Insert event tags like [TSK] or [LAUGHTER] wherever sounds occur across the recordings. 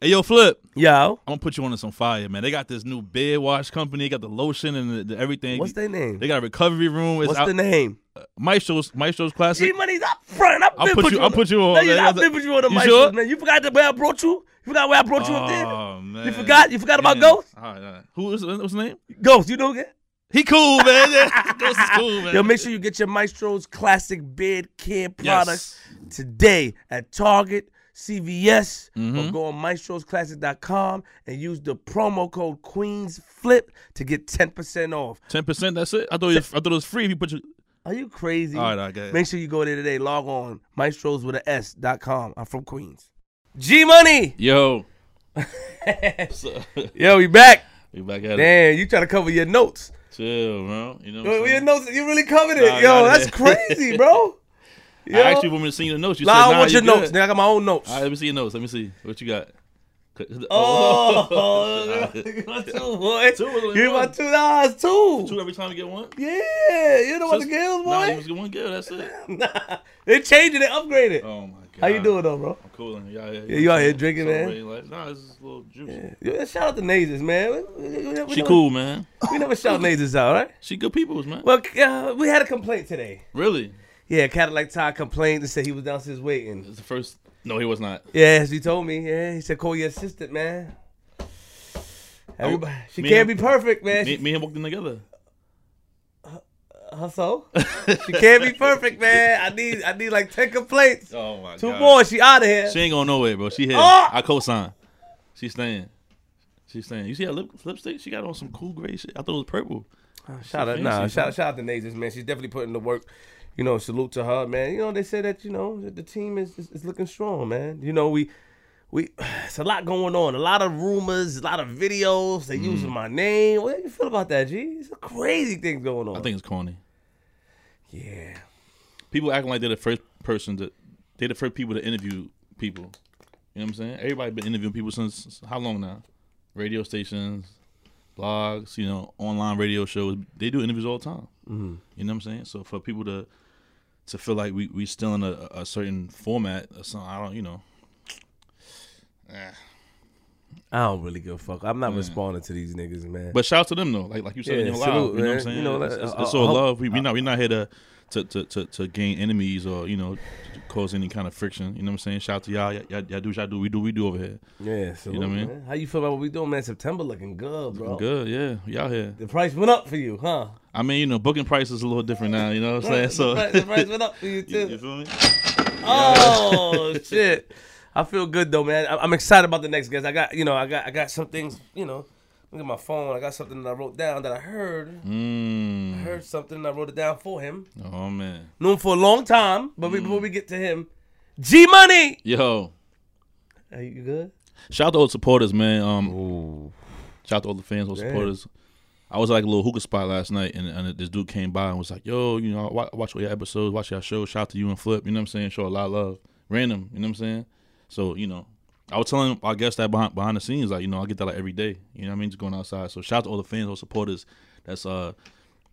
Hey, yo, Flip. Yo, I'm gonna put you on to some fire, man. They got this new beard wash company. They got the lotion and the, the everything. what's their name? They got a recovery room. It's What's out, the name? Uh, Maestro's Maestro's Classic. G Money's up front. I've I'll been put put you-. I'll put you on, man. I've been put you on the mic, sure? man. You forgot the way I brought you. You forgot where I brought you up there. Oh man, You forgot. You forgot about Ghost. All right, all right. Who is what's his name? Ghost. You know again. He cool, man. [LAUGHS] Yeah, Ghost is cool, man. Yo, make sure you get your Maestro's classic beard care Yes. products today at Target, CVS, Mhm. or go on maestrosclassic.com and use the promo code QueensFlip to get 10% off. Ten percent. That's it. I thought it was, I thought it was free if you put your. Are you crazy? All right, all right, go ahead. Make sure you go there today. Log on maestros with a S dot com. I'm from Queens. G Money. Yo. [LAUGHS] Yo, we back. we back at it. Damn, you try to cover your notes. Chill, bro. You know. What your notes, you really covered it. Nah, Yo, that's it. [LAUGHS] crazy, bro. Yo. I actually want me to see your notes. You nah, said, I nah, want you your notes. good. Nigga, I got my own notes. All right, let me see your notes. Let me see what you got. [LAUGHS] Oh, [LAUGHS] [LAUGHS] two, boy. Two was only You my two dollars, two. Two every time you get one. Yeah, you know what the girls, Nah, you boy. get one girl. That's it. Nah, they changed it, they upgraded. Oh my god. How you doing though, bro? I'm cool. Y'all, Yeah, you out here drinking, man? life. Nah, it's just a little juice. Yeah, shout out to Nazes, man. We- we- we- She never- cool, man. We never shout Nazes out, right? She good peoples, man. Well, uh, we had a complaint today. Really? Yeah, Cadillac Tah complained and said he was downstairs waiting. It's the first. No, he was not. Yeah, as he told me. Yeah, he said call your assistant, man. Everybody, she can't and- be perfect, man. Me, She, me and him walked in together. her so [LAUGHS] she can't be perfect, man. I need, I need like ten complaints. Oh my Two god. more, she out of here. She ain't going nowhere, bro. She here. Oh! I co-sign. She's staying. She's staying. You see her lip, lipstick? She got on some cool gray shit. I thought it was purple. Uh, shout out, nah, shout, shout out to Nazes, man. She's definitely putting the work. You know, salute to her, man. You know, they say that you know that the team is, is is looking strong, man. You know, we we [SIGHS] it's a lot going on, a lot of rumors, a lot of videos. They Mm. using my name. What do you feel about that, G? It's a crazy things going on. I think it's corny. yeah. People acting like they're the first person to. They're the first people to interview people. You know what I'm saying? Everybody been interviewing people since how long now? Radio stations, blogs, you know, online radio shows. They do interviews all the time. Mm-hmm. You know what I'm saying? So for people to to feel like we we still in a, a certain format or something, I don't, you know. Eh. I don't really give a fuck. I'm not responding to these niggas, man. But shout out to them though, like like you said Yeah, your salute, live. You know what I'm saying? You know, it's, it's, it's all love. We we not we not here to to, to to to gain enemies or you know cause any kind of friction. You know what I'm saying? Shout out to y'all. Y'all, y'all, y'all do what y'all do. We do we do over here. yeah, salute, You know what I mean? How you feel about what we doing, man? September looking good, bro. Good, yeah. Y'all here. The price went up for you, huh? I mean, you know, booking price is a little different now. You know what I'm saying? So the, price, went up for you [LAUGHS] you, too. you feel me? Oh [LAUGHS] shit! I feel good though, man. I- I'm excited about the next guest. I got, you know, I got, I got some things, you know. Look at my phone. I got something that I wrote down that I heard. I Mm. heard something. I wrote it down for him. Oh man. Knew him for a long time, but we, before we get to him, G Money. Yo, Are you good? shout out to all the supporters, man. Um, Ooh. Shout out to all the fans, all the supporters. I was at, like a little hookah spot last night, and, and this dude came by and was like, "Yo, you know, I wa- watch all your episodes, watch your show. Shout out to you and Flip. You know what I'm saying? Show a lot of love. Random, you know what I'm saying? So you know, I was telling I guess that behind behind the scenes, like you know, I get that like every day. You know what I mean? Just going outside. So shout out to all the fans, all supporters. That's uh,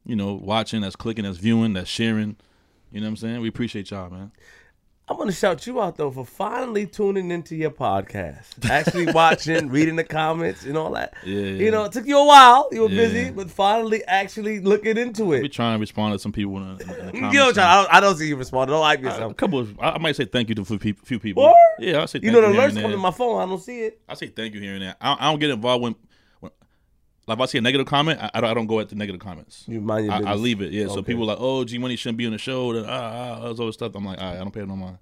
you know, watching, that's clicking, that's viewing, that's sharing. You know what I'm saying? We appreciate y'all, man. I'm gonna shout you out though for finally tuning into your podcast, actually watching, [LAUGHS] reading the comments, and all that. Yeah, You know, it took you a while. You were Yeah. busy, but finally actually looking into it. We it. try and respond to some people in the, in the [LAUGHS] comments. You know, I don't, I don't see you respond. Don't a yourself. couple of, I I might say thank you to a few people. Word? Yeah, I say thank You know, the alerts come to my phone. I don't see it. I say thank you here and there. I, I don't get involved when like if I see a negative comment, I, I don't I don't go at the negative comments. You mind your I, I leave it. Yeah. So people are like, oh, G Money shouldn't be on the show. Then ah, ah, all this other stuff. I'm like, all right, I don't pay no mind.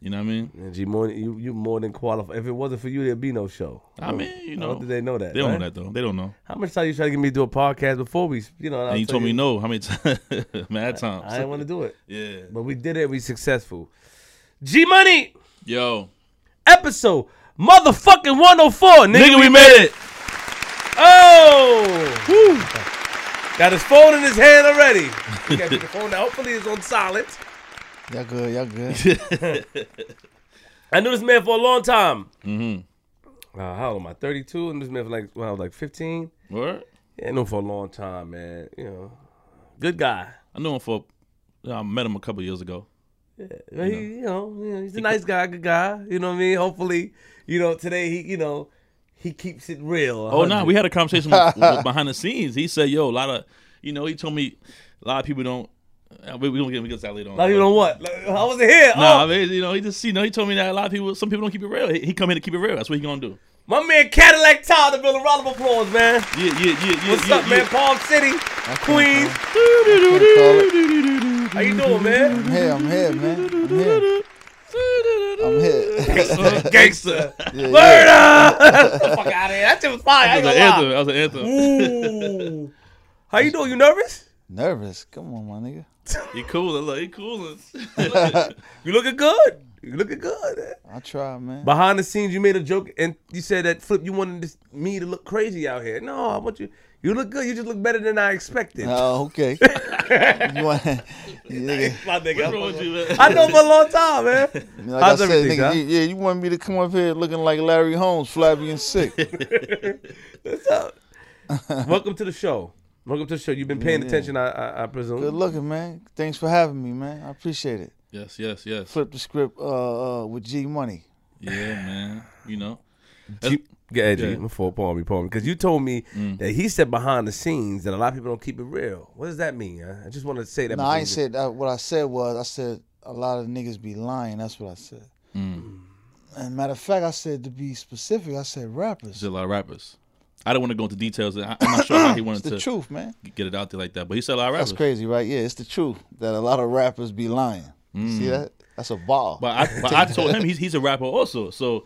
You know what I mean? And G, more, you you more than qualified. If it wasn't for you, there'd be no show. I mean, you know, did they know that? they don't right? know that though. They don't know. How much time you try to get me to do a podcast before we, you know? And you told me no. How many times? [LAUGHS] Mad times. I didn't want to do it, Yeah. but we did it. We successful. G Money Yo, episode motherfucking 104. Nigga, nigga, we made it. Oh, Whew. got his phone in his hand already. He [LAUGHS] got the phone now. Hopefully, it's on silent. Y'all good, y'all good. [LAUGHS] I knew this man for a long time. Mm-hmm. Uh, how old am I? 32. And this man for like, when I was like 15. What? Yeah, I knew him for a long time, man. You know, good guy. I knew him for. I met him a couple years ago. Yeah, he, you know, you know, he's a nice guy, good guy. You know what I mean? Hopefully, you know, today he, you know, he keeps it real. Oh no, we had a conversation with, [LAUGHS] with behind the scenes. He said, "Yo, a lot of, you know, he told me a lot of people don't. Uh, we we gonna get we get that later on. Like, you know what? Like, I wasn't here. No, I oh, mean, you know, he just, you know, he told me that a lot of people, some people don't keep it real. He, he come here to keep it real. That's what he gonna do. my man Cadillac Tah, the building. Round of applause, man. Yeah, yeah, yeah, yeah. What's yeah, up, man? Pov City, Queens. Queens. How you doing, man? I'm here, I'm here, man. I'm here. I'm here. Gangster. [LAUGHS] Yeah, Murder! [LAUGHS] Fuck out of here. That shit was fire. I That ain't was gonna an anthem. That was an anthem. Ooh. How you doing? You nervous? Nervous. Come on, my nigga. [LAUGHS] You cool. Look, you cool. You looking good. You looking good. Eh? I try, man. Behind the scenes, you made a joke and you said that Flip, you wanted this, me to look crazy out here. No, I want you. You look good. You just look better than I expected. Oh, okay. [LAUGHS] you want, you nigga, My nigga. What's wrong with you, man? I know him for a long time, man. [LAUGHS] like How's I said, everything, nigga, huh? you, yeah, you want me to come up here looking like Larry Holmes, flabby and sick. [LAUGHS] What's up? Welcome to the show. Welcome to the show. You've been paying Yeah. attention, I, I, I presume. Good looking, man. Thanks for having me, man. I appreciate it. Yes, yes, yes. Flip the script uh, uh, with G Money. Yeah, man. You know. You, yeah, Edgy, Yeah. before Paul me, Paul me, because you told me Mm. that he said behind the scenes that a lot of people don't keep it real. What does that mean? Huh? I just want to say that. No, before I ain't said that. What I said was, I said a lot of niggas be lying. That's what I said. Mm. And matter of fact, I said to be specific, I said rappers. There's a lot of rappers. I don't want to go into details. I, I'm not sure how he [COUGHS] It's wanted the to truth, man. get it out there like that, but he said a lot of rappers. That's crazy, right? Yeah, it's the truth that a lot of rappers be lying. Mm. See that? That's a ball. But I, but I told him [LAUGHS] he's he's a rapper also. So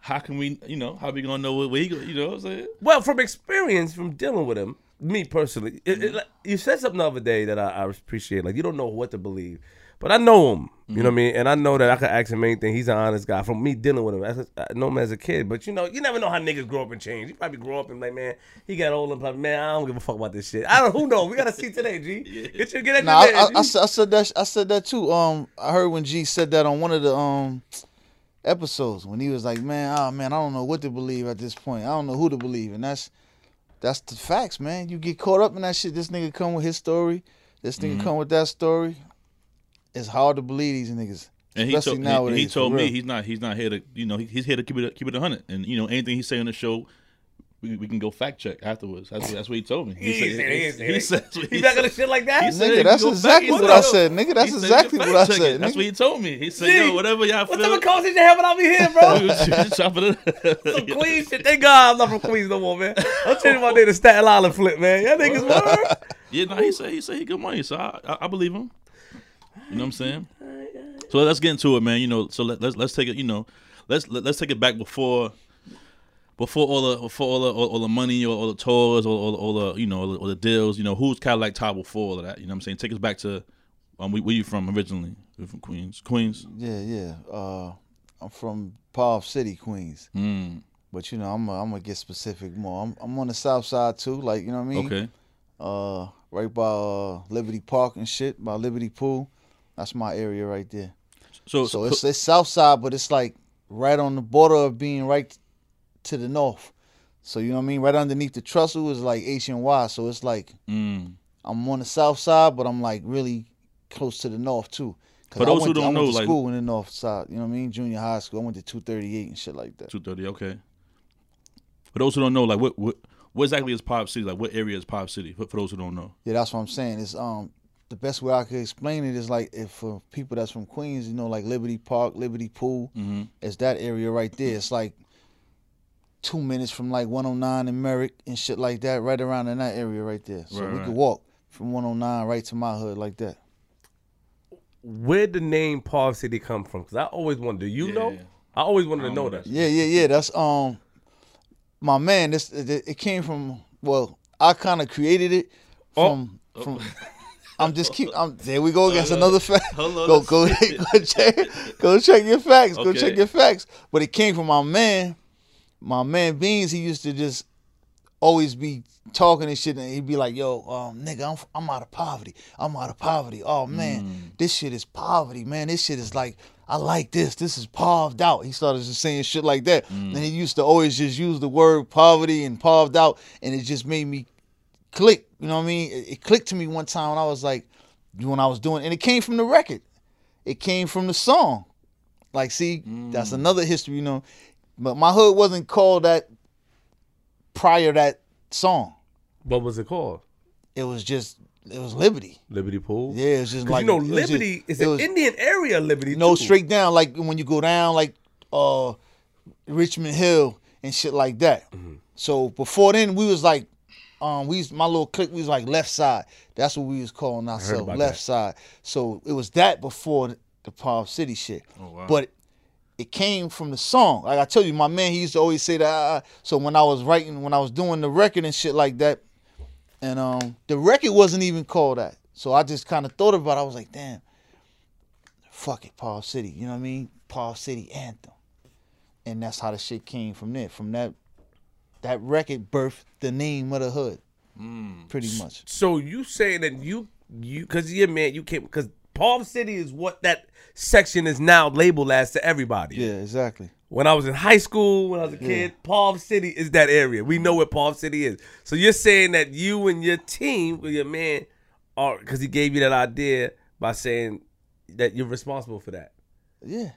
how can we, you know, how we gonna know where, where he go? You know what I'm saying? Well, from experience, from dealing with him, me personally, it, Mm-hmm. it, like, you said something the other day that I, I appreciate. Like you don't know what to believe, but I know him. You know what I Mm-hmm. mean, and I know that I could ask him anything. He's an honest guy. From me dealing with him, As- I know him as a kid. But you know, you never know how niggas grow up and change. You probably grow up and like, man, he got old and probably, man, I don't give a fuck about this shit. I don't. Who knows? We gotta see today, G. [LAUGHS] Get your get at Nah, your I, man, I, I, G. said- I said that. I said that too. Um, I heard when G said that on one of the um episodes when he was like, "Man, oh man, I don't know what to believe at this point. I don't know who to believe." And that's that's the facts, man. You get caught up in that shit. This nigga come with his story. This nigga Mm-hmm. come with that story. It's hard to believe these niggas. And he Especially told, nowadays. he, he told me real. he's not he's not here to you know he, he's here to keep it keep it a hundred and you know anything he say on the show we, we can go fact check afterwards. That's what, that's what he told me. He ain't say- he ain't say he that. said that's what He he back on said. the shit like that. He said Nigga, that's exactly what I said- said. Nigga, that's he said you exactly what I said. That's what he told me. He said, Gee, "Yo, whatever y'all feel. What feel." type of conversation you having out me here, bro? [LAUGHS] Chop it Some [LAUGHS] up. Queens shit. Thank God I'm not from Queens no more, man. I'm changing my name to Staten Island flip, man. Y'all niggas word. [LAUGHS] Yeah, no, he said he said he good money, so I, I I believe him. You know what I'm saying? So let's get into it, man. You know, so let, let's let's take it. You know, let's let, let's take it back before before all the before all the all, all the money or all the tours or all, all the you know all the, all the deals. You know, who's Cadillac Tah before all of that? You know what I'm saying? Take us back to um, where, you from originally? You're from Queens, Queens. Yeah, yeah. Uh, I'm from Pov City, Queens. Mm, But you know, I'm i I'm gonna get specific more. I'm I'm on the south side too, like you know what I mean. okay. Uh, right by uh, Liberty Park and shit, by Liberty Pool. That's my area right there. So So it's it's south side, but it's like right on the border of being right to the north. So you know what I mean. Right underneath the trestle is like H and Y. So it's like mm, I'm on the south side, but I'm like really close to the north too. For I those who went to- don't went know, to like- school in the north side. You know what I mean? Junior high school. I went to 238 and shit like that. two thirty. Okay. For those who don't know, like what what what exactly is Pov City? Like what area is Pov City? For, for those who don't know. Yeah, that's what I'm saying. It's um the best way I could explain it is like if for people that's from Queens, you know, like Liberty Park, Liberty Pool, Mm-hmm. it's that area right there. It's like two minutes from like 109 and Merrick and shit like that, right around in that area right there. So Right, we right. could walk from 109 right to my hood like that. Where'd the name Pov City come from? Because I always wanted. Do you Yeah. know? I always wanted I to know know that. that. Yeah, yeah, yeah. That's um my man. This it, it came from well, I kind of created it from from. [LAUGHS] I'm just keep. I'm there. We go against Hold another fact. Hold on, Go go [LAUGHS] go check go check your facts. Go check your facts. But it came from my man. My man Beans. He used to just always be talking and shit, and he'd be like, "Yo, um, nigga, I'm I'm out of poverty. I'm out of poverty. Oh man, Mm. this shit is poverty, man. This shit is like." I like this. This is parved out. He started just saying shit like that. Mm. And he used to always just use the word poverty and parved out. And it just made me click. You know what I mean? It, it clicked to me one time when I was like, when I was doing, and it came from the record. It came from the song. Like, see, Mm. that's another history, you know. But my hood wasn't called that prior that song. What was it called? It was just it was Liberty. Liberty Pool. Yeah, it's just just 'Cause like you know, it was just- Liberty is an Indian area. Liberty. No, too. straight down, like when you go down, like uh Richmond Hill and shit like that. Mm-hmm. So before then, we was like, um, we my little clique, we was like left side. That's what we was calling ourselves, left that. side. So it was that before the, the Pov City shit. Oh, wow. But it came from the song. Like I tell you, my man, he used to always say that. ah, ah. so when I was writing, when I was doing the record and shit like that, and um, the record wasn't even called that. So I just kind of thought about. it. I was like, damn, fuck it, Pov City. You know what I mean? Pov City anthem, and that's how the shit came from there. From that, that record birthed the name of the hood, pretty much. So you saying that you you because yeah man you came because Pov City is what that section is now labeled as to everybody. Yeah, exactly. When I was in high school, when I was a kid, Pov City is that area. We know what Pov City is. So you're saying that you and your team, with your man, are because he gave you that idea by saying that you're responsible for that. Yeah.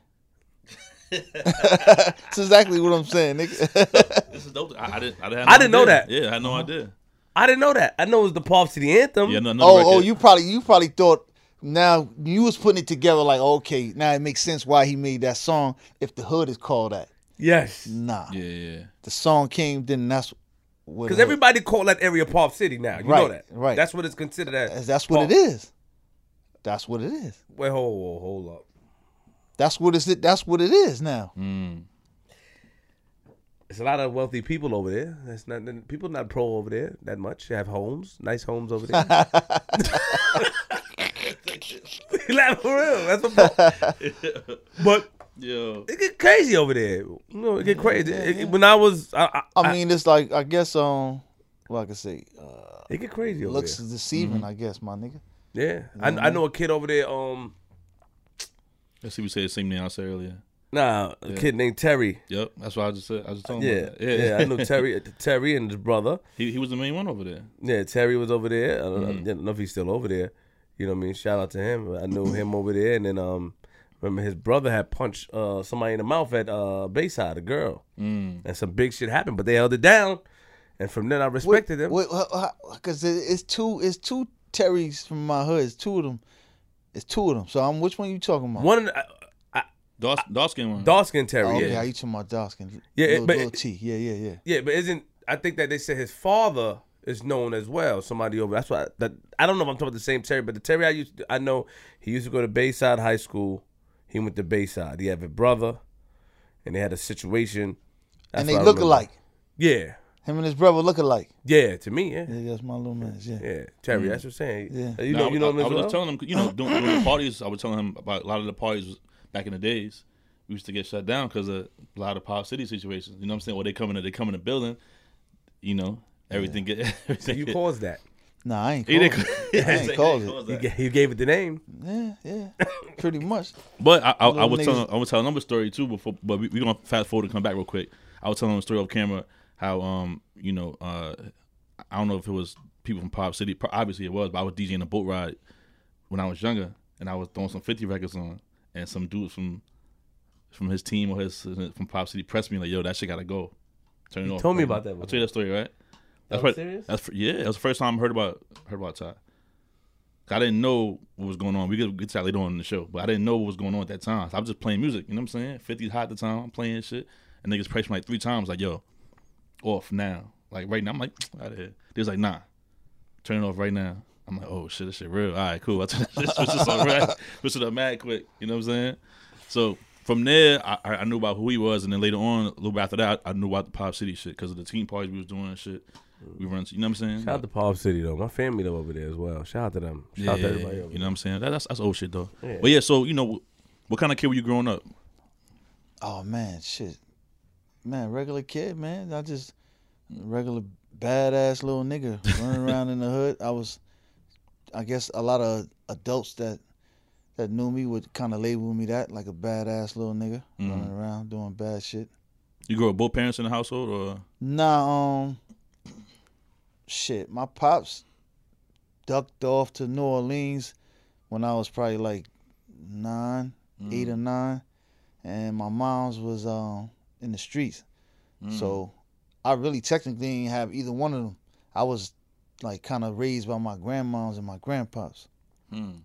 [LAUGHS] That's exactly what I'm saying, nigga. [LAUGHS] This is dope. I, I didn't. I didn't, have I didn't know that. Yeah, I had no mm-hmm. idea. I didn't know that. I know it was the Pov City anthem. Yeah, no, another oh, oh record. oh, you probably you probably thought now you was putting it together like okay, now it makes sense why he made that song if the hood is called that. Yes. Nah, Yeah, yeah. the song came then that's what Because everybody call that area Pov City now. You know that. right. That's what it's considered as. that's what Palm- it is. That's what it is. Wait, hold, hold, hold up. That's what it's that's what it is now. Mm. It's a lot of wealthy people over there. That's not people not pro over there that much. They have homes, nice homes over there. [LAUGHS] [LAUGHS] [LAUGHS] like for real. That's what. [LAUGHS] But Yo. it get crazy over there. You know, it get crazy. It- it- when I was, I, I, I mean, it's like I guess um, what I can say, uh, it get crazy over looks there. is deceiving. Mm-hmm. I guess my nigga. Yeah, I, I know a kid over there. Um, Let's see. We say the same name I said earlier. nah, a kid named Terry. Yep, that's what I just said. I was telling Yeah, about that. yeah, I know Terry. [LAUGHS] Terry and his brother. He he was the main one over there. Yeah, Terry was over there. I don't, Mm-hmm. I don't know if he's still over there. You know what I mean? Shout out to him. I knew him over there. And then um remember his brother had punched uh somebody in the mouth at uh Bayside, a girl. Mm. And some big shit happened, but they held it down. And from then I respected them. Because it's two, it's two Terrys from my hood. It's two of them. It's two of them. So I'm which one you talking about? One of the, uh, uh, Dark, dark skin one. dark skin Terry, Oh, okay, yeah. how you talking about Dawson? Yeah, little, but- little T. Yeah, yeah, yeah. Yeah, but isn't I think that they said his father is known as well. Somebody over. That's why that I don't know if I'm talking about the same Terry, but the Terry I used to, I know he used to go to Bayside High School. He went to Bayside. He had a brother, and they had a situation. That's and they look remember. alike. Yeah, Him and his brother look alike. yeah. To me, yeah, Yeah, that's my little man. Yeah. yeah. Terry, that's what I'm saying. Yeah. You know, I, you know him I, I as was well. telling him, you know, during, during the parties, I was telling him about a lot of the parties back in the days. We used to get shut down because of a lot of Pov City situations. You know what I'm saying? Or they come in, they come in the building. You know, everything get. [LAUGHS] Everything you get- caused that. Nah, I ain't He called didn't- it. [LAUGHS] I ain't called it. You, that. ga- you gave it the name. Yeah, yeah. Pretty much. But I, I, I was telling, I was telling another story too before. But we, we gonna fast forward and come back real quick. I was telling a story off camera how um you know uh I don't know if it was people from Pov City. Obviously it was, but I was DJing a boat ride when I was younger, and I was throwing some 50 records on, and some dudes from from his team or his from Pov City pressed me like, "Yo, that shit gotta go." Turn it You off. told me about that I'll tell you that story, right? That's Oh, right. serious? That's yeah. That was the first time I heard about heard about Ty. I didn't know what was going on. We could get to that later on in the show, but I didn't know what was going on at that time. So I was just playing music. You know what I'm saying? 50's hot at the time. I'm playing shit, and niggas pressed me like three times. Like, yo, off now. Like right now. I'm like, [TSK] out of here. They was like, nah, turn it off right now. I'm like, oh shit, this shit real. All right, cool. I [LAUGHS] switched this on right. Switched it up mad quick. You know what I'm saying? So from there, I, I knew about who he was, and then later on, a little bit after that, I knew about the Pov City shit because of the team parties we was doing and shit. We run, you know what I'm saying? Shout out to Pov City though. My family live over there as well. Shout out to them. Shout out to everybody over you know what I'm saying? That, that's that's old shit though. Yeah. But yeah, so you know, what kind of kid were you growing up? Oh man, shit. Man, regular kid, man. I just regular badass little nigga running [LAUGHS] around in the hood. I was I guess a lot of adults that that knew me would kind of label me that like a badass little nigga Mhm. running around doing bad shit. You grew up both parents in the household, or Nah, um, shit. My pops ducked off to New Orleans when I was probably like nine, Mm. eight or nine, and my mom's was um in the streets. Mm. So I really technically didn't have either one of them. I was like kind of raised by my grandmoms and my grandpops. Mm.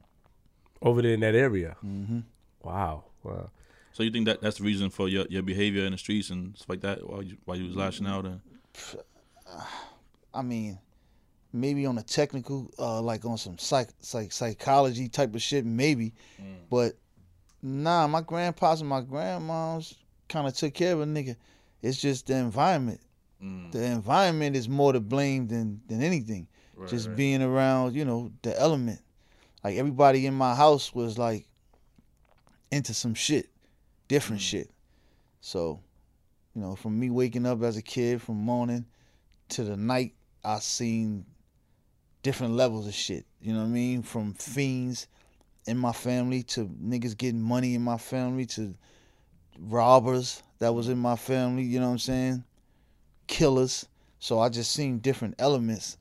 Over there in that area. hmm Wow. Wow. So you think that that's the reason for your, your behavior in the streets and stuff like that while you while you was lashing out and I mean, maybe on a technical, uh, like on some psych, psych psychology type of shit, maybe. But nah, my grandpas and my grandmoms kind of took care of a nigga. It's just the environment. Mm. The environment is more to blame than than anything. Right, just right. being around, you know, the element. Like everybody in my house was like into some shit, different Mm. shit. So, you know, from me waking up as a kid from morning to the night, I seen different levels of shit. You know what I mean? From fiends in my family to niggas getting money in my family to robbers that was in my family, you know what I'm saying? Killers. So I just seen different elements.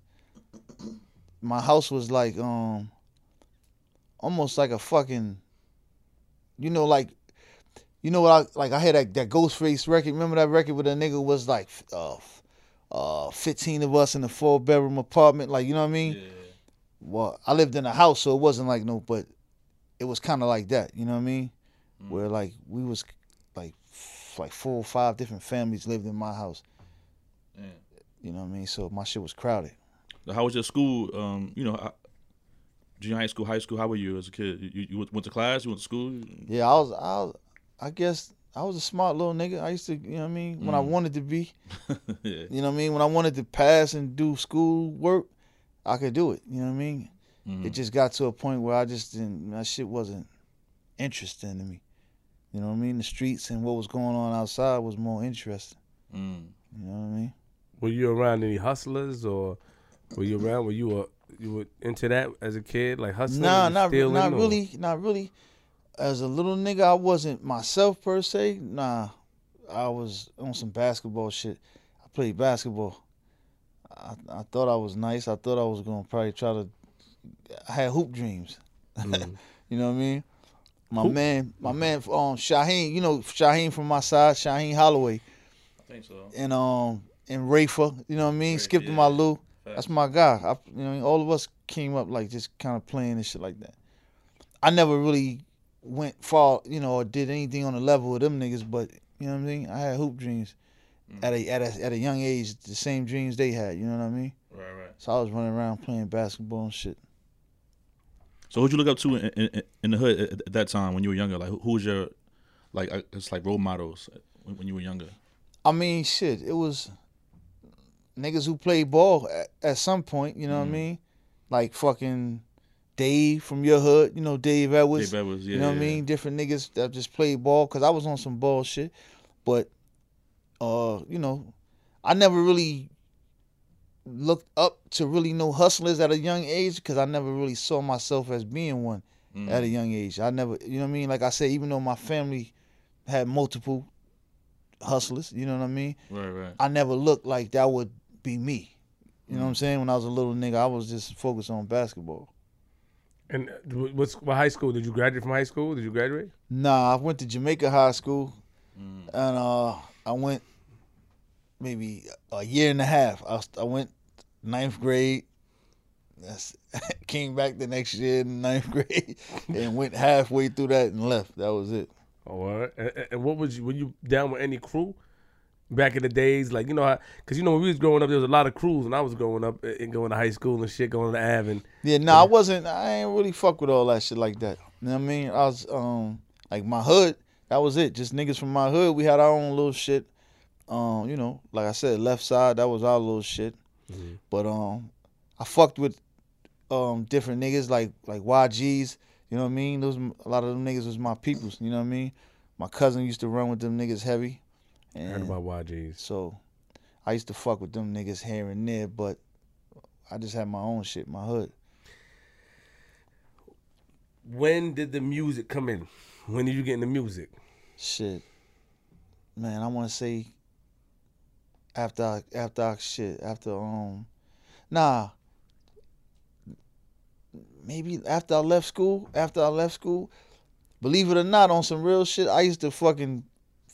My house was like um almost like a fucking you know like you know what I like I had that, that Ghostface record. Remember that record where the nigga was like uh uh 15 of us in a four bedroom apartment like you know what I mean? Yeah. Well, I lived in a house so it wasn't like no but it was kind of like that, you know what I mean? Mm. Where like we was like f- like four or five different families lived in my house. Yeah. You know what I mean? So my shit was crowded. How was your school? Um, you know, how- junior high school, high school. How were you as a kid? You, you went to class. You went to school. Yeah, I was I was, I guess I was a smart little nigga. I used to, you know what I mean, when I Mm. wanted to be. [LAUGHS] yeah. You know what I mean? When I wanted to pass and do school work, I could do it. You know what I mean? Mm. It just got to a point where I just didn't that shit wasn't interesting to me. You know what I mean? The streets and what was going on outside was more interesting. Mm. You know what I mean? Were you around any hustlers or were you around? Were you a, you were into that as a kid, like hustling? Nah, and not stealing, not or- really, not really. As a little nigga, I wasn't myself per se. Nah, I was on some basketball shit. I played basketball. I I thought I was nice. I thought I was gonna probably try to. I had hoop dreams. Mm. [LAUGHS] You know what I mean? My Hoop- man, my man, um, Shaheen. You know Shaheen from my side, Shaheen Holloway, I think so. and um, and Rafer. You know what I mean? Rafe, Skip to yeah. my Lou. That's my guy. I, you know, all of us came up like just kind of playing and shit like that. I never really went far, you know, or did anything on the level of them niggas, but you know what I mean. I had hoop dreams Mm. at a at a at a young age, the same dreams they had. You know what I mean? Right, right. So I was running around playing basketball and shit. So who'd you look up to in, in, in the hood at, at that time when you were younger? Like who, who was your like it's like role models when, when you were younger? I mean, shit. It was niggas who played ball at, at some point. You know what I Mhm. mean? Like fucking Dave from your hood. You know Dave Edwards. Dave Edwards, yeah, you know what yeah. I mean? Different niggas that just played ball because I was on some ball shit. But, uh, you know, I never really looked up to really know hustlers at a young age because I never really saw myself as being one Mm. at a young age. I never, you know what I mean? Like I said, even though my family had multiple hustlers, you know what I mean? Right, right. I never looked like that would be me. You know what I'm saying? When I was a little nigga, I was just focused on basketball. And uh, what's what high school? Did you graduate from high school? Did you graduate? Nah, I went to Jamaica High School, Mm. and uh, I went maybe a year and a half. I, I went ninth grade. That's, [LAUGHS] came back the next year in ninth [LAUGHS] grade, and went halfway through that and left. That was it. Oh, all right. And, and- and what was you? Were you down with any crew back in the days? Like you know, because you know when we was growing up, there was a lot of crews when I was growing up and going to high school and shit, going to Ave and Yeah, nah, I wasn't. I ain't really fuck with all that shit like that. You know what I mean? I was um like my hood. That was it. Just niggas from my hood. We had our own little shit. Um, you know, like I said, left side. That was our little shit. But um, I fucked with um different niggas like like YGs. You know what I mean? Those a lot of them niggas was my peoples. You know what I mean? My cousin used to run with them niggas heavy. I heard about YGs. so I used to fuck with them niggas here and there, but I just had my own shit, my hood. When did the music come in? When did you get into music? Shit, man, I want to say after I, after I, shit after um, nah, maybe after I left school. After I left school, believe it or not, on some real shit, I used to fucking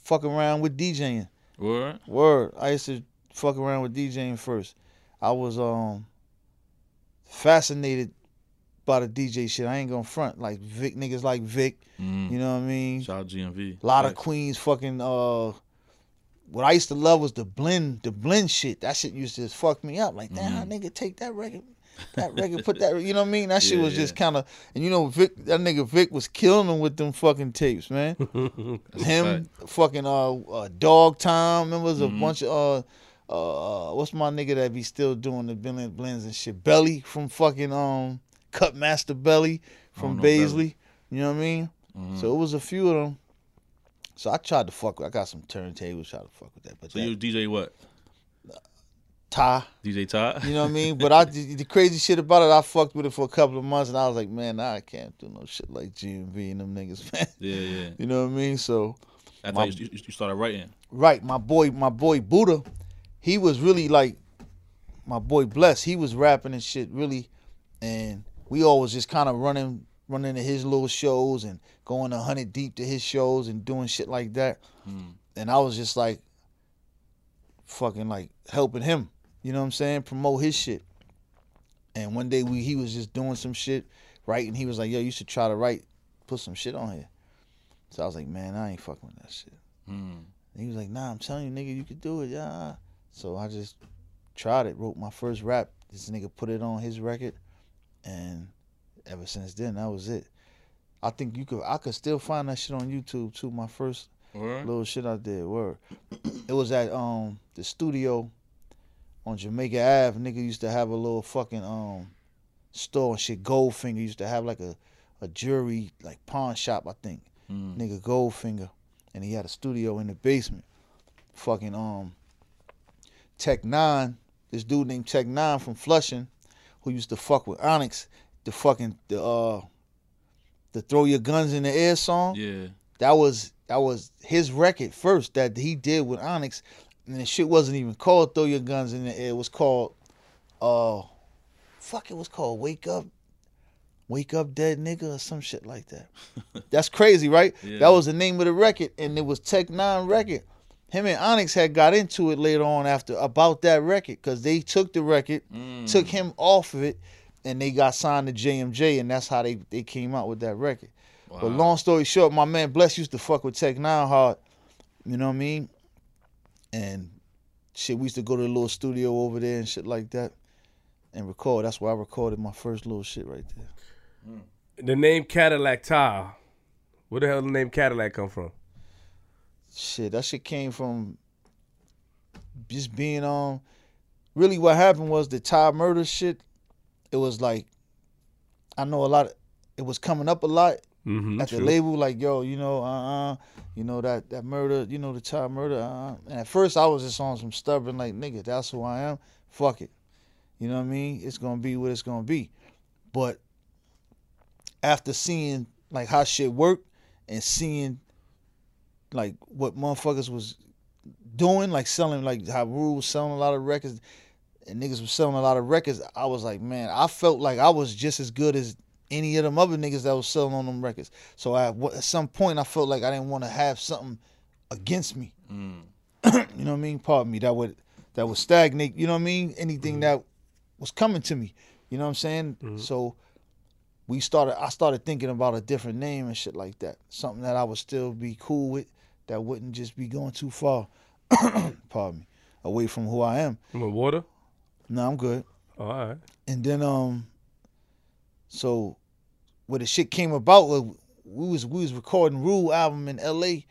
fuck around with DJing. Word. Word. I used to fuck around with DJing first. I was um fascinated by the DJ shit. I ain't gonna front. Like Vic niggas like Vic, Mm. you know what I mean? Shout out GMV. A lot of Queens fucking uh what I used to love was the blend the blend shit. That shit used to just fuck me up. Like, damn, nigga, take that record. That record, put that you know what I mean? That shit Yeah, was just kinda and you know Vic that nigga Vic was killing them with them fucking tapes, man. [LAUGHS] Him fucking uh, uh dog time. Remember was a Mhm. bunch of uh uh what's my nigga that be still doing the blend blends and shit? Belly from fucking um Cut Master Belly from Baisley. You know what I mean? Mhm. So it was a few of them. So I tried to fuck with I got some turntables, tried to fuck with that. But So that, you DJ what? Ty, DJ Todd? you know what I mean? [LAUGHS] But I the the crazy shit about it, I fucked with it for a couple of months and I was like, man, I can't do no shit like GMV and them niggas, [LAUGHS] man. yeah, yeah. You know what I mean? So After My- you, you, you started writing. Right, my boy, my boy Buddha, he was really like my boy Bless. He was rapping and shit really, and we always just kind of running, running to his little shows and going a hundred deep to his shows and doing shit like that. Mm. And I was just like, fucking like helping him. You know what I'm saying? Promote his shit. And one day we he was just doing some shit, right? And he was like, "Yo, you should try to write, put some shit on here." So I was like, "Man, I ain't fucking with that shit." Mm. He was like, "Nah, I'm telling you, nigga, you could do it, yeah." So I just tried it, wrote my first rap. This nigga put it on his record, and ever since then, that was it. I think you could, I could still find that shit on YouTube too. My first Word? little shit I did, word. [CLEARS THROAT] It was at um the studio on Jamaica Ave. Nigga used to have a little fucking um store and shit. Goldfinger used to have like a a jewelry like pawn shop, I think Mm. nigga Goldfinger, and he had a studio in the basement. Fucking um, Tech Nine, this dude named Tech Nine from Flushing, who used to fuck with Onyx, the fucking the uh, the throw your guns in the air song. Yeah. That was that was his record first that he did with Onyx, and the shit wasn't even called "Throw Your Guns in the Air." It was called, uh, fuck, it was called "Wake Up, Wake Up Dead Nigga" or some shit like that. [LAUGHS] That's crazy, right? Yeah. That was the name of the record, and it was Tech Nine record. Him and Onyx had got into it later on after about that record because they took the record, Mm. took him off of it, and they got signed to JMJ, and that's how they they came out with that record. But long story short, my man Bless used to fuck with Tech Nine hard. You know what I mean? And shit, we used to go to the little studio over there and shit like that and record. That's where I recorded my first little shit right there. The name Cadillac Tah. Where the hell the name Cadillac come from? Shit, that shit came from just being um really what happened was the Ty murder shit, it was like I know a lot of, it was coming up a lot Mm-hmm. at the label, like, yo, you know, uh, uh you know that that murder, you know, the child murder. Uh, and at first, I was just on some stubborn, like, nigga, that's who I am. Fuck it, you know what I mean? It's gonna be what it's gonna be. But after seeing like how shit worked and seeing like what motherfuckers was doing, like selling, like how Rule was selling a lot of records, and niggas was selling a lot of records, I was like, man, I felt like I was just as good as any of them other niggas that was selling on them records. So I, at some point, I felt like I didn't want to have something against me. Mm. [CLEARS THROAT] You know what I mean? Pardon me. That would that would stagnate. You know what I mean? Anything that was coming to me. You know what I'm saying? So we started. I started thinking about a different name and shit like that. Something that I would still be cool with. That wouldn't just be going too far. [COUGHS] pardon me. Away from who I am. From water? No, I'm good. All right. And then um so where the shit came about we was we was recording Rule album in LA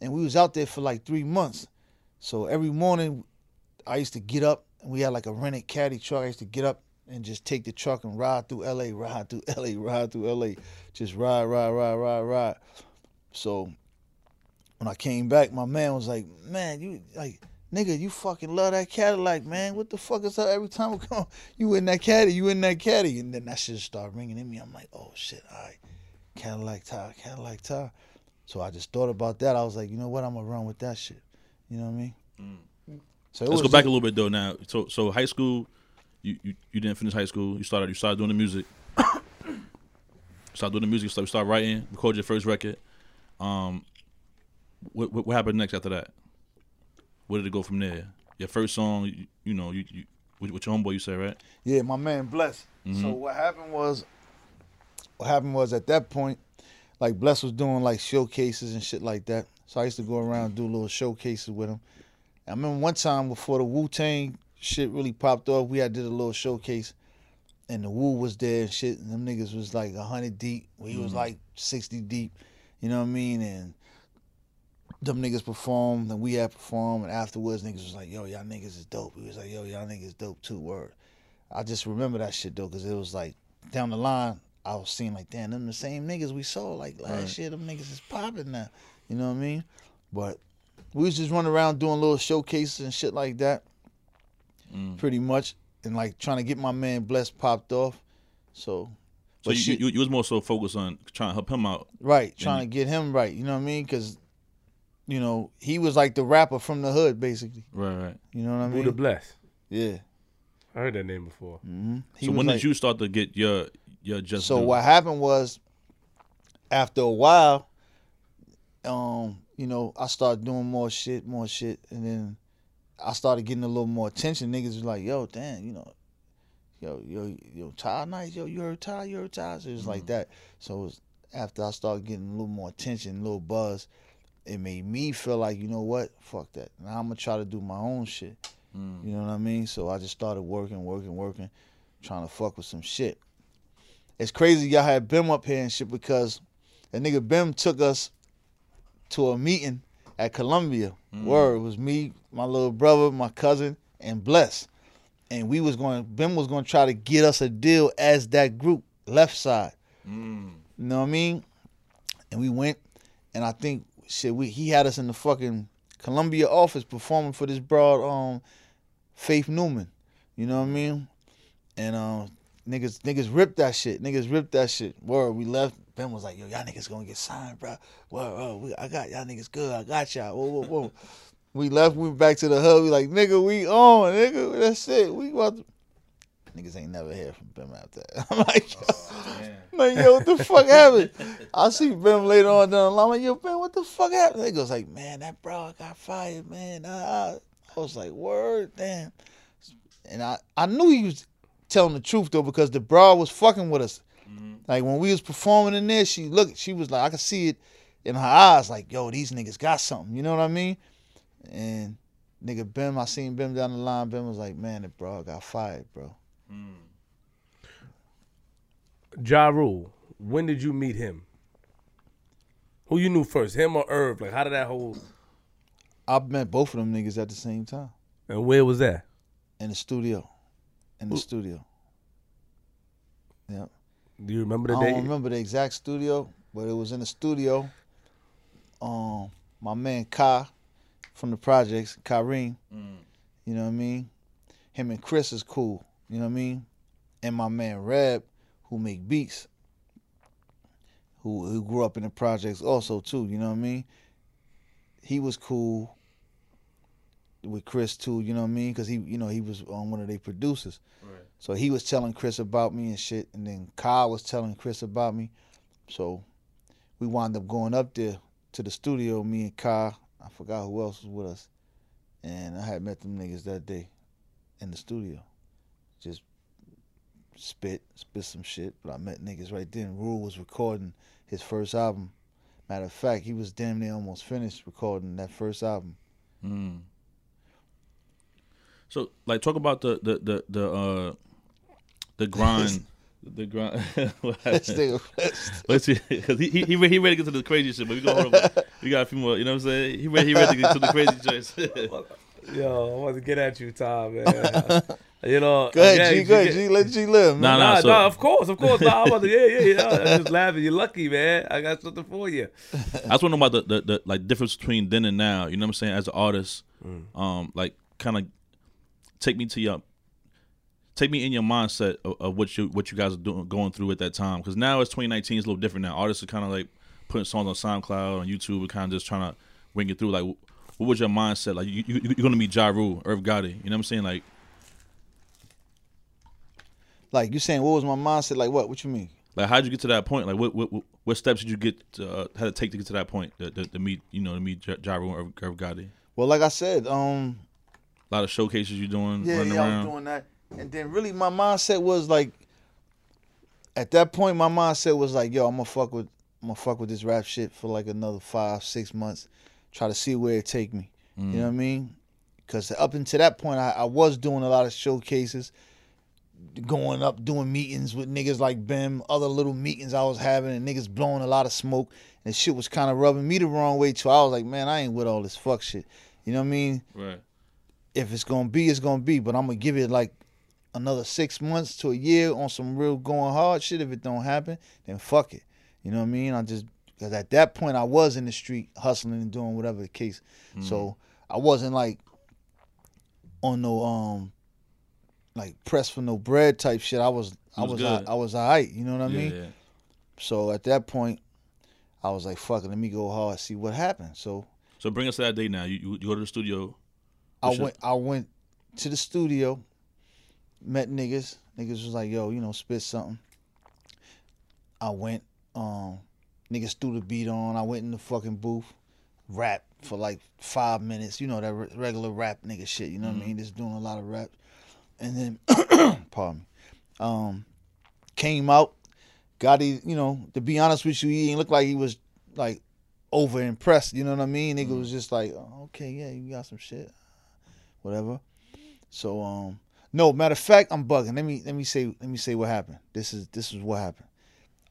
and we was out there for like three months. So every morning I used to get up and we had like a rented caddy truck. I used to get up and just take the truck and ride through LA, ride through [LAUGHS] LA, ride through LA. Just ride, ride, ride, ride, ride. So when I came back, my man was like, Man, you like nigga, you fucking love that Cadillac, man. What the fuck is up every time we come? You in that caddy, you in that caddy. And then that shit started ringing in me. I'm like, oh shit, all right. Cadillac Tah, Cadillac Tah. So I just thought about that. I was like, you know what? I'm gonna run with that shit. You know what I mean? So it Let's go back a little bit though. Now, so so high school, you, you you didn't finish high school. You started you started doing the music. [COUGHS] started doing the music stuff. You start writing, record your first record. Um, what, what what happened next after that? Where did it go from there? Your first song, you, you know, you, you with, your homeboy, you say, right? Yeah, my man Bless. So mm-hmm. what happened was, what happened was at that point, like Bless was doing like showcases and shit like that. So I used to go around and do little showcases with him. I remember one time before the Wu Tang shit really popped off, we had did a little showcase, and the Wu was there and shit, and them niggas was like hundred deep. We was mm-hmm. like sixty deep. You know what I mean? And them niggas performed, and we had performed, and afterwards niggas was like, "Yo, y'all niggas is dope." He was like, "Yo, y'all niggas dope too." Word. I just remember that shit though, cause it was like down the line, I was seeing like, damn, them the same niggas we saw like last Right. year. Them niggas is popping now. You know what I mean? But we was just running around doing little showcases and shit like that, Mm. pretty much, and like trying to get my man Bless popped off. So, So you, shit- you you was more so focused on trying to help him out. right, trying to get him right. You know what I mean? Cause, you know, he was like the rapper from the hood, basically. Right, right. You know what I mean? Buddha bless. Yeah. I heard that name before. hmm so when did you start to get your your just? So due? what happened was, after a while, um, you know, I started doing more shit, more shit, and then I started getting a little more attention. Niggas was like, "Yo, damn, you know, yo, yo, yo, Ty nice, yo, you heard Ty, you heard Ty." So it was like that. So it was after I started getting a little more attention, a little buzz, it made me feel like, you know what, fuck that. Now I'm gonna try to do my own shit. Mm. You know what I mean? So I just started working, working, working, trying to fuck with some shit. It's crazy y'all had Bim up here and shit because that nigga Bim took us to a meeting at Columbia. Word it was me, my little brother, my cousin, and Bless. And we was going Bim was gonna try to get us a deal as that group, left side. Mm. You know what I mean? And we went, and I think shit, we he had us in the fucking Columbia office performing for this broad um Faith Newman. You know what I mean? And um niggas niggas ripped that shit. Niggas ripped that shit. Word, we left. Bim was like, yo, y'all niggas gonna get signed, bro. Word, we, I got y'all niggas good. I got y'all. Whoa, whoa, whoa. we left, we went back to the hub. We like, nigga, we on, nigga. That's it. We about to Niggas ain't never heard from Bim after that. [LAUGHS] I'm like, oh, yo, like, yo, what the fuck [LAUGHS] happened? I see Bim later on down the line. I'm like, yo, Bim, what the fuck happened? They goes like, man, that bro got fired, man. I, I, I was like, word, damn. And I, I knew he was telling the truth though because the bra was fucking with us. Mm-hmm. Like when we was performing in there, she looked, she was like, I could see it in her eyes, like, yo, these niggas got something. You know what I mean? And nigga Bim, I seen Bim down the line. Bim was like, man, the bro got fired, bro. Ja Rule, when did you meet him? Who you knew first, him or Irv? Like, how did that whole I met both of them niggas at the same time and where was that? in the studio. In the Ooh. studio. Yeah. Do you remember the I day? don't remember the exact studio, but it was in the studio. Um, my man Kai from the projects, Kareem, you know what I mean? Him and Chris is cool, you know what I mean? And my man Reb, who make beats, who who grew up in the projects also too, you know what I mean? He was cool with Chris too, you know what I mean? Because he, you know, he was on one of their producers. Right. So he was telling Chris about me and shit, and then Kyle was telling Chris about me. So we wound up going up there to the studio, me and Kyle. I forgot who else was with us. And I had met them niggas that day in the studio. Just spit, spit some shit. But I met niggas right then. Rule was recording his first album. Matter of fact, he was damn near almost finished recording that first album. Mm. So, like, talk about the the the the uh the grind, [LAUGHS] the grind. [LAUGHS] what This happened? [LAUGHS] Let's see, because he, he he re- he ready to get to the crazy shit, but we go hold on. We got a few more. You know what I'm saying? He ready he ready to get to the crazy joints. Yo, I want to get at you, Tom, man. You know, go ahead, yeah, G. you Go ahead, get- G. Let G live. Man. Nah, nah. Nah, so- nah, of course, of course. Nah, I'm about to, yeah, yeah, yeah. [LAUGHS] I'm just laughing. You're lucky, man. I got something for you. I just want to know about the, the, the like difference between then and now. You know what I'm saying? As an artist, um, like kind of take me to your, take me in your mindset of, of what you what you guys are doing going through at that time. Because now it's 2019, it's a little different now. Artists are kind of like putting songs on SoundCloud on YouTube, and kind of just trying to bring it through. Like, what was your mindset? Like, you, you you're gonna meet Jaru, Rule, Irv Gotti. You know what I'm saying? Like, Like you saying, what was my mindset? Like what? What you mean? Like, how'd you get to that point? Like, what what what- steps did you get? To, uh, had to take to get to that point? To, to meet, you know, to meet Ja Ja Rule and Irv Gotti. Well, like I said, um, A lot of showcases you doing, yeah, yeah, I was doing that, and then really my mindset was like, at that point, my mindset was like, yo, I'm gonna fuck with, I'm gonna fuck with this rap shit for like another five, six months, try to see where it take me. You know what I mean? Because up until that point, I, I was doing a lot of showcases, going up doing meetings with niggas like Bim, other little meetings I was having, and niggas blowing a lot of smoke, and shit was kind of rubbing me the wrong way too. I was like, man, I ain't with all this fuck shit. You know what I mean? Right. if it's gonna be, it's gonna be. But I'm gonna give it like another six months to a year on some real going hard shit. If it don't happen, then fuck it. You know what I mean? I just because at that point I was in the street hustling and doing whatever the case. So I wasn't like on no um like press for no bread type shit. I was I was was. I, I was alright. You know what I yeah, mean? yeah. So at that point, I was like, fuck it, let me go hard, see what happens." So So bring us to that day now. You, you, you go to the studio. I your- went I went to the studio, met niggas. Niggas was like, yo, you know, spit something. I went, um, niggas threw the beat on. I went in the fucking booth, rap for like five minutes. You know that re- regular rap nigga shit. You know what I mean? Just doing a lot of rap, and then, [COUGHS] pardon me, um, came out. Got he, you know, to be honest with you, he ain't look like he was like over impressed. You know what I mean? Nigga was just like, oh, okay, yeah, you got some shit whatever. So um no, matter of fact, I'm bugging. Let me let me say let me say what happened. This is this is what happened.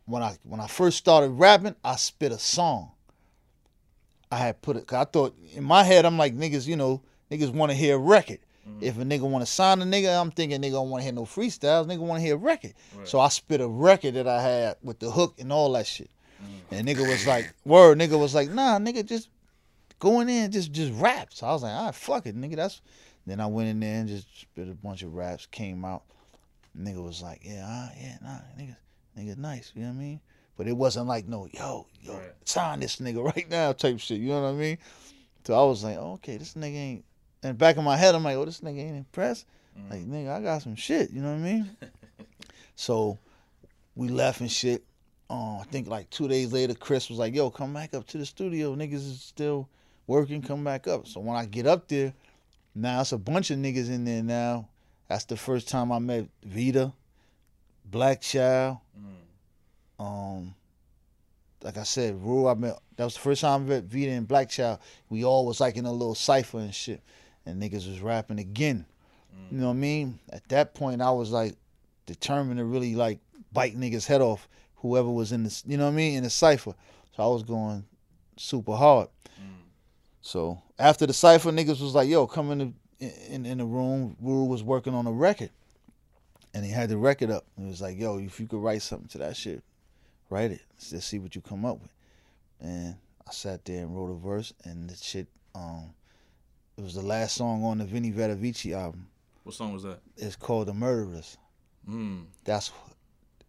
When I when I first started rapping, I spit a song. I had put it. I thought in my head, I'm like niggas, you know, niggas want to hear a record. If a nigga want to sign a nigga, I'm thinking nigga don't want to hear no freestyles. Nigga want to hear a record. So I spit a record that I had with the hook and all that shit. And nigga was like, word, nigga was like, nah, nigga, just going in just just rap. So I was like, all right, fuck it, nigga. That's then I went in there and just spit a bunch of raps, came out. Nigga was like, yeah, ah, yeah, nah, nigga, nigga, nice. You know what I mean? But it wasn't like no, yo, yo, Right. sign this nigga [LAUGHS] right now type shit. You know what I mean? So I was like, oh, okay, this nigga ain't. And back in my head, I'm like, oh, this nigga ain't impressed. Like, nigga, I got some shit. You know what I mean? [LAUGHS] so we left and shit. Uh, I think like two days later, Chris was like, yo, come back up to the studio. Niggas is still working, come back up. So when I get up there, now it's a bunch of niggas in there now. That's the first time I met Vita, Black Child. Um, like I said, Rule. I met. That was the first time I met Vita and Black Child. We all was like in a little cipher and shit, and niggas was rapping again. You know what I mean? At that point, I was like determined to really like bite niggas head off, whoever was in this. You know what I mean? In the cipher. So I was going super hard. So after the cipher, niggas was like, "Yo, come in the in, in the room." Rule was working on a record, and he had the record up. And he was like, "Yo, if you could write something to that shit, write it. Let's see what you come up with." And I sat there and wrote a verse, and the shit. Um, it was the last song on the Venni Vetti Vecci album. What song was that? It's called "The Murderers." Mm. That's, what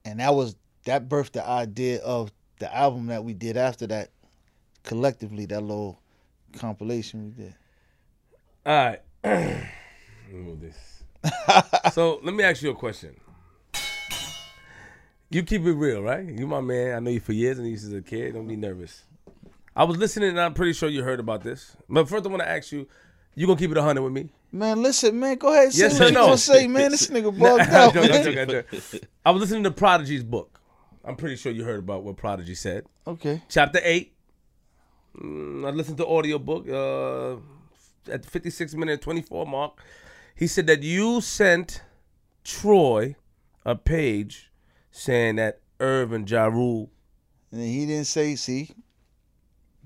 and that was that birthed the idea of the album that we did after that, collectively. That little compilation we did. All right. [CLEARS THROAT] Let me move this. so let me ask you a question. You keep it real, right? You my man. I know you for years and you since a kid. Don't be nervous. I was listening and I'm pretty sure you heard about this. But first I want to ask you, you gonna keep it 100 with me? Man, listen, man, go ahead. Say Yes what or you no? gonna say, man. This nigga [LAUGHS] bugged out, I'm man. joking, I'm. I was listening to Prodigy's book. I'm pretty sure you heard about what Prodigy said. Okay. Chapter 8. Mm, I listened to audio book uh, at the 56 minute 24 mark. He said that you sent Troy a page saying that Irv and Ja Rule. And he didn't say, see,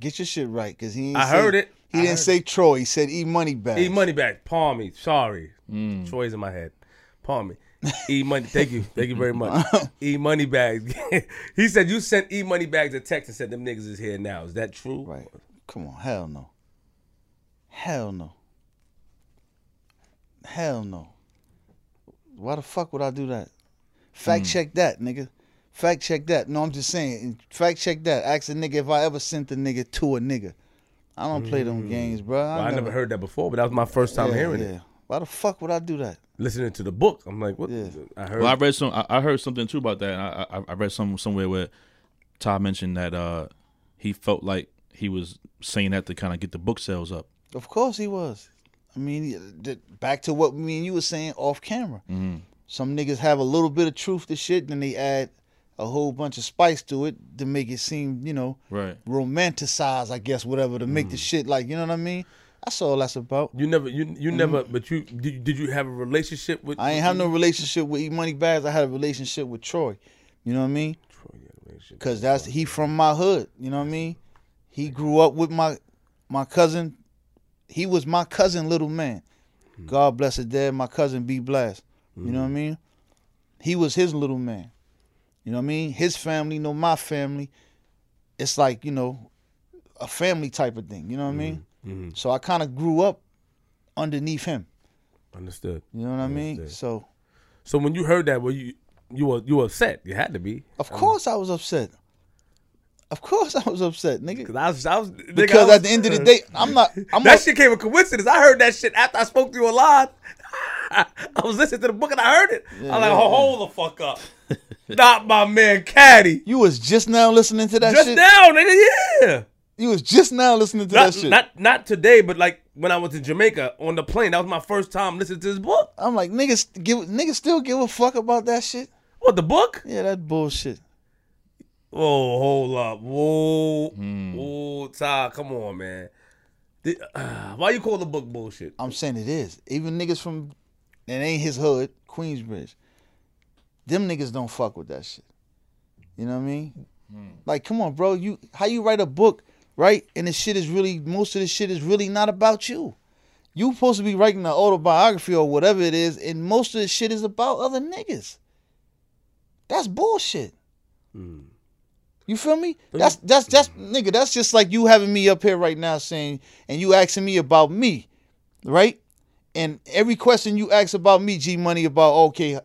get your shit right, cause he. Ain't I say- heard it. He I didn't heard say Troy. He said E Money Bags. E money back. Palm me. Sorry. Mm. Troy's in my head. Palm me. E money. Thank you. Thank you very much. [LAUGHS] E money bags. [LAUGHS] he said you sent E money bags a text and said them niggas is here now. Is that true? Right. Come on. Hell no. Hell no. Hell no. Why the fuck would I do that? Fact mm. check that, nigga. Fact check that. No, I'm just saying. Fact check that. Ask a nigga if I ever sent a nigga to a nigga. I don't play them games, bro. Well, I never heard that before, but that was my first time yeah, hearing yeah. it. Why the fuck would I do that? Listening to the book, I'm like, what? Yeah. I heard. Well, I read some. I, I heard something too about that. I, I I read some somewhere where Todd mentioned that uh he felt like he was saying that to kind of get the book sales up. Of course he was. I mean, th- back to what me and you were saying off camera. Mm-hmm. Some niggas have a little bit of truth to shit, then they add a whole bunch of spice to it to make it seem, you know, Right. romanticize, I guess, whatever, to make the mm. shit like, you know what I mean? That's all that's about. you never, you you mm-hmm. never, but you did, did you have a relationship with? Mm-hmm. I ain't have no relationship with E Money Bags. I had a relationship with Troy. You know what I mean? Troy, yeah, relationship. Cause that's he from my hood. You know what I mean? He grew up with my my cousin. He was my cousin, little man. Mm. God bless his dad. My cousin B Blast. You know what I mm. mean? He was his little man. You know what I mean? His family know my family. It's like you know, a family type of thing. You know what I mean? Mhm. So I kind of grew up underneath him. Understood. You know what I mean? So So when you heard that, were you you were you were upset? You had to be. of course I was upset. Of course [LAUGHS] I was upset, nigga. Cause I was, I was nigga, Because I at the end of the day, I'm not. [LAUGHS] I'm that not, shit came a coincidence. I heard that shit after I spoke to you a lot. [LAUGHS] I was listening to the book and I heard it. I'm like, yeah, hold the fuck up. [LAUGHS] Not my man Caddy. You was just now listening to that shit. Just shit. now, nigga, yeah. You was just now listening to Not, that shit. not not today, but like when I was in Jamaica on the plane. That was my first time listening to this book. I'm like niggas give niggas still give a fuck about that shit. What the book? Yeah, that bullshit. Whoa, hold up. Whoa. Whoa, Tah, come on, man. Did- [SIGHS] uh, why you call the book bullshit? I'm saying it is. Even niggas from it ain't his hood, Queensbridge. Them niggas don't fuck with that shit. You know what I mean? Hmm. Like, come on, bro. You how you write a book, right? And the shit is really most of the shit is really not about you. You supposed to be writing an autobiography or whatever it is, and most of the shit is about other niggas. That's bullshit. Hmm. You feel me? That's that's that's nigga. That's just like you having me up here right now saying, and you asking me about me, right? And every question you ask about me, G Money, about okay,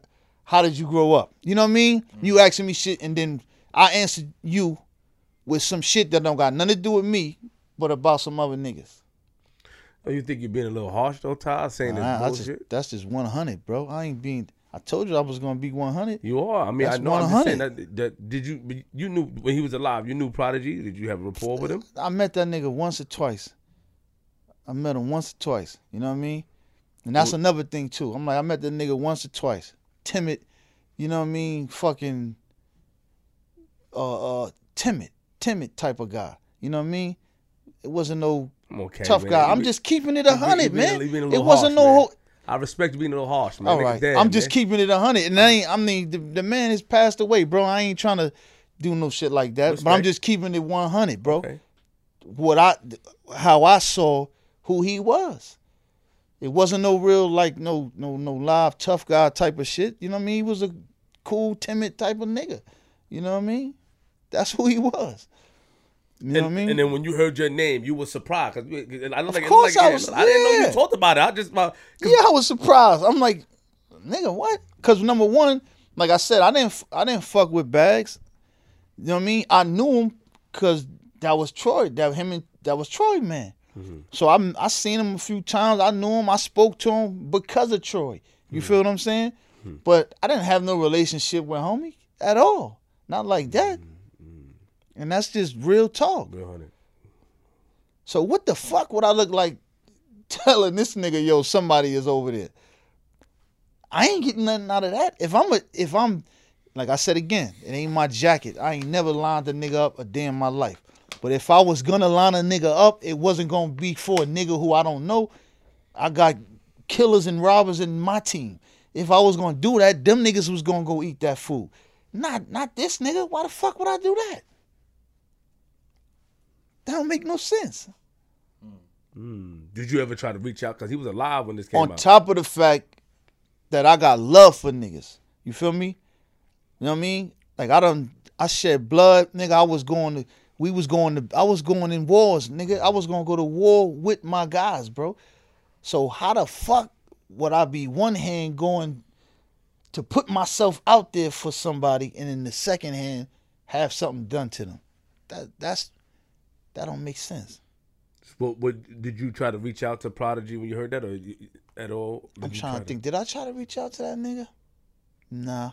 how did you grow up? You know what I mean? Mm-hmm. You asking me shit, and then I answer you with some shit that don't got nothing to do with me, but about some other niggas. Oh, you think you're being a little harsh though, Tah, saying this I- I just- bullshit? that's just one hundred, bro. I ain't being. I told you I was gonna be one hundred. You are. I mean, I That's know. I'm just saying 100. that, that. Did you? You knew when he was alive. You knew Prodigy. Did you have a rapport with him? I met that nigga once or twice. I met him once or twice. You know what I mean? And that's another thing too. I'm like, I met that nigga once or twice. Timid, you know what I mean? Fucking uh uh timid, timid type of guy. You know what I mean? It wasn't no okay. tough man. guy. I'm just keeping it a hundred, man. a It wasn't harsh, no. ho- I respect being a little harsh, man. All right, dead, I'm just man. keeping it a hundred, and I ain't. I mean, the, the man has passed away, bro. I ain't trying to do no shit like that. But I'm just keeping it 100, bro. Okay. what I how I saw who he was. It wasn't no real like no no no live tough guy type of shit. You know what I mean? He was a cool, timid type of nigga. You know what I mean? That's who he was. You know and, what I mean? and then when you heard your name, you were surprised. 'cause I don't Of think course like, I yeah, was- I didn't know you talked about it. I just my yeah, I was surprised. I'm like, nigga, what? Because number one, like I said, I didn't I didn't fuck with bags. You know what I mean? I knew him because that was Troy. That him and that was Troy, man. Mm-hmm. So I I seen him a few times. I knew him. I spoke to him because of Troy. You feel what I'm saying? Mm-hmm. But I didn't have no relationship with homie at all. Not like that. Mm-hmm. And that's just real talk. So what the fuck would I look like [LAUGHS] telling this nigga, yo, somebody is over there? I ain't getting nothing out of that. If I'm a if I'm like I said again, it ain't my jacket. I ain't never lined a nigga up a day in my life. But if I was gonna line a nigga up, it wasn't gonna be for a nigga who I don't know. I got killers and robbers in my team. If I was gonna do that, them niggas was gonna go eat that food. Not not this nigga. Why the fuck would I do that? That don't make no sense. Hmm. Did you ever try to reach out? Because he was alive when this came out. on out. top of the fact that I got love for niggas. You feel me? You know what I mean? Like I done I shed blood, nigga. I was going to we was going to I was going in wars, nigga. I was gonna go to war with my guys, bro. So how the fuck would I be one hand going to put myself out there for somebody and in the second hand have something done to them? That that's that don't make sense. What, what did you try to reach out to Prodigy when you heard that, or you, at all? I'm trying try to think. Did I try to reach out to that nigga? Nah,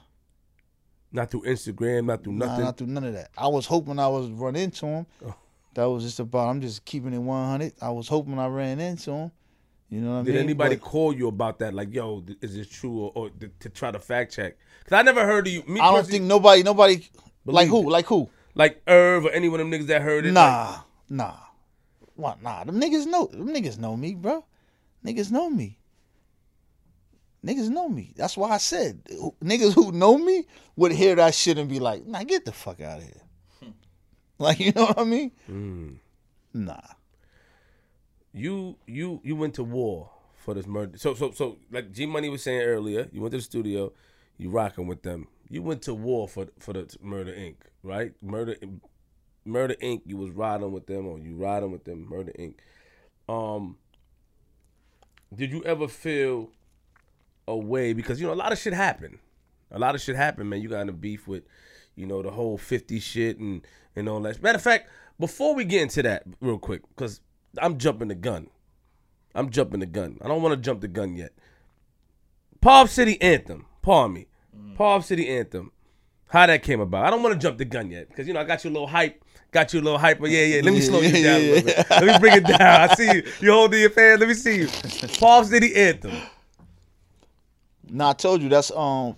Not through Instagram, not through nah, nothing. not through none of that. I was hoping I was run into him. Oh. That was just about. I'm just keeping it 100. I was hoping I ran into him. You know what I Did anybody But call you about that? Like, yo, is this true, or, or th- to try to fact check? Because I never heard of you. Me I don't think nobody, nobody, like who, it. like who? like Irv or any one of them niggas that heard it. like- Nah, nah. What? Nah. Them niggas know. Them niggas know me, bro. Niggas know me. Niggas know me. That's why I said niggas who know me would hear that shit and be like, "Nah, get the fuck out of here." [LAUGHS] like, you know what I mean? Mm. Nah. you you you went to war for this murder. So so so like G Money was saying earlier, you went to the studio, you rocking with them. You went to war for for the Murder Inc. Right? Murder Murder Inc. You was riding with them, or you riding with them. Murder Inc. Um, did you ever feel a way because you know a lot of shit happened. A lot of shit happened, man. You got in a beef with, you know, the whole fifty shit and and all that. Matter of fact, before we get into that, real quick, because I'm jumping the gun. I'm jumping the gun. I don't want to jump the gun yet. Pov City Anthem. Pardon me. Mm. Pov City Anthem. How that came about. I don't want to jump the gun yet because, you know, I got you a little hype. Got you a little hype. But yeah, yeah. Let me slow you Yeah, down a little bit. Let me bring it down. I see you. You holding your fan. Let me see you. [LAUGHS] Pov City Anthem. Nah, I told you that's um.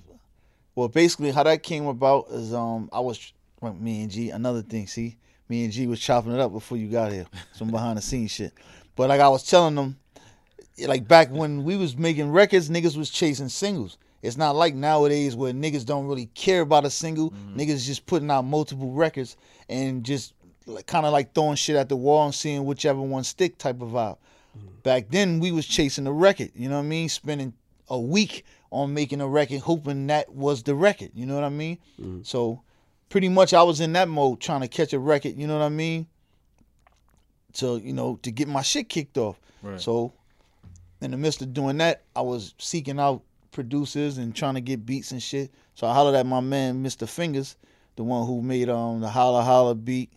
Well, basically, how that came about is um, I was well, me and G. Another thing, see, me and G was chopping it up before you got here. Some behind the scenes shit. But like I was telling them, like back when we was making records, niggas was chasing singles. It's not like nowadays where niggas don't really care about a single. Niggas just putting out multiple records and just like kind of like throwing shit at the wall and seeing whichever one stick type of vibe. Back then we was chasing the record, you know what I mean? Spending a week on making a record, hoping that was the record, you know what I mean? So pretty much I was in that mode trying to catch a record, you know what I mean? So, you know, to get my shit kicked off. Right. So in the midst of doing that, I was seeking out producers and trying to get beats and shit. So I hollered at my man, Mr. Fingers, the one who made um the Holla Holla beat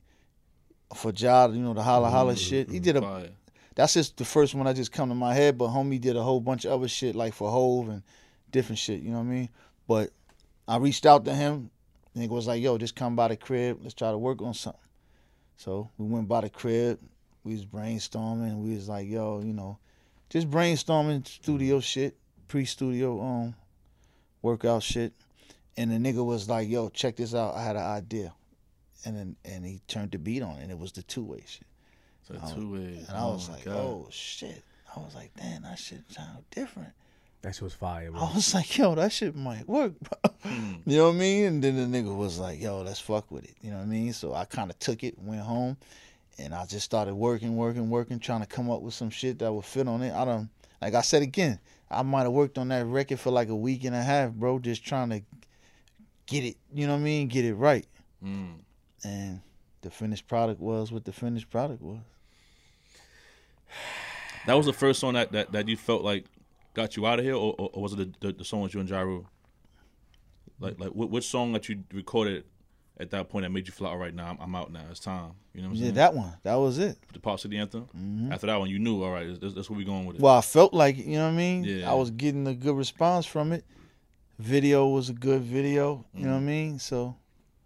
for Jada, you know, the Holla Holla shit. He did a Fire. That's just the first one that just come to my head, but homie did a whole bunch of other shit like for Hove and different shit, you know what I mean? But I reached out to him, and he was like, yo, just come by the crib, let's try to work on something. So we went by the crib, we was brainstorming, we was like, yo, you know, just brainstorming studio shit, pre-studio um workout shit. And the nigga was like, yo, check this out, I had an idea. And then and he turned the beat on and it was the two-way shit. So two ways. And I Oh was my like, God. oh shit. I was like, damn, that shit sound different. That shit was fire, I was [LAUGHS] like, yo, that shit might work, bro. You know what I mean? And then the nigga was like, yo, let's fuck with it. You know what I mean? So I kind of took it, went home, and I just started working, working, working, trying to come up with some shit that would fit on it. I don't, like I said again, I might have worked on that record for like a week and a half, bro, just trying to get it, you know what I mean? Get it right. Mm. And the finished product was what the finished product was. That was the first song that, that, that you felt like got you out of here, or, or, or was it the, the, the song with you and Ja Rule? Like like wh- which song that you recorded at that point that made you feel like, all right, now I'm, I'm out now. It's time. You know what I'm Yeah, saying? that one. That was it. the Pov City Anthem. After that one, you knew, all right, that's, that's where we going with it. Well, I felt like you know what I mean. Yeah. I was getting a good response from it. Video was a good video. You Mm. know what I mean. So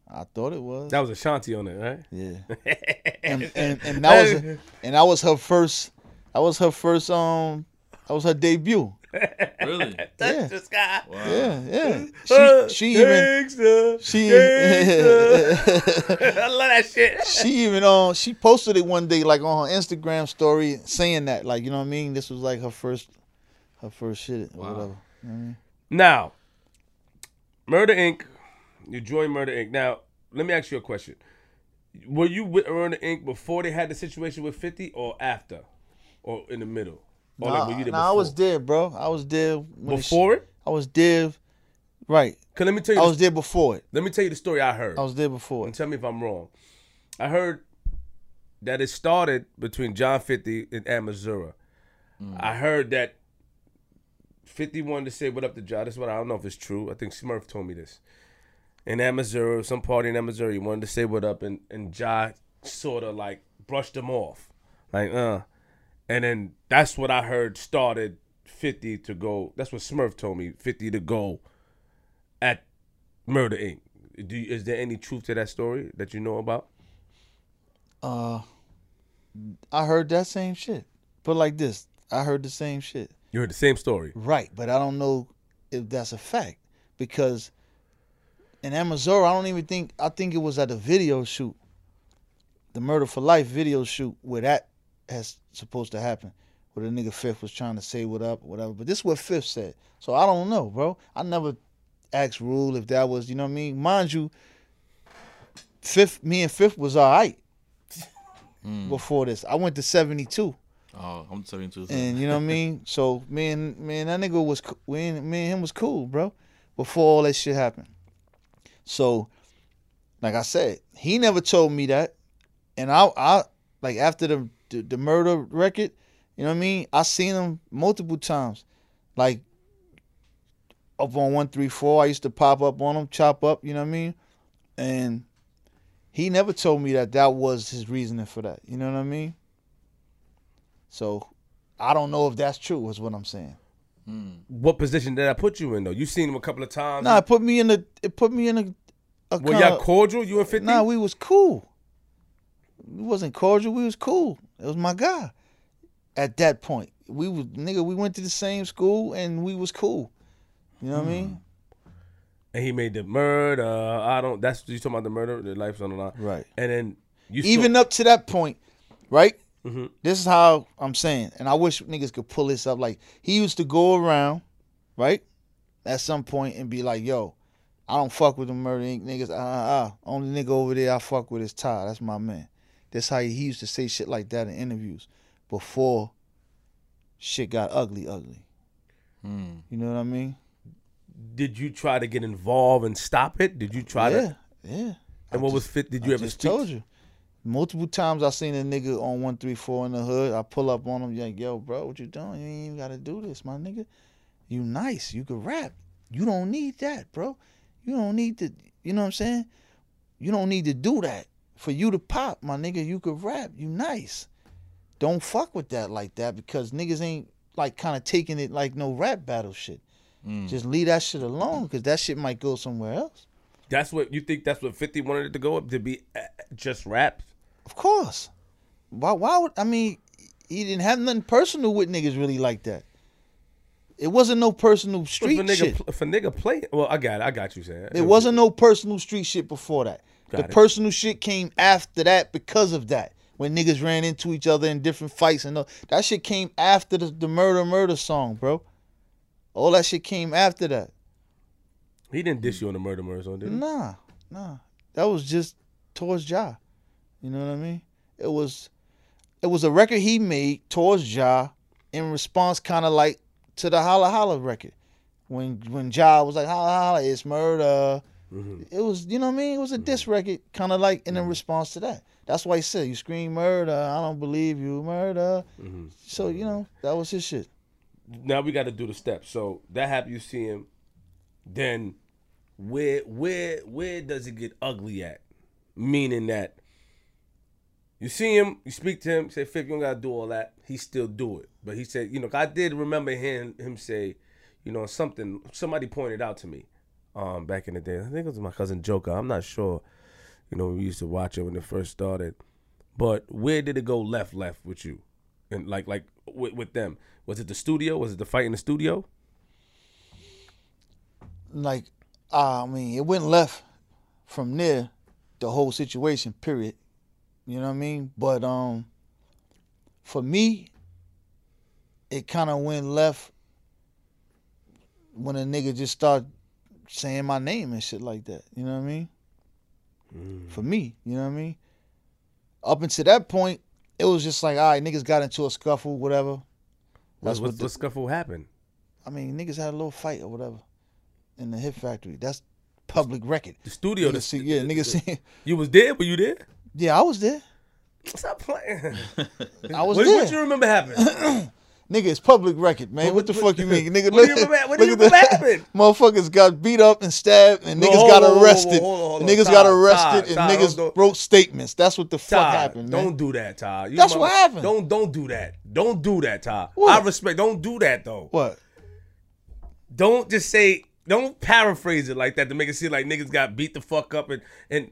I thought it was. That was Ashanti on it, right? yeah. [LAUGHS] and, and and that was and that was her first. That was her first. Um. That was her debut. really? [LAUGHS] Yeah. This guy. Wow. Yeah. Yeah. She she even Gangsta, she gangsta. [LAUGHS] I love that shit. she even um she posted it one day like on her Instagram story saying that like you know what I mean. This was like her first her first shit or Wow. whatever. You know what I mean? Now, Murder Inc. You joined Murder Inc. Now, let me ask you a question. Were you with Murder Inc. before they had the situation with 50 or after? Or in the middle? Or Nah, like, were you there nah, I was there, bro. I was there when it sh- Before it? I was there, right? Cause let me tell you I was there before it. let me tell you the story I heard. I was there before and tell me if I'm wrong. I heard that it started between John 50 and Amazura. Mm. I heard that 50 wanted to say what up to John. That's what I don't know if it's true. I think Smurf told me this. In that Missouri, some party in Amazura, he wanted to say what up, and, and Ja sort of like brushed him off. Like, uh. And then that's what I heard started 50 to go. That's what Smurf told me, 50 to go at Murder Inc. Do you, is there any truth to that story that you know about? Uh, I heard that same shit. But like this, I heard the same shit. You heard the same story. Right, but I don't know if that's a fact because in Amazon, I don't even think I think it was at a video shoot, the Murder for Life video shoot where that has supposed to happen, where the nigga Fifth was trying to say what up, whatever. But this is what Fifth said, so I don't know, bro. I never asked Rule if that was, you know what I mean. Mind you, Fifth, me and Fifth was all right [LAUGHS] hmm. before this. I went to seventy two. Oh, I'm 72. so- And you know what I mean? [LAUGHS] So me and me and that nigga was we me and him was cool, bro. Before all that shit happened. So, like I said, he never told me that. And I I like after the the, the murder record, you know what I mean? I seen him multiple times. Like up on one three four. I used to pop up on him, chop up, you know what I mean? And he never told me that that was his reasoning for that. You know what I mean? So I don't know if that's true. Is what I'm saying. Hmm. What position did I put you in though? You seen him a couple of times. Nah, it put me in the. It put me in a. a Were kinda- y'all cordial? You and 50? Nah, we was cool. We wasn't cordial. We was cool. It was my guy. At that point, we was nigga. We went to the same school and we was cool. You know what I mean? Hmm. and he made the murder. I don't. That's you talking about the murder. The life's on the line. Right. And then you Even saw, up to that point, right? Mhm. This is how I'm saying, and I wish niggas could pull this up. Like he used to go around, right, at some point and be like, "Yo, I don't fuck with the murder Inc. niggas. Ah, ah, ah. Only nigga over there I fuck with is Tah. That's my man." That's how he, he used to say shit like that in interviews before shit got ugly, ugly. Hmm. You know what I mean? did you try to get involved and stop it? Did you try yeah, to? yeah. And what was fit? Did you I ever just speak? told you. Multiple times I seen a nigga on one three four in the hood. I pull up on him, like, yo, bro, what you doing? You ain't even gotta do this, my nigga. You nice. You can rap. You don't need that, bro. You don't need to you know what I'm saying? You don't need to do that. For you to pop, my nigga, you could rap. You nice. Don't fuck with that like that because niggas ain't like kind of taking it like no rap battle shit. Mm. Just leave that shit alone because that shit might go somewhere else. That's what you think. That's what Fifty wanted it to go up to be uh, just rap. Of course. Why? Why would I mean? He didn't have nothing personal with niggas really like that. It wasn't no personal street for nigga, shit. pl- for nigga play. Well, I got it. I got you saying. It it wasn't no personal street shit before that. The it. personal shit came after that because of that. When niggas ran into each other in different fights and all, that shit came after the, the murder murder song, bro. All that shit came after that. He didn't dish you on the murder murder song, did he? Nah, nah. That was just towards Ja. You know what I mean? It was it was a record he made towards Ja in response kinda like to the Holla Holla record. When when Ja was like Holla Holla, it's murder. Mhm. It was you know what I mean? It was a diss record kinda like in a response to that. That's why he said, You scream murder, I don't believe you, murder. Mhm. So, you know, that was his shit. Now we got to do the steps. So that happened. You see him. Then where where where does it get ugly at? Meaning that you see him, you speak to him, say, "Fifth, you don't gotta do all that." He still do it, but he said, "You know, I did remember hearing him say, you know, something. Somebody pointed out to me, um, back in the day. I think it was my cousin Joker. I'm not sure. You know, we used to watch it when it first started. But where did it go left, left with you, and like like with, with them? Was it the studio? Was it the fight in the studio? like I mean, it went left from there, the whole situation, period. You know what I mean? But um for me, it kind of went left when a nigga just started saying my name and shit like that. You know what I mean? For me, you know what I mean? Up until that point, it was just like, all right, niggas got into a scuffle, whatever. That's what what what scuffle happened. I mean, niggas had a little fight or whatever in the hit factory. That's public record. The studio. Niggas The, see, yeah, niggas see. you was there. Were you there? Yeah, I was there. Stop playing. [LAUGHS] I was what, there. what you remember happening? [CLEARS THROAT] Nigga, it's public record, man. What, What- the what- fuck you mean, [LAUGHS] nigga? what do look- you remember- what do look you at that. remember? [LAUGHS] Motherfuckers got beat up and stabbed, and No, niggas got on, hold on, arrested. hold on, hold on. Niggas got arrested, and niggas don't- wrote statements. That's what the fuck happened, man. don't do that, Todd. You That's mother- what happened. Don't don't do that. Don't do that, Todd. What? I respect. Don't do that though. What? Don't just say. Don't paraphrase it like that to make it seem like niggas got beat the fuck up and and.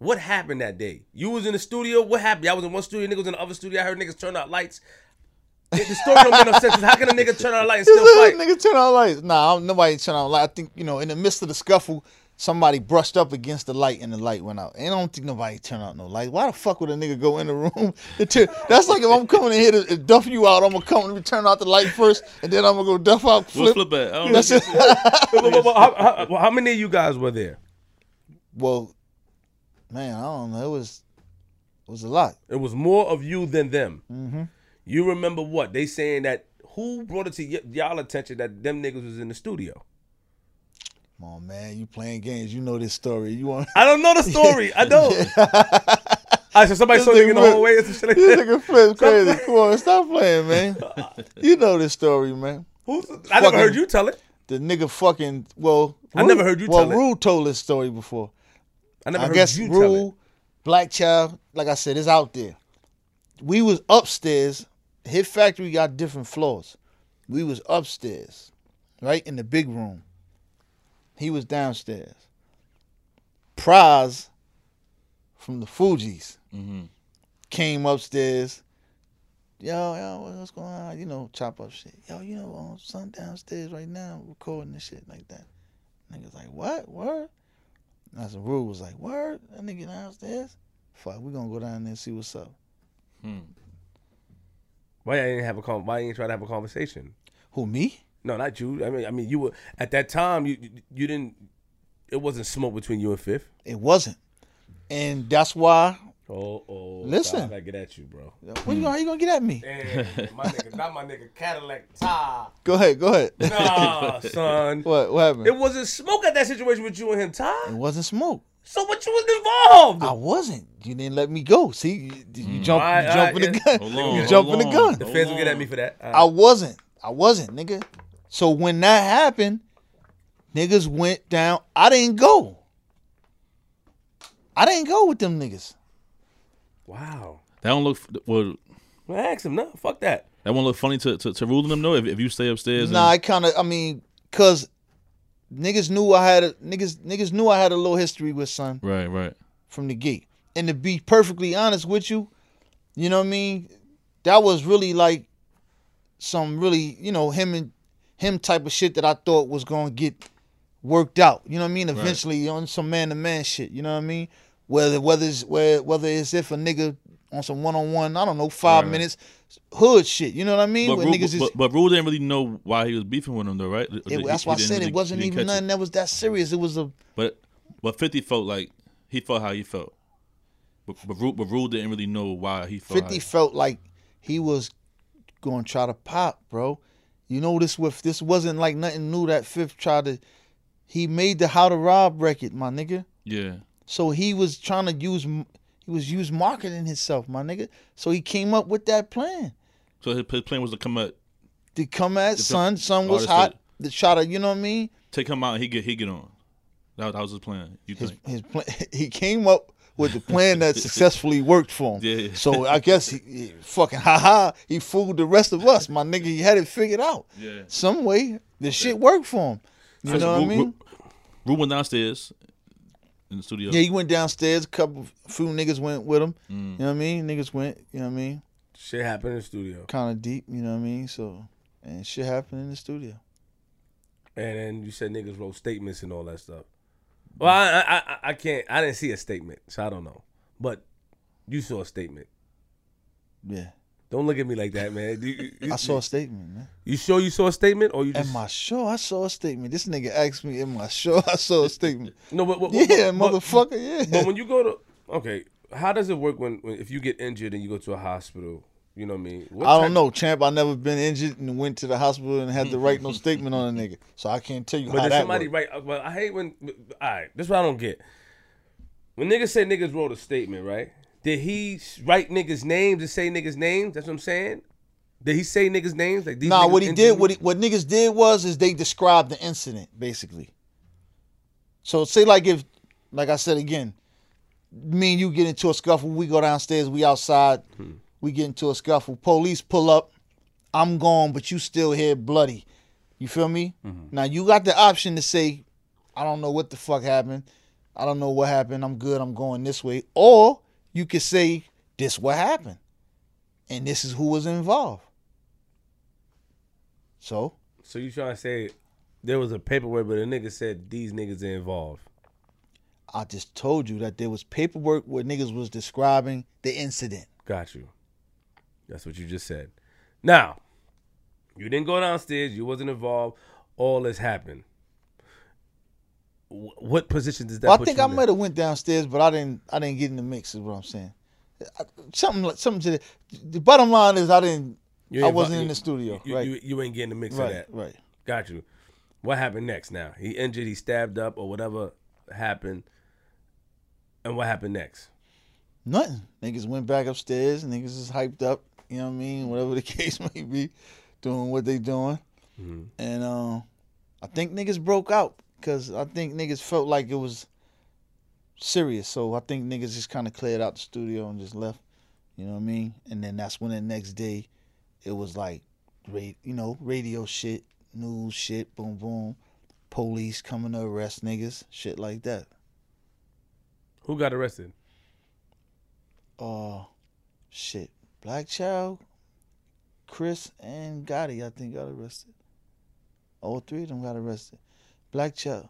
What happened that day? You was in the studio. What happened? I was in one studio. Niggas was in the other studio. I heard niggas turn out lights. The the story don't make no sense. How can a nigga turn out lights light and still fight? nigga turn on lights. Nah, I'm- nobody turn on light. I think you know, in the midst of the scuffle, somebody brushed up against the light and the light went out. And I don't think nobody turn out no light. Why the fuck would a nigga go in the room? [LAUGHS] That's like if I'm coming in here to to duff you out, I'm gonna come and turn out the light first, and then I'm gonna go duff out, We'll flip. flip it. That's [LAUGHS] how, how- how many of you guys were there? well, man, I don't know. It was it was a lot. It was more of you than them. Mm-hmm. You remember what they saying that? Who brought it to y- y'all attention that them niggas was in the studio? Come on, man, you playing games. You know this story. You want? I don't know the story. I [LAUGHS] don't. [LAUGHS] I said somebody This saw you in the hallway or some shit like This that. nigga crazy. Come on, stop playing, man. [LAUGHS] You know this story, man. Who's, I never heard you tell it. The nigga fucking well. I never heard you well, tell it. Rule told this story before. I never I heard guess you tell it. Rule, Black Child, like I said, is out there. We was upstairs. Hit Factory got different floors. We was upstairs, right in the big room. He was downstairs. Pras from the Fugees Mhm. came upstairs. Yo, yo, what's going on? You know, chop up shit. Yo, you know, um, son downstairs right now recording this shit like that. Niggas like, what? Word? That's a rule. Was like, word? That nigga downstairs? Fuck, we gonna go down there and see what's up. Hmm. Why I didn't have a con- Why you didn't try to have a conversation? Who me? No, not you. I mean, I mean, you were at that time. You you- you didn't. It wasn't smoke between you and Fifth. It wasn't, and that's why. Oh, oh, oh. Listen. I gotta get at you, bro. What you, how you gonna get at me? [LAUGHS] Damn, my nigga, not my nigga Cadillac Tah. Go ahead, go ahead. Nah, [LAUGHS] son. what? What happened? It wasn't smoke at that situation with you and him, top. It wasn't smoke. So what you was involved? I wasn't. You didn't let me go. See, you, you mm. jump, Alright, you jump in alright, the gun. Hold [LAUGHS] you hold jump in the gun. the Hold fans will get at me for that. I wasn't. I wasn't, nigga. So when that happened, niggas went down. I didn't go. I didn't go with them niggas. Wow. That don't look well. Well, ask him. No, fuck that. That won't look funny to to, to ruling them though. If, if you stay upstairs, Nah, I kind of. I mean, cause niggas knew I had a niggas niggas knew I had a little history with son right, right. from the gate. And to be perfectly honest with you, you know what I mean. That was really like some really you know him and him type of shit that I thought was gonna get worked out. You know what I mean? Eventually on some man to man shit. You know what I mean? Whether whether it's where whether it's if a nigga on some one on one, I don't know, five Right, minutes, hood shit. You know what I mean? But Rule, but, but didn't really know why he was beefing with him though, right? It, he- that's he why I said really- it wasn't even nothing that was that serious. It was a But but Fifty felt like he felt how he felt. But but Rule, but Rule didn't really know why he felt. fifty how felt like he was going to try to pop, bro. You know this with this wasn't like nothing new that Fifth tried to. He made the How to Rob record, my nigga. Yeah. So he was trying to use he was use marketing himself, my nigga. So he came up with that plan So his, his plan was to come at to come at The- Son. Son was hot. The shot of you know what I mean? take him out and he get he get on. That, that was his plan. You His think? his plan. He came up with the plan that successfully worked for him. Yeah, yeah. So I guess he, he fucking haha, he fooled the rest of us. My nigga, he had it figured out. Yeah. Some way the shit worked for him. You know what I mean? Went downstairs in the studio. Yeah, he went downstairs. A couple, few niggas went with him. Mm. You know what I mean? Niggas went. You know what I mean? Shit happened in the studio, Kind of deep. You know what I mean? So, and shit happened in the studio. and then you said niggas wrote statements and all that stuff. Well, I I, I, I can't. I didn't see a statement, so I don't know. But you saw a statement. Yeah, Don't look at me like that, man. You, you- [LAUGHS] I saw a statement, man. You sure you saw a statement, or you just Am I sure I saw a statement? This nigga asked me, in my show. I saw a statement?" [LAUGHS] no? But, but, Yeah, but- but- motherfucker. Yeah. But when you go to okay, how does it work when, when if you get injured and you go to a hospital? You know what I mean? What I don't know, champ. I never been injured and went to the hospital and had to mm-hmm. write no statement on a nigga, so I can't tell you But how did somebody worked. write? Uh, well, I hate when. All right, this is what I don't get. When niggas say niggas wrote a statement, right? Did he write niggas' names and say niggas' names? That's what I'm saying. Did he say niggas' names? Like these Nah, what he did, what he, what niggas did was, is they described the incident basically. So say like if, like I said again, me and you get into a scuffle, we go downstairs, we outside, hmm. we get into a scuffle, police pull up, I'm gone, but you still here bloody. You feel me? Mm-hmm. Now you got the option to say, I don't know what the fuck happened. I don't know what happened. I'm good. I'm going this way. Or you could say, this what happened. And this is who was involved. So So you trying to say there was a paperwork, but a nigga said these niggas are involved. I just told you that there was paperwork where niggas was describing the incident. Got you. That's what you just said. Now, you didn't go downstairs. You wasn't involved. All this happened. Wh- What position does that? Well, I think you I might have went downstairs, but I didn't. I didn't get in the mix. Is what I'm saying. I- Something like something to the. The bottom line is I didn't. You I wasn't invo- in the studio. You, right. you, you ain't getting the mix of that. Right. Got you. What happened next? Now he injured. He stabbed up or whatever happened. And what happened next? Nothing. Niggas went back upstairs. Niggas is hyped up. You know what I mean? Whatever the [LAUGHS] case may be, doing what they doing. Mm-hmm. And um, I think niggas broke out because I think niggas felt like it was serious. So I think niggas just kind of cleared out the studio and just left. You know what I mean? And then that's when the next day, it was like, you know, radio shit, news shit, boom boom, police coming to arrest niggas, shit like that. Who got arrested? uh shit. Black Child, Chris and Gotti, I think got arrested. All three of them got arrested. Black Child.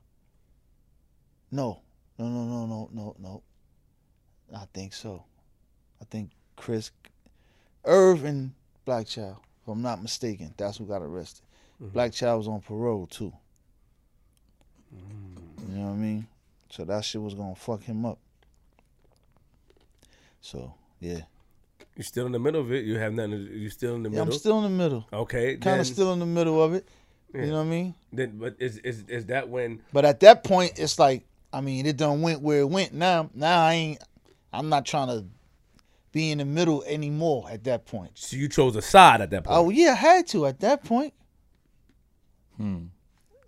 No. No, no, no, no, no, no. I think so. I think Chris Irv and Black Child, if I'm not mistaken. That's who got arrested. Mm-hmm. Black Child was on parole too. Mm. You know what I mean? So that shit was gonna fuck him up. So yeah. You're still in the middle of it. You have nothing. To, you still in the Yeah, middle. I'm still in the middle. okay. Kind of still in the middle of it. Yeah. You know what I mean? Then, but is is is that when? But at that point, it's like, I mean, it done went where it went. Now, now I ain't. I'm not trying to be in the middle anymore. At that point. So you chose a side at that point. Oh yeah, I had to at that point. Hmm.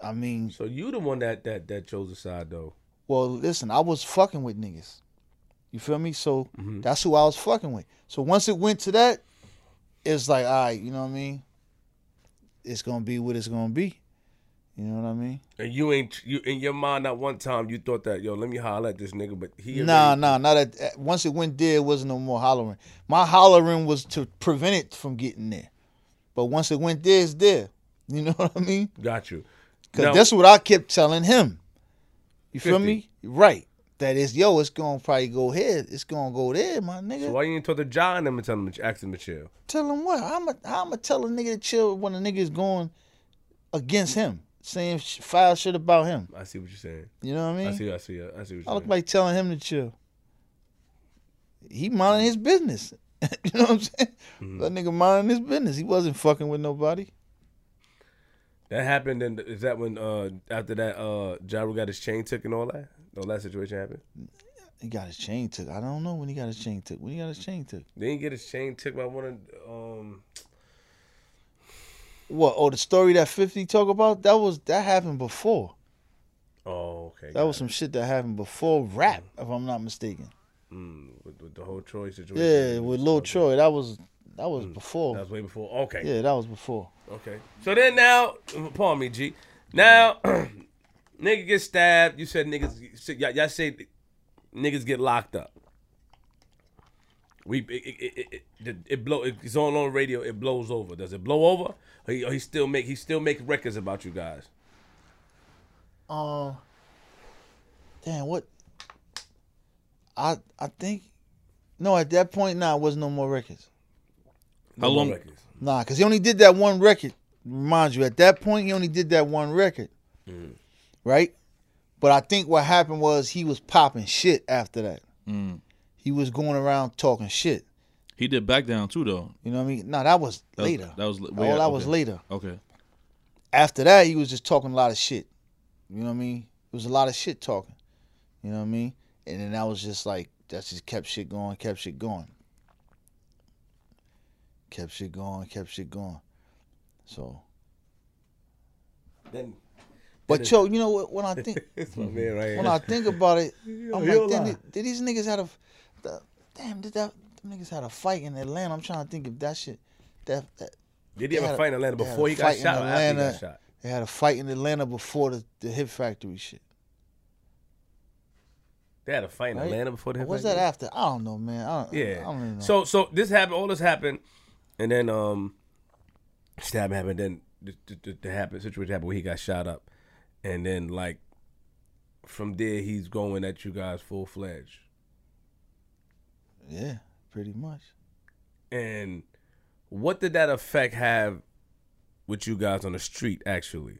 I mean, So you the one that that that chose a side though. well, listen, I was fucking with niggas. You feel me? So Mm-hmm. that's who I was fucking with. So once it went to that, it's like, all right, you know what I mean? It's gonna be what it's gonna be. You know what I mean? And you ain't you in your mind at one time you thought that yo let me holler at this nigga, but he Nah, nah, not at, once it went there, it wasn't no more hollering. My hollering was to prevent it from getting there. But once it went there, it's there. You know [LAUGHS] what I mean? got you. Because Now- that's what I kept telling him. You feel me? Right. That is, yo, it's gonna probably go here. It's gonna go there, my nigga. So why you ain't talk to John and them and tell him to ask him to chill? Tell him what? How am I, how am I tell a nigga to chill when a nigga is going against him, saying sh- foul shit about him? I see what you're saying. You know what I mean? I see. I see. I see what I look saying. like telling him to chill. He minding his business. [LAUGHS] you know what I'm saying? Mm-hmm. That nigga minding his business. He wasn't fucking with nobody. That happened, and is that when uh after that uh Ja Rule got his chain took and all that? All that situation happened. He got his chain took. I don't know when he got his chain took. When he got his chain took. Didn't get his chain took by one of um. What? Oh, the story that Fifty talk about that was that happened before. Oh, okay. That was some shit that happened before rap, if I'm not mistaken. mm, with, with the whole Troy situation. Yeah, with Lil Troy, that was that was before. Mm. That was way before. Okay. Yeah, that was before. Okay. So then now, pardon me, G. Now, [CLEARS THROAT] nigga get stabbed. You said niggas. Y'all, y'all say niggas get locked up. We it it, it, it, it, it blow. It's on on radio. It blows over. Does it blow over? Or he, or he still make he still make records about you guys. Um, damn, what? I I think no. At that point, nah, it was no more records. No How more long- Records. Nah, because he only did that one record. Remind you, at that point, he only did that one record. Right? But I think what happened was he was popping shit after that. Mm. He was going around talking shit. He did back down too, though. You know what I mean? No, that was That was- later. that was All way- that was later. Okay. After that, he was just talking a lot of shit. You know what I mean? It was a lot of shit talking. You know what I mean? And then that was just like that just kept shit going, kept shit going. kept shit going, kept shit going. So, Then but yo, you know what? When I think [LAUGHS] it's my man right when. I think about it, [LAUGHS] Yo, I'm like, damn, did, did these niggas had a, the, damn, did that niggas had a fight in Atlanta? I'm trying to think if that shit, that, that Did he have a fight in Atlanta before he got shot or after he Atlanta. got shot? they had a fight in Atlanta before the, the Hit Factory shit. They had a fight in Right? Atlanta before the Or hit was that after? I don't know, man. I don't, Yeah. I don't even know. So so this happened. All this happened, and then um, stabbing happened. Then the, the, the, the happened situation happened where he got shot up, and then like from there he's going at you guys full fledged. yeah, pretty much. And what did that effect have with you guys on the street? Actually,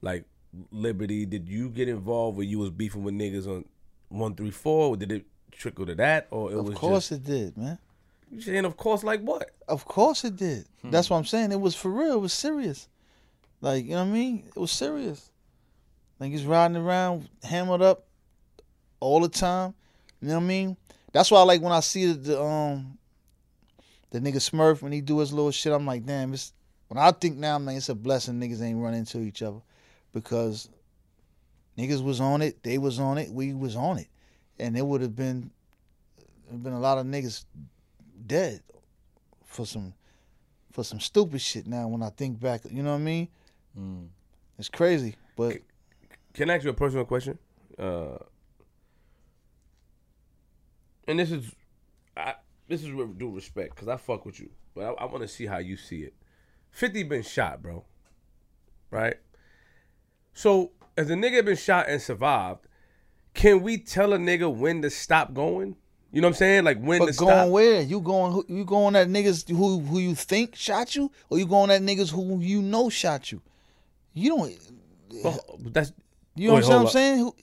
like Liberty, did you get involved when you was beefing with niggas on one three four? Or Did it trickle to that, or it Of was Of course just? it did, man. You saying of course, like what? Of course it did. Hmm. That's what I'm saying. It was for real. It was serious. Like, you know what I mean? It was serious. Like he's riding around hammered up all the time. You know what I mean? That's why I like when I see the, the um the nigga Smurf when he do his little shit, I'm like, damn, it's when I think now, man, it's a blessing niggas ain't run into each other. Because niggas was on it, they was on it, we was on it. And it would have been been a lot of niggas dead for some for some stupid shit now when I think back. You know what I mean? Mm. It's crazy. But Can I ask you a personal question? Uh, and this is, I, this is with due respect because I fuck with you, but I, I want to see how you see it. Fifty been shot, bro. Right. So as a nigga been shot and survived, can we tell a nigga when to stop going? You know what I'm saying? Like when but to going stop. where? You going who- you going at niggas who who you think shot you, or you going at niggas who you know shot you? You don't. Oh, that's You know Wait, what I'm hold saying? Who,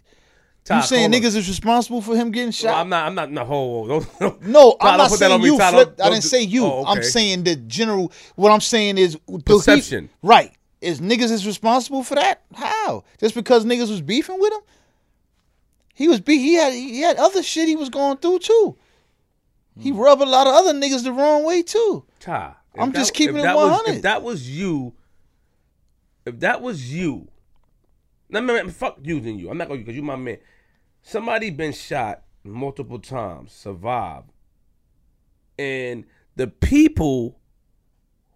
Ty, you saying hold up. niggas is responsible for him getting shot? I'm not. I'm not. No, hold, hold, don't, no, Ty, I'm not put that on saying you. Flip. I didn't say you. Oh, I'm saying the general. What I'm saying is the he- Perception. right? Is niggas is responsible for that? How? Just because niggas was beefing with him? He was be. He had he had other shit he was going through too. He hmm. rubbed a lot of other niggas the wrong way too. Ty, I'm that- just keeping it that was- 100. if that was you, if that was you, no, man, man, fuck using you. I'm not gonna because you my man. Somebody been shot multiple times, survived, and the people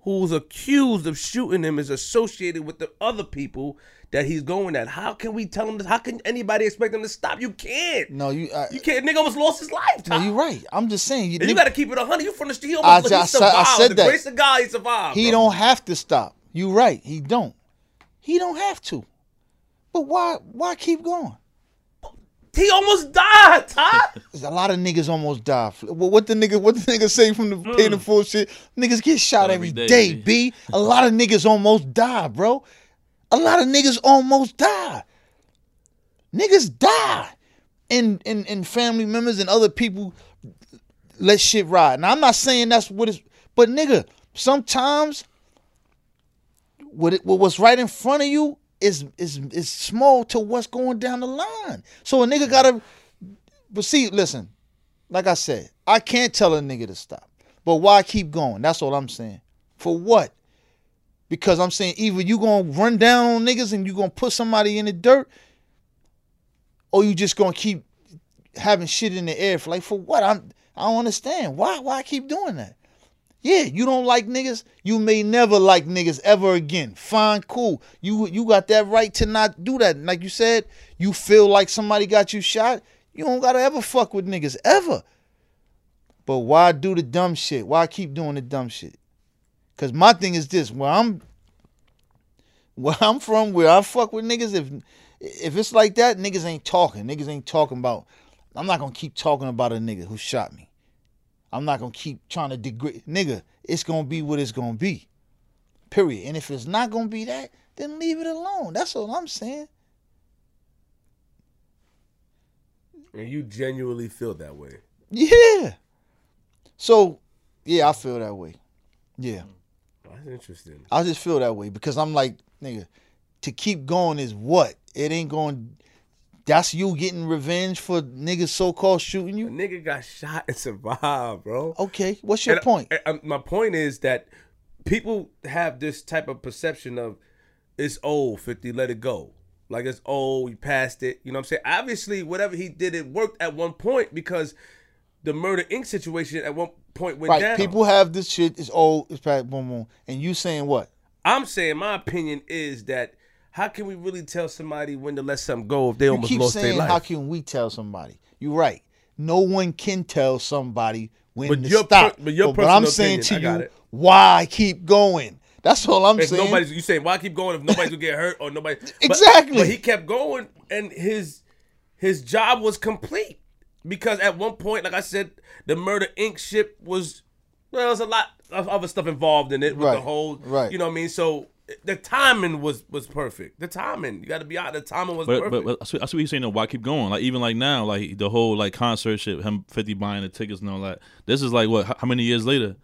who's accused of shooting him is associated with the other people that he's going at. How can we tell him this? How can anybody expect him to stop? You can't. No, you. You can't. Nigga almost lost his life. no, Ty. you right. I'm just saying. You, you got to keep it 100. You from the street. He, I almost, ju- he I said- survived. I said the that. grace of God, he survived. He bro. don't have to stop. You right. He don't. He don't have to. But why? Why keep going? He almost died, Ty. There's [LAUGHS] a lot of niggas almost die. Well, what the nigga? What the nigga say from the Mm. pay the full shit? Niggas get shot every Every day, day, B. B. A lot of niggas almost die, bro. A lot of niggas almost die. Niggas die, and and and family members and other people let shit ride. Now I'm not saying that's what it's, but nigga, sometimes what it, what what's right in front of you is is is small to what's going down the line. So a nigga gotta. But see, listen, like I said, I can't tell a nigga to stop. But why keep going? That's all I'm saying. For what? Because I'm saying either you gonna run down on niggas and you gonna put somebody in the dirt, or you just gonna keep having shit in the air for like for what? I'm I don't understand. Why why keep doing that? Yeah, you don't like niggas. You may never like niggas ever again. Fine, cool. You you got that right to not do that. Like you said, you feel like somebody got you shot. You don't gotta ever fuck with niggas ever. But why do the dumb shit? Why keep doing the dumb shit? Cause my thing is this: where I'm, where I'm from, where I fuck with niggas, if if it's like that, niggas ain't talking. Niggas ain't talking about. I'm not gonna keep talking about a nigga who shot me. I'm not gonna keep trying to degrade nigga. It's gonna be what it's gonna be. Period. And if it's not gonna be that, then leave it alone. That's all I'm saying. And you genuinely feel that way. Yeah. So, yeah, I feel that way. Yeah. That's interesting. I just feel that way because I'm like, nigga, to keep going is what? It ain't going That's you getting revenge for niggas so called shooting A you. nigga got shot and survived, bro. Okay, what's your And, point? uh, uh, my point is that people have this type of perception of it's old, 50, let it go. Like it's old, we passed it. You know what I'm saying? Obviously, whatever he did, it worked at one point because the Murder Inc. situation at one point went Right, down. people have this shit. It's old. It's back. Boom, boom. And you saying what? I'm saying my opinion is that how can we really tell somebody when to let something go if they You almost keep lost their saying, life? how can we tell somebody? You're right. No one can tell somebody when But to your stop. per- but your but I'm personal saying opinion, to got you, it. why keep going? That's all I'm if saying. nobody's you saying why keep going if nobody's gonna get hurt or nobody Exactly. But, he kept going and his his job was complete because at one point, like I said, the Murder Inc. ship was well, there's a lot of other stuff involved in it with the whole right. You know what I mean? So the timing was was perfect. The timing you got to be out. The timing was But, perfect. but, but I see, I see what you're saying. Though, why keep going? Like even like now, like the whole like concert shit, him fifty buying the tickets and all that. This is like what? How, how many years later?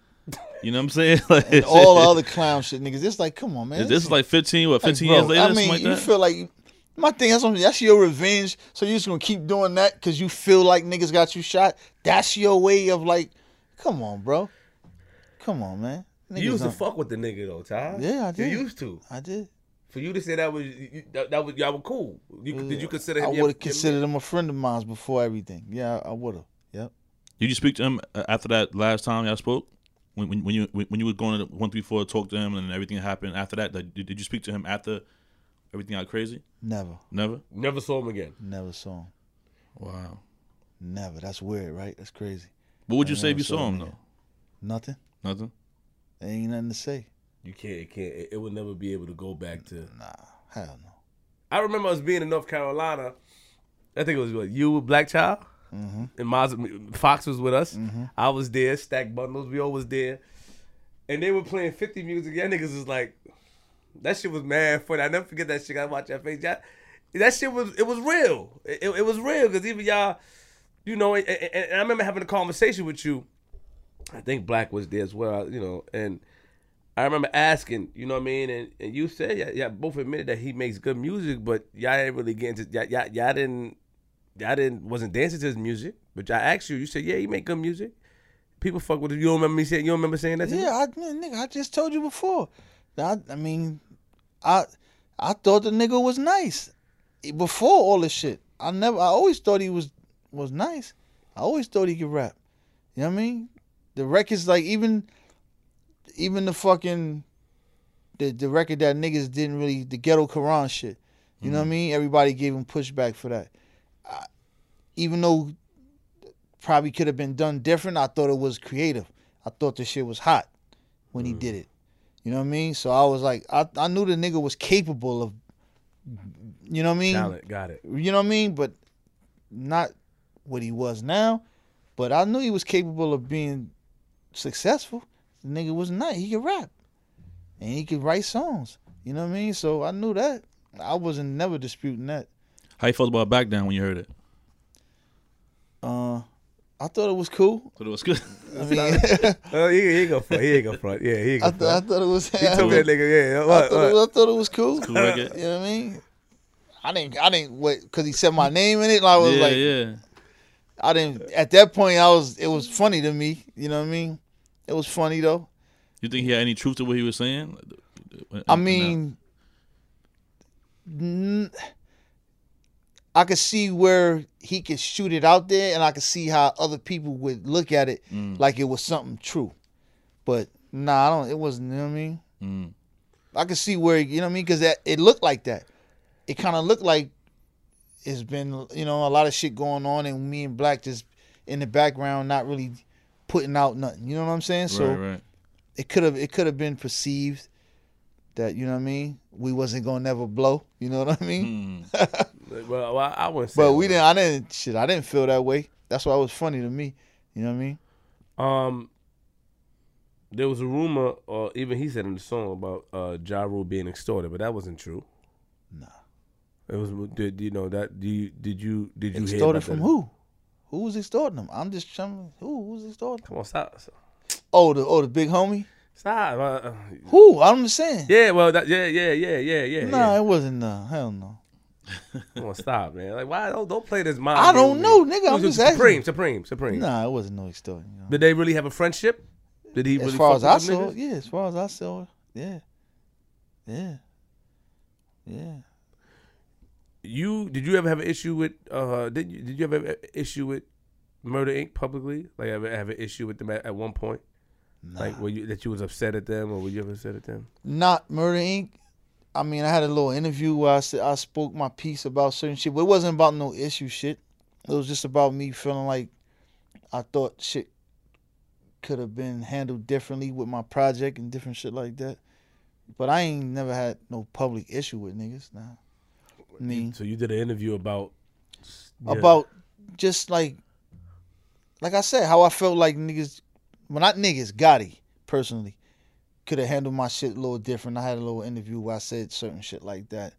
You know what I'm saying? [LAUGHS] Like And [LAUGHS] all the other clown shit, niggas. It's like, come on, man. This is like 15, what? Like, 15 bro, years later, I mean, like you that. feel like my thing. That's something. That's your revenge. So you're just gonna keep doing that because you feel like niggas got you shot. That's your way of like, come on, bro. Come on, man. Niggas you used to fuck with the nigga though, Ty. Yeah, I did. You used to. I did. For you to say that was you, that, that was y'all were cool. You, Did you consider him? I would have considered him a friend of mine before everything. Yeah, I would have. Yep. Did you speak to him uh, after that last time y'all spoke? When, when, when you when when you was going to one three four talk to him and everything happened after that, like, did, did you speak to him after everything got crazy? Never. Never. Never saw him again. Never saw him. Wow. Never. That's weird, right? That's crazy. What would you say if you saw saw him him again. though? Nothing. Nothing. There ain't nothing to say. You can't. It can't. It, it will never be able to go back to. Nah. Hell no. I remember us being in North Carolina. I think it was what you, Black Child, Mm-hmm. and Miles, Fox was with us. I was there. Stack bundles. We all was there, and they were playing fifty music. Y'all niggas was like, that shit was mad funny. I never forget that shit. I watch that face. Y'all, that shit was it was real. It, it, it was real because even y'all, you know, and, and, and I remember having a conversation with you. I think Black was there as well. You know, and. I remember asking, you know what I mean, and, and you said, yeah, yeah, both admitted that he makes good music, but y'all didn't really get into, y'all, y'all, y'all didn't, y'all didn't, wasn't dancing to his music. But I asked you, you said, yeah, he make good music. People fuck with it. You don't remember me saying, you don't remember saying that? To me? Yeah, I, nigga, I just told you before. I, I mean, I, I thought the nigga was nice before all this shit. I never, I always thought he was was nice. I always thought he could rap. You know what I mean? The records, like even, even the fucking, the the record that niggas didn't really, the ghetto Quran shit. You know what I mm-hmm. mean? Everybody gave him pushback for that. I, even though probably could have been done different. I thought it was creative. I thought the shit was hot when he mm. did it. You know what I mean? So I was like, I, I knew the nigga was capable of, you know what I mean? Talent, got it. You know what I mean? But not what he was now. But I knew he was capable of being successful. The nigga was not. He could rap, and he could write songs. You know what I mean? So I knew that. I wasn't never disputing that. How you felt about back down when you heard it? Uh, I thought it was cool. Thought it was good. [LAUGHS] I mean, [LAUGHS] Oh, he, he ain't go front. He ain't go front. Yeah, he ain't go I, front. I thought it was. he told me that nigga, yeah. I What, thought, it. I thought it was cool. Cool record. You know what I mean? I didn't. I didn't wait because he said my name in it. I was yeah, like, yeah. I didn't. At that point, I was. It was funny to me. You know what I mean? It was funny though. You think he had any truth to what he was saying? I mean, n- I could see where he could shoot it out there, and I could see how other people would look at it Mm. like it was something true. But nah, I don't. It wasn't. You know what I mean? Mm. I could see where you know what I mean because that it looked like that. It kind of looked like it's been you know a lot of shit going on, and me and Black just in the background, not really putting out nothing. You know what I'm saying? So right, right. it could have it could have been perceived that you know what I mean we wasn't gonna never blow. You know what I mean? Mm. Well, [LAUGHS] well, I wouldn't But we didn't. I didn't. Shit, I didn't feel that way. That's why it was funny to me. You know what I mean? Um, there was a rumor, or even he said in the song about uh, Ja Rule being extorted, but that wasn't true. Nah. It was. Did you know that? Do you did you did you hear Extorted about from that? who? Who was extorting them? I'm just trying. Who who was extorting? Come on, stop, Oh, the oh the big homie. stop. Uh, uh, Who? I'm just saying. yeah, well, that, yeah, yeah, yeah, yeah, yeah. Nah, yeah. it wasn't. Nah, hell no. Come on, stop, man. Like, why don't don't play this mind? I don't game know, with nigga, I'm It was just asking. Supreme, Supreme, Supreme. Nah, it wasn't no extortion. You know? Did they really have a friendship? Did he as really far as I with saw, niggas? yeah. As far as I saw, yeah, yeah, yeah. You did you ever have an issue with uh did you did you ever have an issue with Murder Inc. publicly? Like ever have an issue with them at, at one point? Nah. Like were you that you was upset at them or were you ever upset at them? not Murder Inc. I mean, I had a little interview where I said I spoke my piece about certain shit, but it wasn't about no issue shit. It was just about me feeling like I thought shit could have been handled differently with my project and different shit like that. But I ain't never had no public issue with niggas. Nah. Mean, So you did an interview about yeah. about just like like I said, how I felt like niggas well not niggas, Gotti, personally, could have handled my shit a little different. I had a little interview where I said certain shit like that.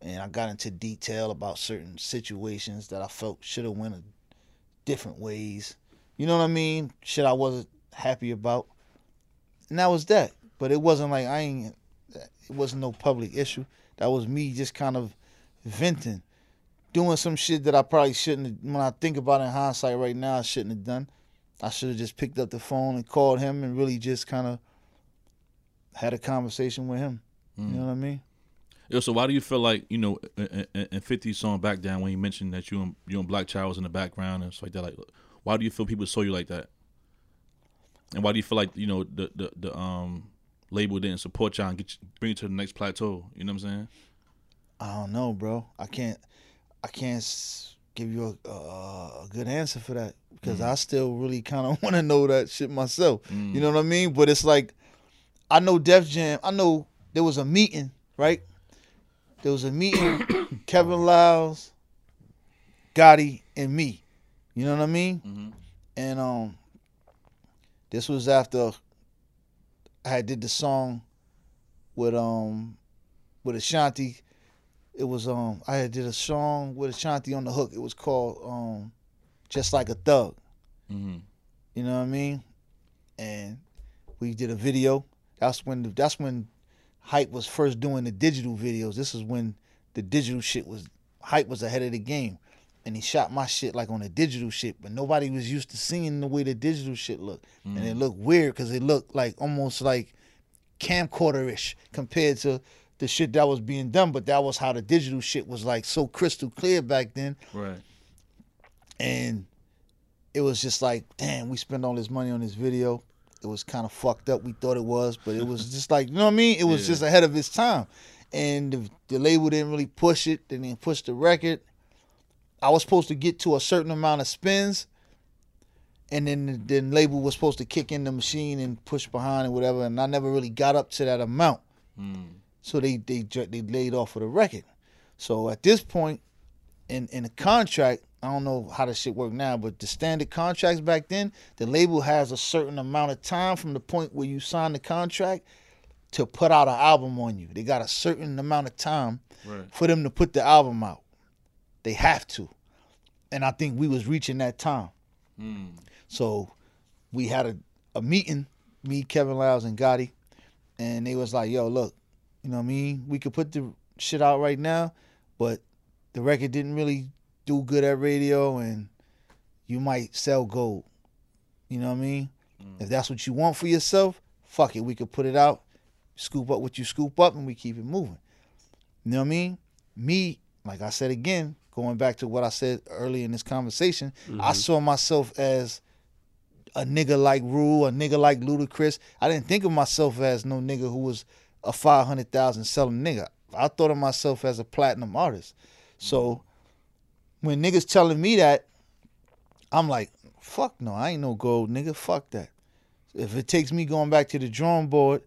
And I got into detail about certain situations that I felt should have went a different ways. You know what I mean? Shit I wasn't happy about. And that was that. But it wasn't like I ain't it wasn't no public issue. That was me just kind of venting doing some shit that I probably shouldn't have, when I think about it in hindsight right now, I shouldn't have done. I should have just picked up the phone and called him and really just kind of had a conversation with him. You know what I mean? Yo, so why do you feel like you know in, 50's song back down when you mentioned that you and you and Black Child was in the background and stuff like that? Like, why do you feel people saw you like that? And why do you feel like you know the the, the um label didn't support y'all and get you, bring you to the next plateau? You know what I'm saying? I don't know, bro. I can't, I can't give you a, a, a good answer for that because I still really kind of [LAUGHS] want to know that shit myself. You know what I mean? But it's like, I know Def Jam. I know there was a meeting, right? There was a meeting. [COUGHS] Kevin Liles, Gotti, and me. You know what I mean? And um, this was after I did the song with um with Ashanti. It was um I had did a song with Ashanti on the hook. It was called um Just Like a Thug. Mm-hmm. You know what I mean? And we did a video. That's when that's when Hype was first doing the digital videos. This is when the digital shit was Hype was ahead of the game. And he shot my shit like on the digital shit, but nobody was used to seeing the way the digital shit looked. And it looked weird because it looked like almost like camcorder-ish compared to the shit that was being done. But that was how the digital shit was like so crystal clear back then Right. and it was just like, damn, we spent all this money on this video. It was kind of fucked up. We thought it was, but it was [LAUGHS] just like, you know what I mean? It was Yeah. just ahead of its time, and the, the label didn't really push it. They didn't push the record. I was supposed to get to a certain amount of spins, and then the then label was supposed to kick in the machine and push behind and whatever. And I never really got up to that amount, hmm. So they they they laid off of the record. So at this point, in in a contract, I don't know how the shit work now, but the standard contracts back then, the label has a certain amount of time from the point where you sign the contract to put out an album on you. They got a certain amount of time Right. for them to put the album out. They have to. And I think we was reaching that time. Hmm. So we had a, a meeting, me, Kevin Liles, and Gotti, and they was like, yo, look, you know what I mean? We could put the shit out right now, but the record didn't really do good at radio and you might sell gold. You know what I mean? Mm. If that's what you want for yourself, fuck it. We could put it out, scoop up what you scoop up, and we keep it moving. You know what I mean? Me, like I said again, going back to what I said earlier in this conversation, I mm-hmm. saw myself as a nigga like Rule, a nigga like Ludacris. I didn't think of myself as no nigga who was a five hundred thousand selling nigga. I thought of myself as a platinum artist. So when niggas telling me that, I'm like, fuck no, I ain't no gold nigga. Fuck that. If it takes me going back to the drawing board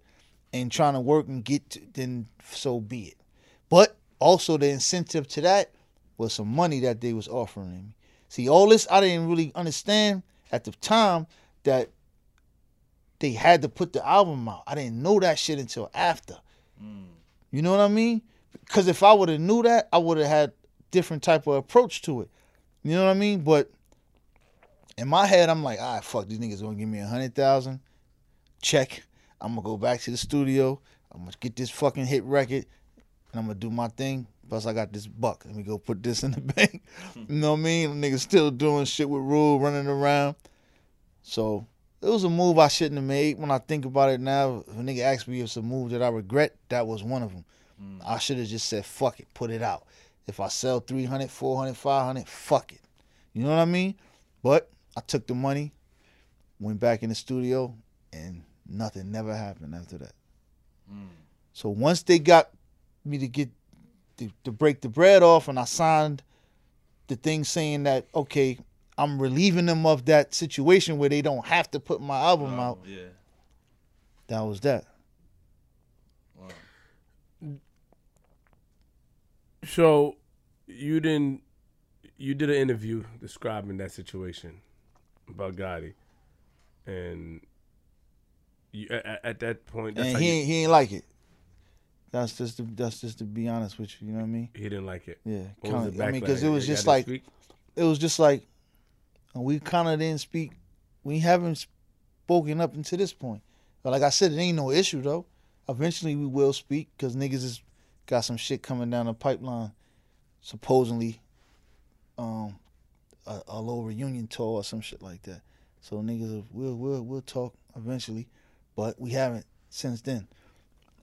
and trying to work and get, to, then so be it. But also the incentive to that was some money that they was offering me. See, all this I didn't really understand at the time that they had to put the album out. I didn't know that shit until after. You know what I mean? Because if I would have knew that, I would have had different type of approach to it. You know what I mean? But in my head, I'm like, all right, fuck, these niggas gonna give me a hundred thousand. Check. I'm gonna go back to the studio. I'm gonna get this fucking hit record. and I'm gonna do my thing. Plus, I got this buck. Let me go put this in the [LAUGHS] bank. you know what I mean? Niggas still doing shit with rule, running around. So it was a move I shouldn't have made. When I think about it now, if a nigga asked me if it's a move that I regret, that was one of them. Mm. I should have just said, fuck it, put it out. If I sell 300, 400, 500, fuck it. You know what I mean? But I took the money, went back in the studio, and nothing never happened after that. Mm. So once they got me to get to, to break the bread off, and I signed the thing saying that okay, I'm relieving them of that situation where they don't have to put my album out. Oh, yeah. That was that. So you didn't you did an interview describing that situation about Gotti, and you, at, at that point, that's and he you, ain't, he ain't like it. That's just to, that's just to be honest with you. You know what I mean? he didn't like it. Yeah, What kinda, the I mean, because it was just like it was just like we kind of didn't speak. We haven't spoken up until this point. But like I said, it ain't no issue though. Eventually we will speak because niggas is got some shit coming down the pipeline. Supposedly, um, a, a little reunion tour or some shit like that. So niggas, will we'll we'll talk eventually, but we haven't since then.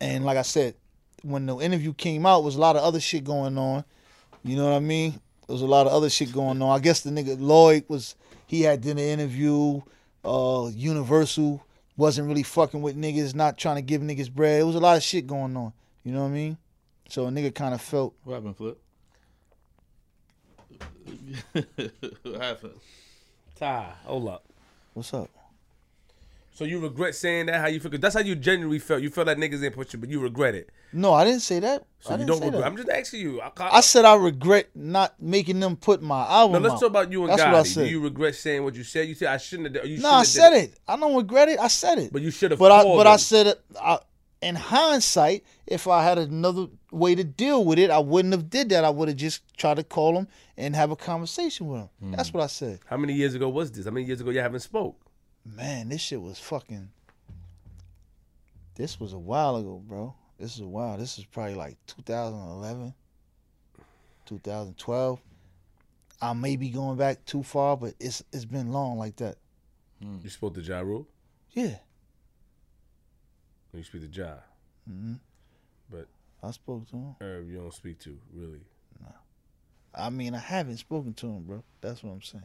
And like I said, when the interview came out, was a lot of other shit going on. You know what I mean? There was a lot of other shit going on. I guess the nigga Lloyd was he had did an interview. Uh, Universal wasn't really fucking with niggas, not trying to give niggas bread. It was a lot of shit going on. You know what I mean? So a nigga kind of felt What happened, Flip? what happened? Ty, hold up. what's up? So you regret saying that? How you feel? that's how you genuinely felt. You felt that niggas didn't push you, but you regret it. No, I didn't say that. So I you don't regret. That. I'm just asking you. I, I said I regret not making them put my album. no, let's out. talk about you and That's Gotti. what I Do you regret saying what you said? You said I shouldn't have. Done you No, I said did it. I don't regret it. I said it. But you should have. But I but I said it. I, in hindsight, if I had another way to deal with it, I wouldn't have did that. I would have just tried to call him and have a conversation with him. Hmm. That's what I said. How many years ago was this? How many years ago you haven't spoke? Man, this shit was fucking. This was a while ago, bro. This is a while. This is probably like 2011, 2012. I may be going back too far, but it's it's been long like that. You spoke to Ja Rule? Yeah, You speak to Ja. hmm But I spoke to him. Irv, you don't speak to really. No. I mean, I haven't spoken to him, bro. That's what I'm saying.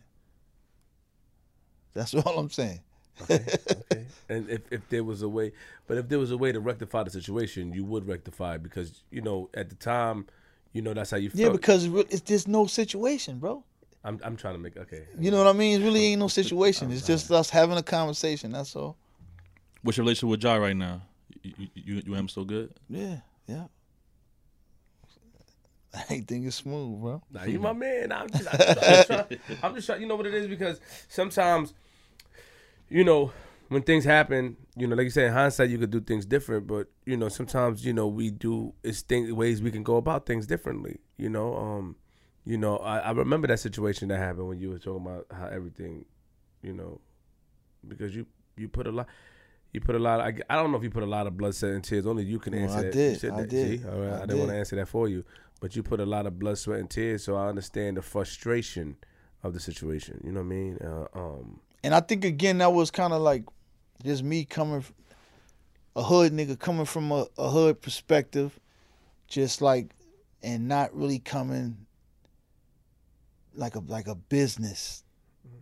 That's [LAUGHS] all I'm saying. Okay. [LAUGHS] and if, if there was a way, but if there was a way to rectify the situation, you would rectify it because you know at the time, you know that's how you felt. Yeah, because it's just no situation, bro. I'm I'm trying to make okay. You know what I mean? It really ain't no situation. [LAUGHS] It's just us having a conversation. That's all. What's your relationship with Ja right now? You you, you, you and him still good? Yeah, yeah. [LAUGHS] I ain't think it's smooth, bro. Nah, you my man. I'm just, I'm just, trying, I'm just trying. You know what it is because sometimes, you know, when things happen, you know, like you said, in hindsight, you could do things different. But you know, sometimes you know we do it's things ways we can go about things differently. You know, um, you know, I, I remember that situation that happened when you were talking about how everything, you know, because you you put a lot. You put a lot. I, I don't know if you put a lot of blood, sweat, and tears. Only you can Well, answer I that. did. You said I that. did. See? All right. I I, didn't want to answer that for you, but you put a lot of blood, sweat, and tears. So I understand the frustration of the situation. You know what I mean? Uh, um, And I think again that was kind of like just me coming, a hood nigga coming from a, a hood perspective, just like, and not really coming like a like a business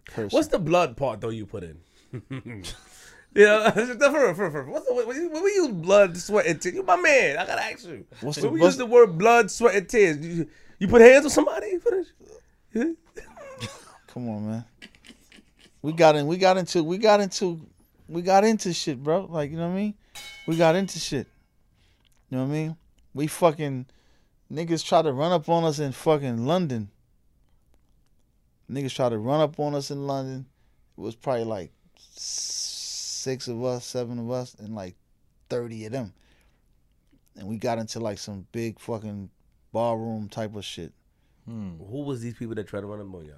person. what's the blood part though you put in? [LAUGHS] yeah, [LAUGHS] for, for, for, what's the, when you- when we use blood, sweat, and tears, you my man. I gotta ask you. What's when the- we what's use the word blood, sweat, and tears, you, you put hands on somebody for this? Yeah? [LAUGHS] Come on, man. We got in. We got into. We got into. We got into shit, bro. Like you know what I mean. We got into shit. You know what I mean. We fucking niggas try to run up on us in fucking London. Niggas try to run up on us in London. It was probably like six of us, seven of us, and like thirty of them. And we got into like some big fucking ballroom type of shit. Hmm. Who was these people that tried to run up on y'all?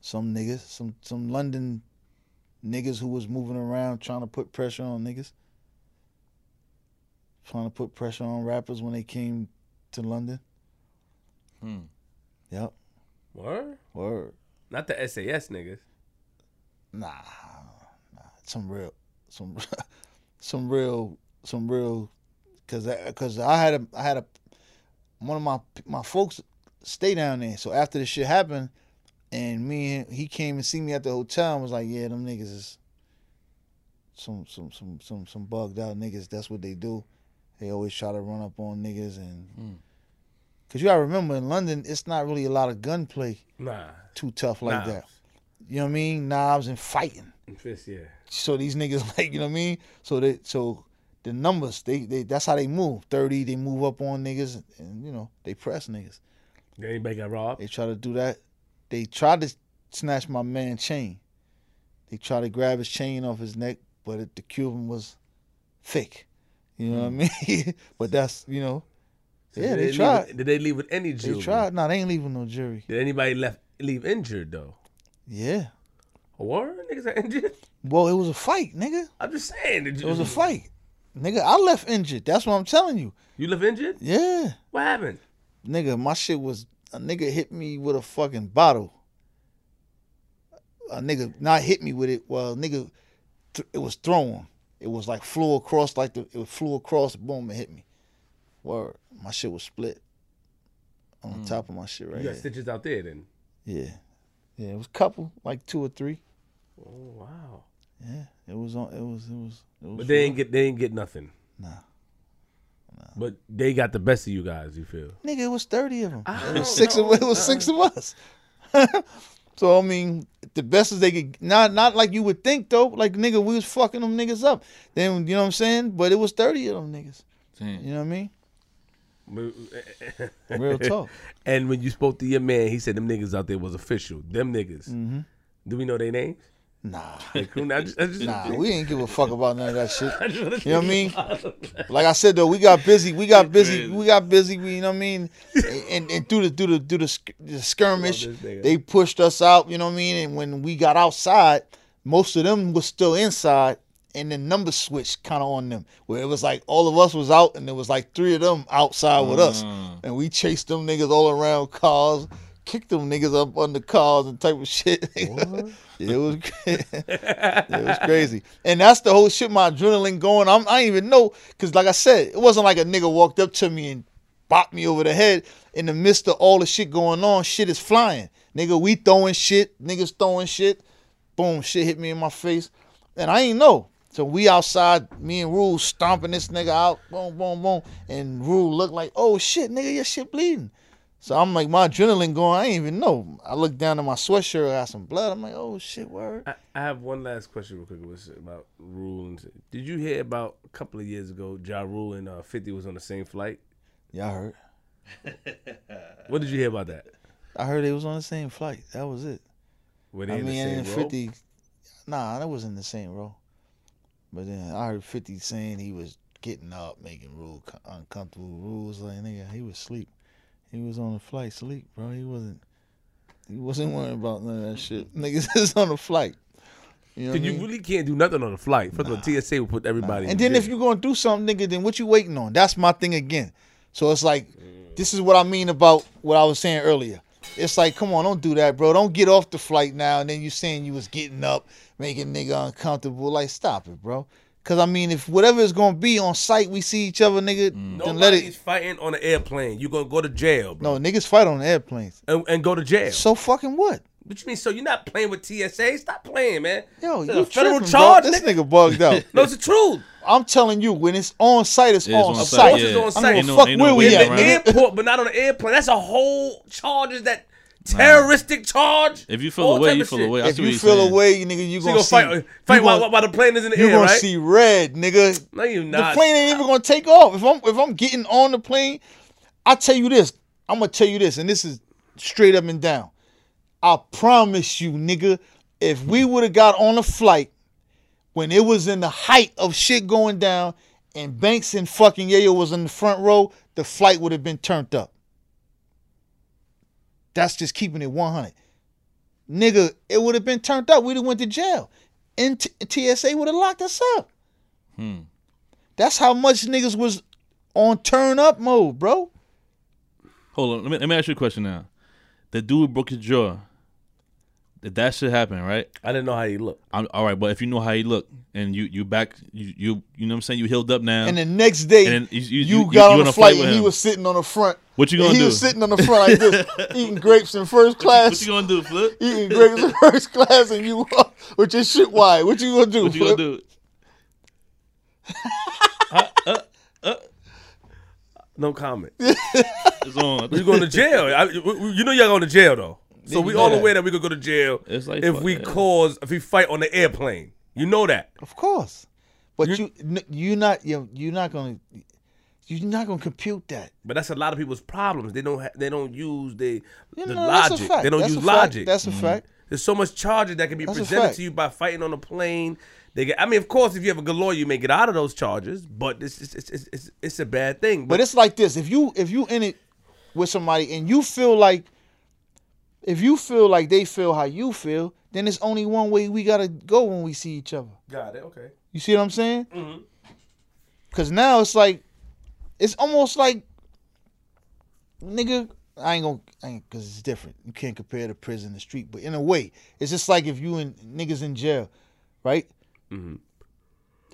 Some niggas, some some London niggas who was moving around trying to put pressure on niggas. Trying to put pressure on rappers when they came to London. Hmm. Yep. Word? Word. Not the SAS niggas. Nah, nah. Some real, some, [LAUGHS] some real, some real. Cause, I, cause I had a, I had a, one of my my folks stay down there. So after this shit happened, and me and he came and see me at the hotel and was like, yeah, them niggas is some some some some some bugged out niggas. That's what they do. They always try to run up on niggas and. Hmm. Cause you gotta remember in London, it's not really a lot of gunplay Nah. too tough like that. You know what I mean? Knives and fighting. Fist, yeah. So these niggas [LAUGHS] like, you know what I mean? So they so the numbers, they, they that's how they move. Thirty, they move up on niggas and you know, they press niggas. Did anybody got robbed? They try to do that. They tried to snatch my man chain. They tried to grab his chain off his neck, but it, the Cuban was thick. You know what I hmm. mean? [LAUGHS] but that's you know, So yeah, they leave tried. with- did they leave with any jury? They tried. No, they ain't leaving no jury. Did anybody left leave injured though? Yeah. War? Niggas are injured? Well, it was a fight, nigga. I'm just saying. It was a [LAUGHS] fight. Nigga, I left injured. That's what I'm telling you. You left injured? Yeah. What happened? Nigga, my shit was a nigga hit me with a fucking bottle. A nigga not hit me with it. Well, nigga, th- it was thrown. It was like flew across, like the it flew across, boom, and hit me. Word, my shit was split on the top of my shit right You got here. stitches out there then. Yeah, yeah, it was a couple, like two or three. Oh wow. Yeah, it was on. It was. It was. It was But they ain't get they ain't get nothing. Nah. But they got the best of you guys, you feel? Nigga, it was thirty of them. It was six know. of it was six of us. [LAUGHS] so I mean, the best as they could. Not not like you would think though. Like nigga, we was fucking them niggas up. Then you know what I'm saying. But it was thirty of them niggas. Damn. You know what I mean? Real [LAUGHS] talk. And when you spoke to your man, he said them niggas out there was official. Them niggas. Mm-hmm. Do we know their names? Nah, [LAUGHS] I just, I just, nah, we ain't give a fuck about none of that shit. [LAUGHS] I just wanna You know what I mean? Like I said though, we got busy. We got busy. We got busy. We, you know what I mean? [LAUGHS] And and through the through the through the, sk- the skirmish, Love this nigga. they pushed us out. You know what I mean? And when we got outside, most of them was still inside, and the number switched kind of on them, where it was like all of us was out, and there was like three of them outside with us, Mm. and we chased them niggas all around cars. Kicked them niggas up under cars and type of shit. [LAUGHS] It was, [LAUGHS] it was crazy, and that's the whole shit. My adrenaline going. I'm, I didn't even know because, like I said, it wasn't like a nigga walked up to me and bopped me over the head. In the midst of all the shit going on, shit is flying. Nigga, we throwing shit. Niggas throwing shit. Boom, shit hit me in my face, and I ain't know. So we outside, me and Rule stomping this nigga out. Boom, boom, boom, and Rule looked like, oh shit, nigga, your shit bleeding. So I'm like, my adrenaline going. I ain't even know. I looked down at my sweatshirt. I got some blood. I'm like, oh shit, word. I, I have one last question real quick was about Rule. And, did you hear about a couple of years ago, Ja Rule and uh, 50 was on the same flight? Yeah, I heard. [LAUGHS] What did you hear about that? I heard they was on the same flight. That was it. Were they I in mean, the same and row? 50, nah, that wasn't the same row. But then I heard 50 saying he was getting up, making rule uncomfortable rules. Like, nigga, he was asleep. He was on the flight sleep, bro. He wasn't, he wasn't worrying about none of that shit. [LAUGHS] Niggas is on a flight. You know Because you mean? really can't do nothing on a flight. First of all, TSA will put everybody in And then jail. if you're gonna do something, nigga, then what you waiting on? That's my thing again. So it's like, this is what I mean about what I was saying earlier. It's like, come on, don't do that, bro. Don't get off the flight now, and then you saying you was getting up, making nigga uncomfortable. Like, stop it, bro. Cause I mean, if whatever is gonna be on site, we see each other, nigga. Then let Nobody's it. fighting on an airplane. You're going to go to jail, bro. No, niggas fight on airplanes. And, and go to jail. So fucking what? What you mean? So you're not playing with TSA? Stop playing, man. Yo, It's you a federal tripping, charge, bro. This nigga. nigga bugged out. [LAUGHS] No, it's the truth. I'm telling you, when it's on site, it's It is on, on site. site, Course it's yeah. on I site. don't Ain't give no- a fuck no we way at, In the airport, but not on the airplane. That's a whole charges that terroristic charge. If you feel all away, type you of feel shit. away. I If see what you he's feel saying. away, nigga, you So gonna you see. gonna fight, fight you while, gonna- while the plane is in the you air, gonna right? see red, nigga. no, you The plane ain't even gonna take off. If I'm if I'm getting on the plane, I tell you this. I'm gonna tell you this, and this is straight up and down. I promise you, nigga, if we would have got on a flight when it was in the height of shit going down and Banks and fucking Yayo was in the front row, the flight would have been turned up. That's just keeping it 100. Nigga, it would have been turned up. We'd have went to jail. And T- TSA would have locked us up. Hmm. That's how much niggas was on turn up mode, bro. Hold on. Let me, let me ask you a question now. The dude broke his jaw. Did that should happen, right? I didn't know how he looked. I'm all right, but if you know how he looked and you you back you you you know what I'm saying you healed up now. And the next day, And you- you- you, you- got you on the a flight and he was sitting on the front. what you gonna do? he was sitting on the front like this, [LAUGHS] eating grapes in first class. what, you gonna do, Flip? [LAUGHS] eating grapes in first class, and you with your shit wide. What you gonna do? What you gonna Flip? do? [LAUGHS] Uh, uh, uh. No comment. It's on. We going to jail. I, you know y'all going to jail though. So we all know that. aware that we could go to jail It's like if fuck, we yeah. cause if we fight on the airplane. You know that. Of course, but You- you n- you not you you're not gonna you're not gonna compute that. But that's a lot of people's problems. They don't ha- they don't use the You the know, logic. They don't That's use logic. That's a fact. There's so much charges that can be That's presented to you by fighting on a plane. They get. I mean, of course, if you have a good lawyer, you may get out of those charges. But it's it's it's, it's, it's, it's a bad thing. But it's like this: if you if you in it with somebody and you feel like if you feel like they feel how you feel, then it's only one way we gotta go when we see each other. got it. Okay. You see what I'm saying? Mm-hmm. Cause now it's like, it's almost like, nigga. I ain't gonna, I ain't, cause it's different. You can't compare the prison and the street, but in a way, it's just like if you and niggas in jail, right? Mm-hmm.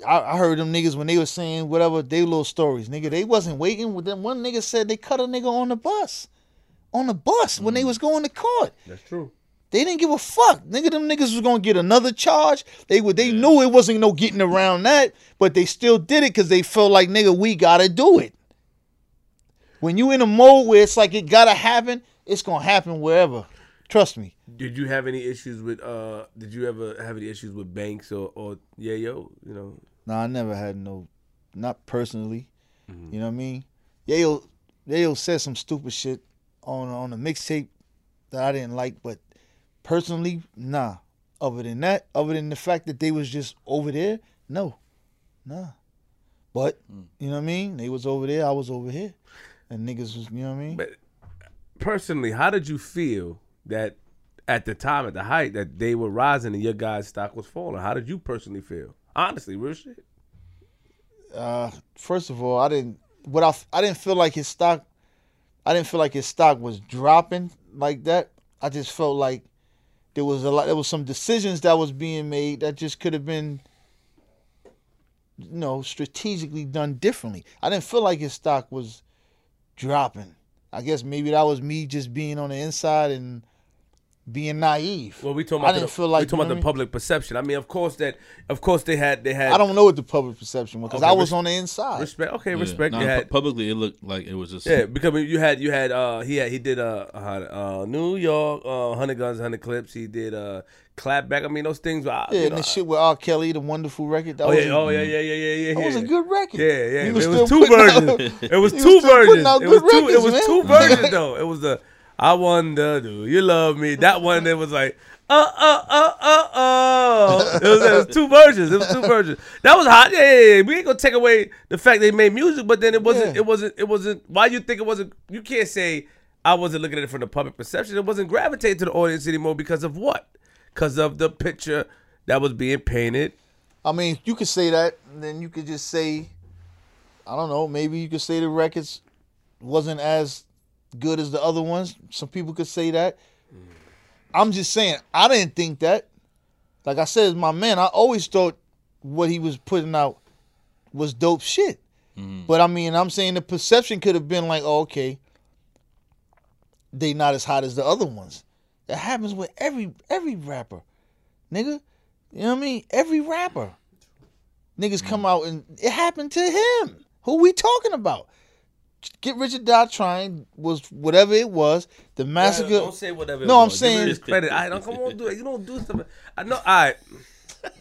I, I heard them niggas when they were saying whatever they little stories, nigga. They wasn't waiting with them. One nigga said they cut a nigga on the bus, on the bus when they was going to court. That's true. They didn't give a fuck. Nigga, them niggas was gonna get another charge. They would they knew it wasn't no getting around that, but they still did it because they felt like nigga, we gotta do it. When you in a mode where it's like it gotta happen, it's gonna happen wherever. Trust me. Did you have any issues with? uh Did you ever have any issues with banks or or Yayo? You know. No, I never had no not personally. Mhm. You know what I mean? Yeah, Yayo Yayo said some stupid shit on on the mixtape that I didn't like, but personally, nah. Other than that, other than the fact that they was just over there, no. Nah. But, you know what I mean? They was over there, I was over here. And niggas was, you know what I mean? But personally, how did you feel that at the time, at the height, that they were rising and your guys' stock was falling? How did you personally feel? Honestly, real shit. uh, first of all, I didn't what I I didn't feel like his stock I didn't feel like his stock was dropping like that. I just felt like there was a lot there was some decisions that was being made that just could have been you know strategically done differently. I didn't feel like his stock was dropping. I guess maybe that was me just being on the inside and being naive. Well, we talking I about didn't the, feel like we talking you about the what I mean? public perception. I mean, of course that, of course they had they had. I don't know what the public perception was because Okay, I was res- on the inside. respect. Okay, Yeah. respect. Nah, you had publicly, it looked like it was just yeah because you had you had uh he had he did uh, uh, uh New York uh hundred guns hundred clips. He did uh clap back. I mean those things. Uh, Yeah, you and the shit with R. Kelly, the wonderful record. That Oh was yeah, a, oh yeah, yeah, yeah, yeah, yeah. that was a good record. Yeah, yeah. He It was was, two putting out- versions. [LAUGHS] It was two versions. It was good two. It was man. two [LAUGHS] versions though. It was the I wonder do you love me? That one that was like uh uh uh uh uh. It was, it was two versions. It was two versions. That was hot. Yeah, yeah, yeah. We ain't gonna take away the fact they made music, but then it wasn't. Yeah. It wasn't. It wasn't. Why you think it wasn't? You can't say I wasn't looking at it from the public perception. It wasn't gravitating to the audience anymore because of what? Because of the picture that was being painted. I mean, you could say that, and then you could just say, I don't know, maybe you could say the records wasn't as good as the other ones. Some people could say that. I'm just saying, I didn't think that. Like I said, my man, I always thought what he was putting out was dope shit. Mm-hmm. But I mean, I'm saying the perception could have been like, oh, okay, they not as hot as the other ones. That happens with every every rapper, nigga. You know what I mean? Every rapper, niggas come mm-hmm. out and it happened to him. Who we talking about? Get Rich or Die Trying was whatever it was. The massacre. Don't say whatever. it No, I'm was. Give saying- his credit. I don't come on, do it. You don't do something. I know. I.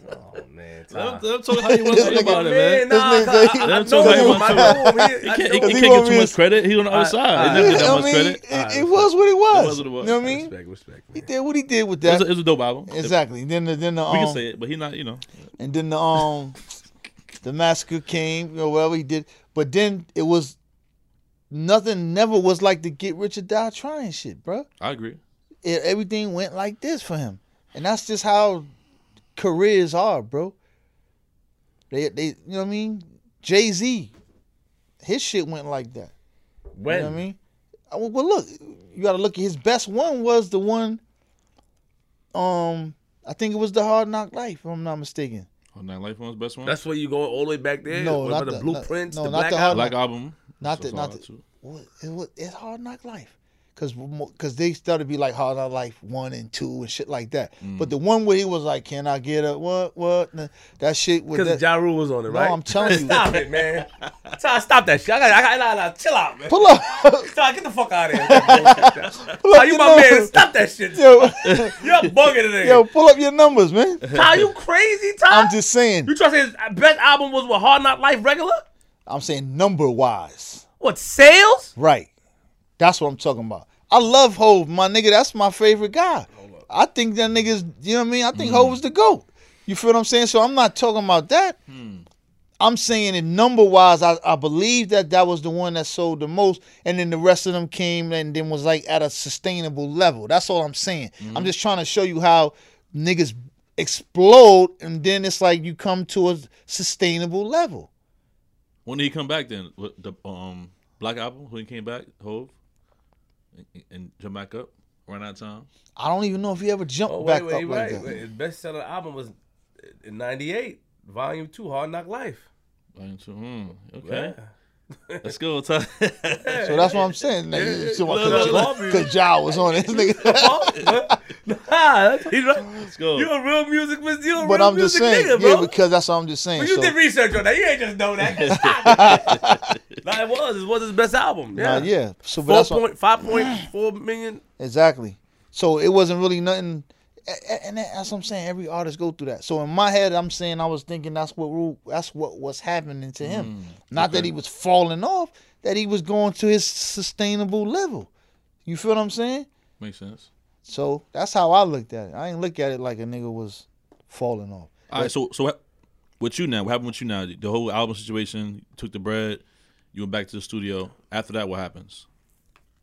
Oh man, Let Ty. him talk how you want to talk about it, man, man. nah, This nigga- I, I, I Let know how he him. to. know. He- He can't, know he, he he can't get too much credit. He on the other side. I- He never get that much mean, credit. it, was what it was. was what it was. You know what I mean? Respect, respect. He did what he did with that. a, it was a dope album. Exactly. Then the then the We um, can say it, but he not, you know. and then the um the massacre came, you know, whatever he did. But then it was nothing never was like the get rich or die trying shit, bro. I agree. It, everything went like this for him. And that's just how careers are, bro. They they you know what I mean? Jay Z, his shit went like that. When? You know what I mean? Well, look, you got to look at his best one was the one. Um, I think it was the Hard Knock Life, if I'm not mistaken. Oh, Night Life one's best one. That's where you go all the way back there. No, What not about the, the- blueprints, no, the not black the hard- album. Black album. Not that, not what, it was, it's Hard Knock Life. Cause, cause they started to be like Hard Knock Life one and two and shit like that. Mm. But the one where he was like, "Can I get a what what?" Nah, That shit with Because that. Ja Rule was on it, No, right? I'm telling you. [LAUGHS] Stop it, man. Stop, stop that shit. I got, I got, nah, nah, chill out, man. Pull up, [LAUGHS] Stop, get the fuck out of here. [LAUGHS] that pull up you my man? Stop that shit. Yo, You're bugging today. yo, pull up your numbers, man. Ty, you crazy, Ty? I'm just saying. You trying to say his best album was with Hard Knock Life regular? I'm saying number wise. What sales? Right. That's what I'm talking about. I love Hove, my nigga. That's my favorite guy. I think that nigga's, you know what I mean? I think hmm. Hove is the GOAT. You feel what I'm saying? So I'm not talking about that. Hmm. I'm saying in number wise, I, I believe that that was the one that sold the most, and then the rest of them came and then was like at a sustainable level. That's all I'm saying. I'm hmm. just trying to show you how niggas explode, and then it's like you come to a sustainable level. When did he come back then? What, the um Black album when he came back, Hove, and, and jump back up around that time. I don't even know if he ever jumped Oh, back wait, wait, up like wait, that. wait. His best selling album was in 98, Volume 2, Hard Knock Life. Like, so, hmm, okay, Yeah. Let's go. Ty. So that's what I'm saying. Yeah, Because yeah. Ja was on it. Nigga. nah, that's, [LAUGHS] he's right. [LAUGHS] let's go. You're a real music, Mr. You're a But real I'm just music saying, nigga, yeah, because that's what I'm just saying. But you So, did research on that. You ain't just know that. [LAUGHS] nah, it was. It was his best album. nah, Yeah. yeah. So, but Four that's what, point five point four million. exactly. So it wasn't really nothing. And that's what I'm saying. Every artist go through that. So in my head, I'm saying I was thinking that's what that's what was happening to him. Mm, Not that he was falling off. That he was going to his sustainable level. You feel what I'm saying? Makes sense. So that's how I looked at it. I ain't look at it like a nigga was falling off. All right, so so what, with you now? What happened with you now? The whole album situation. Took the bread. You went back to the studio. After that, what happens?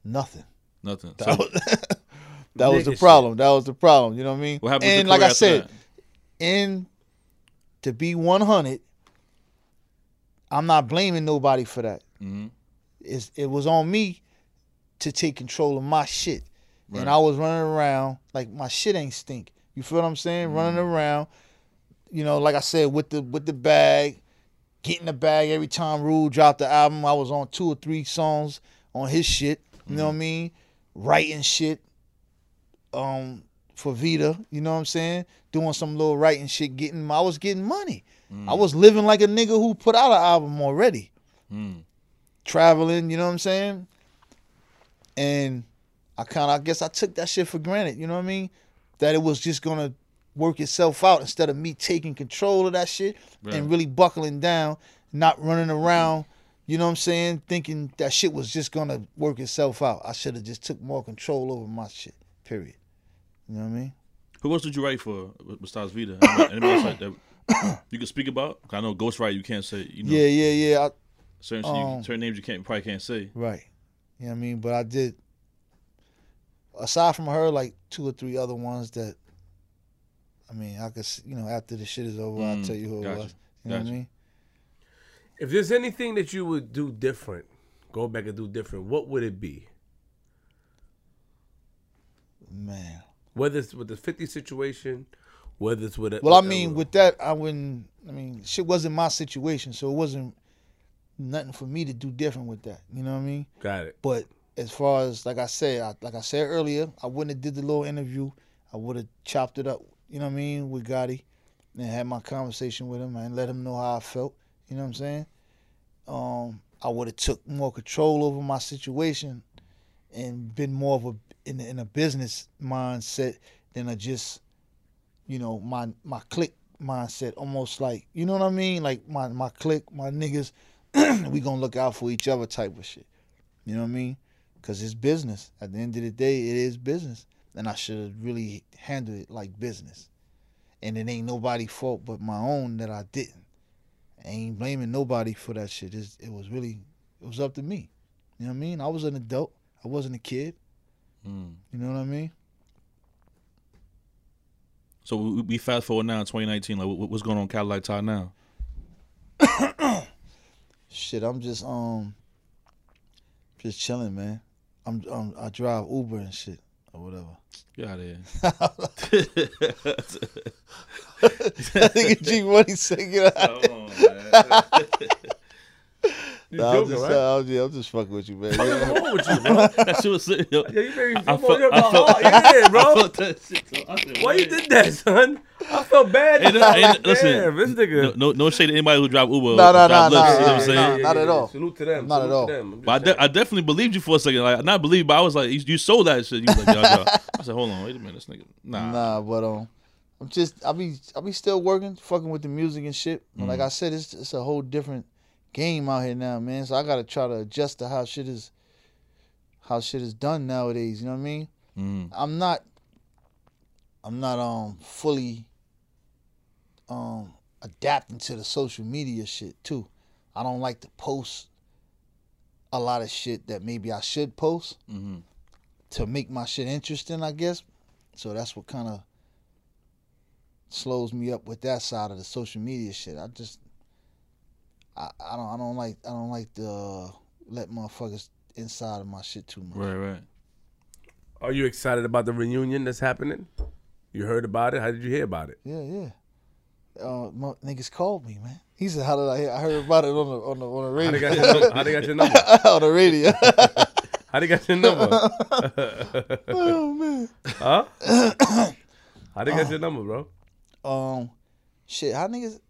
Nothing. Nothing. So, [LAUGHS] that was the problem. That was the problem. You know what I mean? what happened? and like I said, that? and to be 100, I'm not blaming nobody for that. Mhm. It's, it was on me to take control of my shit. Right. And I was running around like my shit ain't stink. You feel what I'm saying? Running Mm-hmm. around, you know, like I said, with the with the bag, getting the bag every time Rule dropped the album. I was on two or three songs on his shit. You know what I Mm-hmm. mean? Writing shit um for Vita, you know what I'm saying? Doing some little writing shit, getting I was getting money. I was living like a nigga who put out an album already. Mm. Traveling, you know what I'm saying? And I kind of I guess I took that shit for granted, you know what I mean? That it was just going to work itself out instead of me taking control of that shit Right. and really buckling down, not running around, you know what I'm saying, thinking that shit was just going to work itself out. I should have just took more control over my shit. Period. You know what I mean? Who else did you write for besides Vita? Anybody, anybody else like that you can speak about? I know Ghostwriter. You can't say. You know, Yeah, yeah, yeah. I, certain, shit you- um, certain names you can't probably can't say. Right. You know what I mean? But I did aside from her, like two or three other ones that I mean, I could you know, after the shit is over, I'll Mm, tell you who it was. You know what. I mean? If there's anything that you would do different, go back and do different, what would it be? Man. Whether it's with the 50 situation, whether it's with a, Well, I mean, with that I wouldn't I mean, shit wasn't my situation, so it wasn't nothing for me to do different with that. You know what I mean? got it. But as far as like I said, I, like I said earlier, I wouldn't have did the little interview. I would have chopped it up, you know what I mean, with Gotti, and had my conversation with him and let him know how I felt. You know what I'm saying? Um, I would have took more control over my situation and been more of a in, in a business mindset than a just, you know, my my click mindset. Almost like you know what I mean? Like my my click, my niggas, [CLEARS THROAT] we gonna look out for each other type of shit. You know what I mean? Because it's business. At the end of the day, it is business. And I should have really handled it like business. And it ain't nobody fault but my own that I didn't. I ain't blaming nobody for that shit. It's, it was really, it was up to me. You know what I mean? I was an adult. I wasn't a kid. Mm. You know what I mean? So we, we fast forward now, 2019. Like, what's going on, in Cadillac Tah now? [COUGHS] Shit, I'm just um, just chilling, man. I'm, um, I drive Uber and shit or whatever. Get out of here. that [LAUGHS] [LAUGHS] nigga G Money say get out. Come on, man. [LAUGHS] You Nah, I'm, joking, just, right? I'm, just, I'm just fucking with you, man. [LAUGHS] What's Yeah. wrong with you, bro? [LAUGHS] that shit was sick, yo. Yeah, you made me I feel felt- more I felt- heart. Yeah, [LAUGHS] bro. I felt that shit. So I said, Why you did that, son? I felt bad. Hey, no- hey, listen, Damn, this nigga. no, no shade to anybody who drive Uber. Nah, nah, drive nah, nah, you know what I'm saying? not at all. Salute to them. Not at all. Them. But I, de- I definitely believed you for a second. Like, not believe, but I was like, you, you sold that shit. You was like, yo, yo. I said, hold on, wait a minute, this nigga. Nah. Nah, but um, I'm just I be I be still working, fucking with the music and shit. But like I said, it's it's a whole different game out here now, man. So I gotta try to adjust to how shit is how shit is done nowadays. You know what I mean? Mm. I'm not I'm not um fully um adapting to the social media shit too. I don't like to post a lot of shit that maybe I should post hmm to make my shit interesting, I guess. So that's what kind of slows me up with that side of the social media shit. I just I, I don't I don't like I don't like to uh, let motherfuckers inside of my shit too much. Right, right. Are you excited about the reunion that's happening? You heard about it? How did you hear about it? Yeah, yeah. Uh, mo- niggas called me, man. He said, "How did I hear? I heard about it on the on the on the How they radio." got your number? How they got your number? on the radio. [LAUGHS] How they got your number? [LAUGHS] oh man. huh? [COUGHS] How they got your number, bro? Um, shit. How niggas?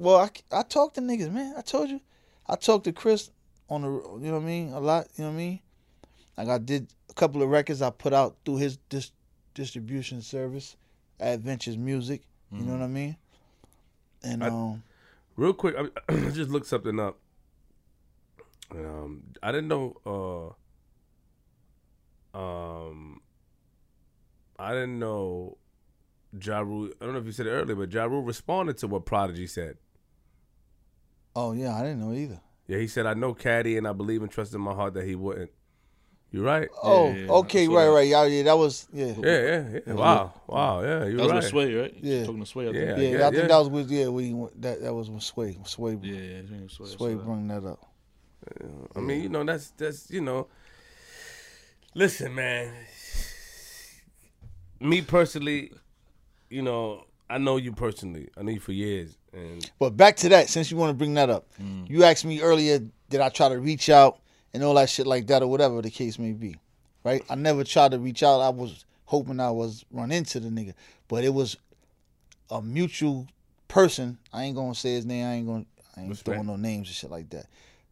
Well, I I talk to niggas, man. I told you, I talked to Chris on the, you know what I mean, a lot. You know what I mean. Like I did a couple of records I put out through his dis- distribution service, Adventures Music. You know what I mean. And I- um, Real quick, I, [CLEARS THROAT] I just looked something up. Um, I didn't know. Uh, um, I didn't know. Ja Rule, I don't know if you said it earlier, but Ja Rule responded to what Prodigy said. Oh yeah, I didn't know either. Yeah, he said, "I know Caddy, and I believe and trust in my heart that he wouldn't." You're right. Oh, yeah, yeah. okay, right, right. Yeah, yeah, that was yeah. Yeah, yeah, yeah. Wow, wow, yeah, you're That was right. with Sway, right? Yeah. Talking to Sway, I Yeah. think. Yeah, yeah, I think yeah. that was with yeah. We that that was with Sway. Sway, Yeah, yeah, his Sway. Sway saw that. brought that up. I mean, you know, that's that's you know. Listen, man. Me personally, you know, I know you personally. I know you for years, and But back to that, since you want to bring that up, you asked me earlier, did I try to reach out and all that shit like that, or whatever the case may be, right? I never tried to reach out. I was hoping I was run into the nigga, but it was a mutual person. I ain't gonna say his name. I ain't gonna. I ain't Respect. throwing no names and shit like that.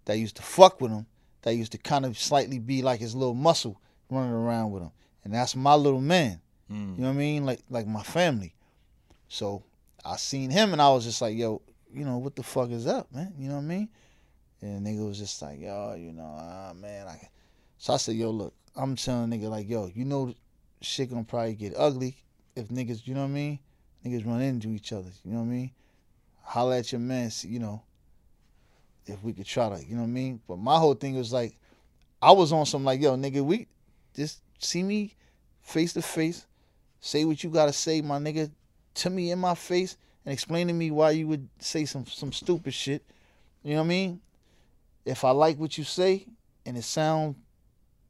That used to fuck with him. That used to kind of slightly be like his little muscle running around with him, and that's my little man. Mm. You know what I mean? Like like my family. So I seen him and I was just like, yo, you know, what the fuck is up, man? You know what I mean? And nigga was just like, yo, you know, ah man. I... So I said, yo, look, I'm telling nigga like, yo, you know, shit gonna probably get ugly if niggas, you know what I mean? Niggas run into each other, you know what I mean? Holla at your man, see, you know, if we could try to, you know what I mean? But my whole thing was like, I was on some like, yo, nigga, we just see me face to face, say what you gotta say, my nigga, to me in my face, and explain to me why you would say some some stupid shit. You know what I mean? If I like what you say and it sound,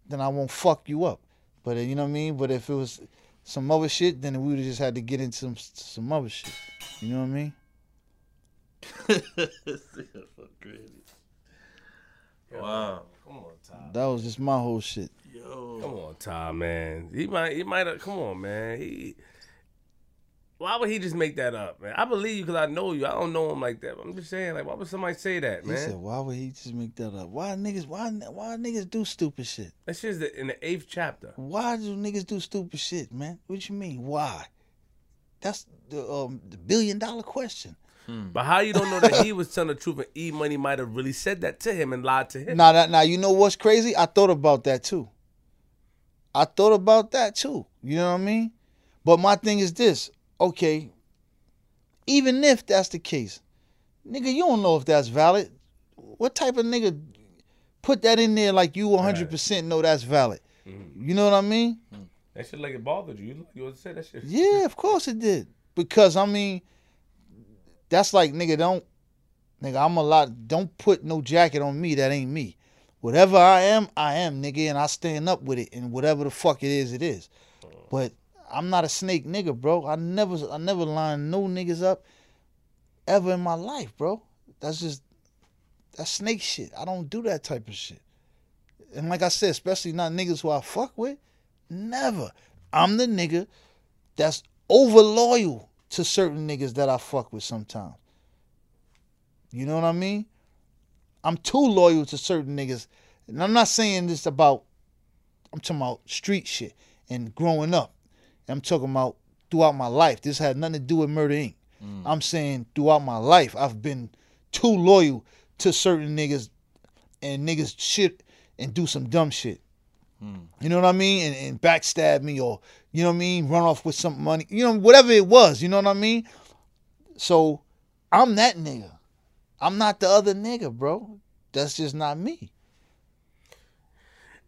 then I won't fuck you up. But uh, you know what I mean? But if it was some other shit, then we would have just had to get into some some other shit. You know what I mean? [LAUGHS] Wow. come on, Tom. That was just my whole shit. Yo. Come on, Tom, man. He might, he might have. Come on, man. He. Why would he just make that up, man? I believe you because I know you. I don't know him like that. But I'm just saying, like, why would somebody say that, He man? said, "Why would he just make that up? Why niggas? Why why niggas do stupid shit? that shit's the, in the eighth chapter. Why do niggas do stupid shit, man? What you mean? Why? That's the um the billion dollar question. But how you don't know that he [LAUGHS] was telling the truth and E Money might have really said that to him and lied to him? Now that now you know what's crazy? I thought about that too. I thought about that too. You know what I mean? But my thing is this, okay, even if that's the case, nigga, you don't know if that's valid. What type of nigga put that in there like you 100% know that's valid? Mm-hmm. You know what I mean? Mm-hmm. That shit like it bothered you. You, you would say that shit. Yeah, of course it did. Because I mean, that's like nigga, don't nigga, I'm a lot don't put no jacket on me that ain't me. Whatever I am, I am, nigga, and I stand up with it. And whatever the fuck it is, it is. Uh-huh. But I'm not a snake nigga, bro. I never, I never line no niggas up ever in my life, bro. That's just that's snake shit. I don't do that type of shit. And like I said, especially not niggas who I fuck with, never. I'm the nigga that's over loyal to certain niggas that I fuck with sometimes. You know what I mean? I'm too loyal to certain niggas. And I'm not saying this about I'm talking about street shit and growing up. I'm talking about throughout my life. This had nothing to do with Murder Inc. Mm. I'm saying throughout my life, I've been too loyal to certain niggas and niggas shit and do some dumb shit. Mm. You know what I mean? And, and backstab me or, you know what I mean? Run off with some money. You know, whatever it was. You know what I mean? So I'm that nigga. I'm not the other nigga, bro. That's just not me.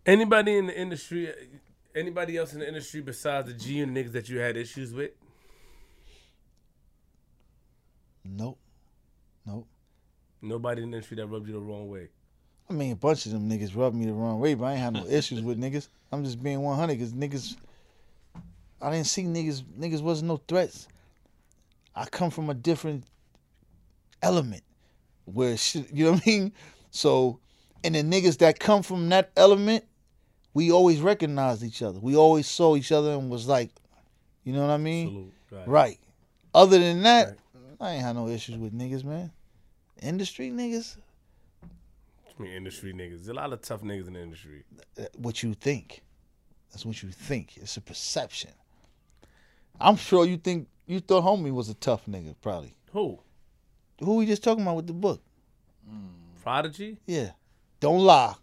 Anybody in the industry, anybody else in the industry besides the G and niggas that you had issues with? Nope. Nope. Nobody in the industry that rubbed you the wrong way. I mean, a bunch of them niggas rubbed me the wrong way, but I ain't had no issues with niggas. I'm just being 100 because niggas, I didn't see niggas, niggas wasn't no threats. I come from a different element where shit, you know what I mean? So, and the niggas that come from that element, we always recognized each other. We always saw each other and was like, you know what I mean? Right. Right. Other than that, Right. I ain't had no issues with niggas, man. Industry niggas, I mean, industry niggas. There's a lot of tough niggas in the industry. uh, what you think. That's what you think. It's a perception. I'm sure you think you thought homie was a tough nigga, probably. Who? Who we just talking about with the book? Prodigy? Yeah. Don't lie.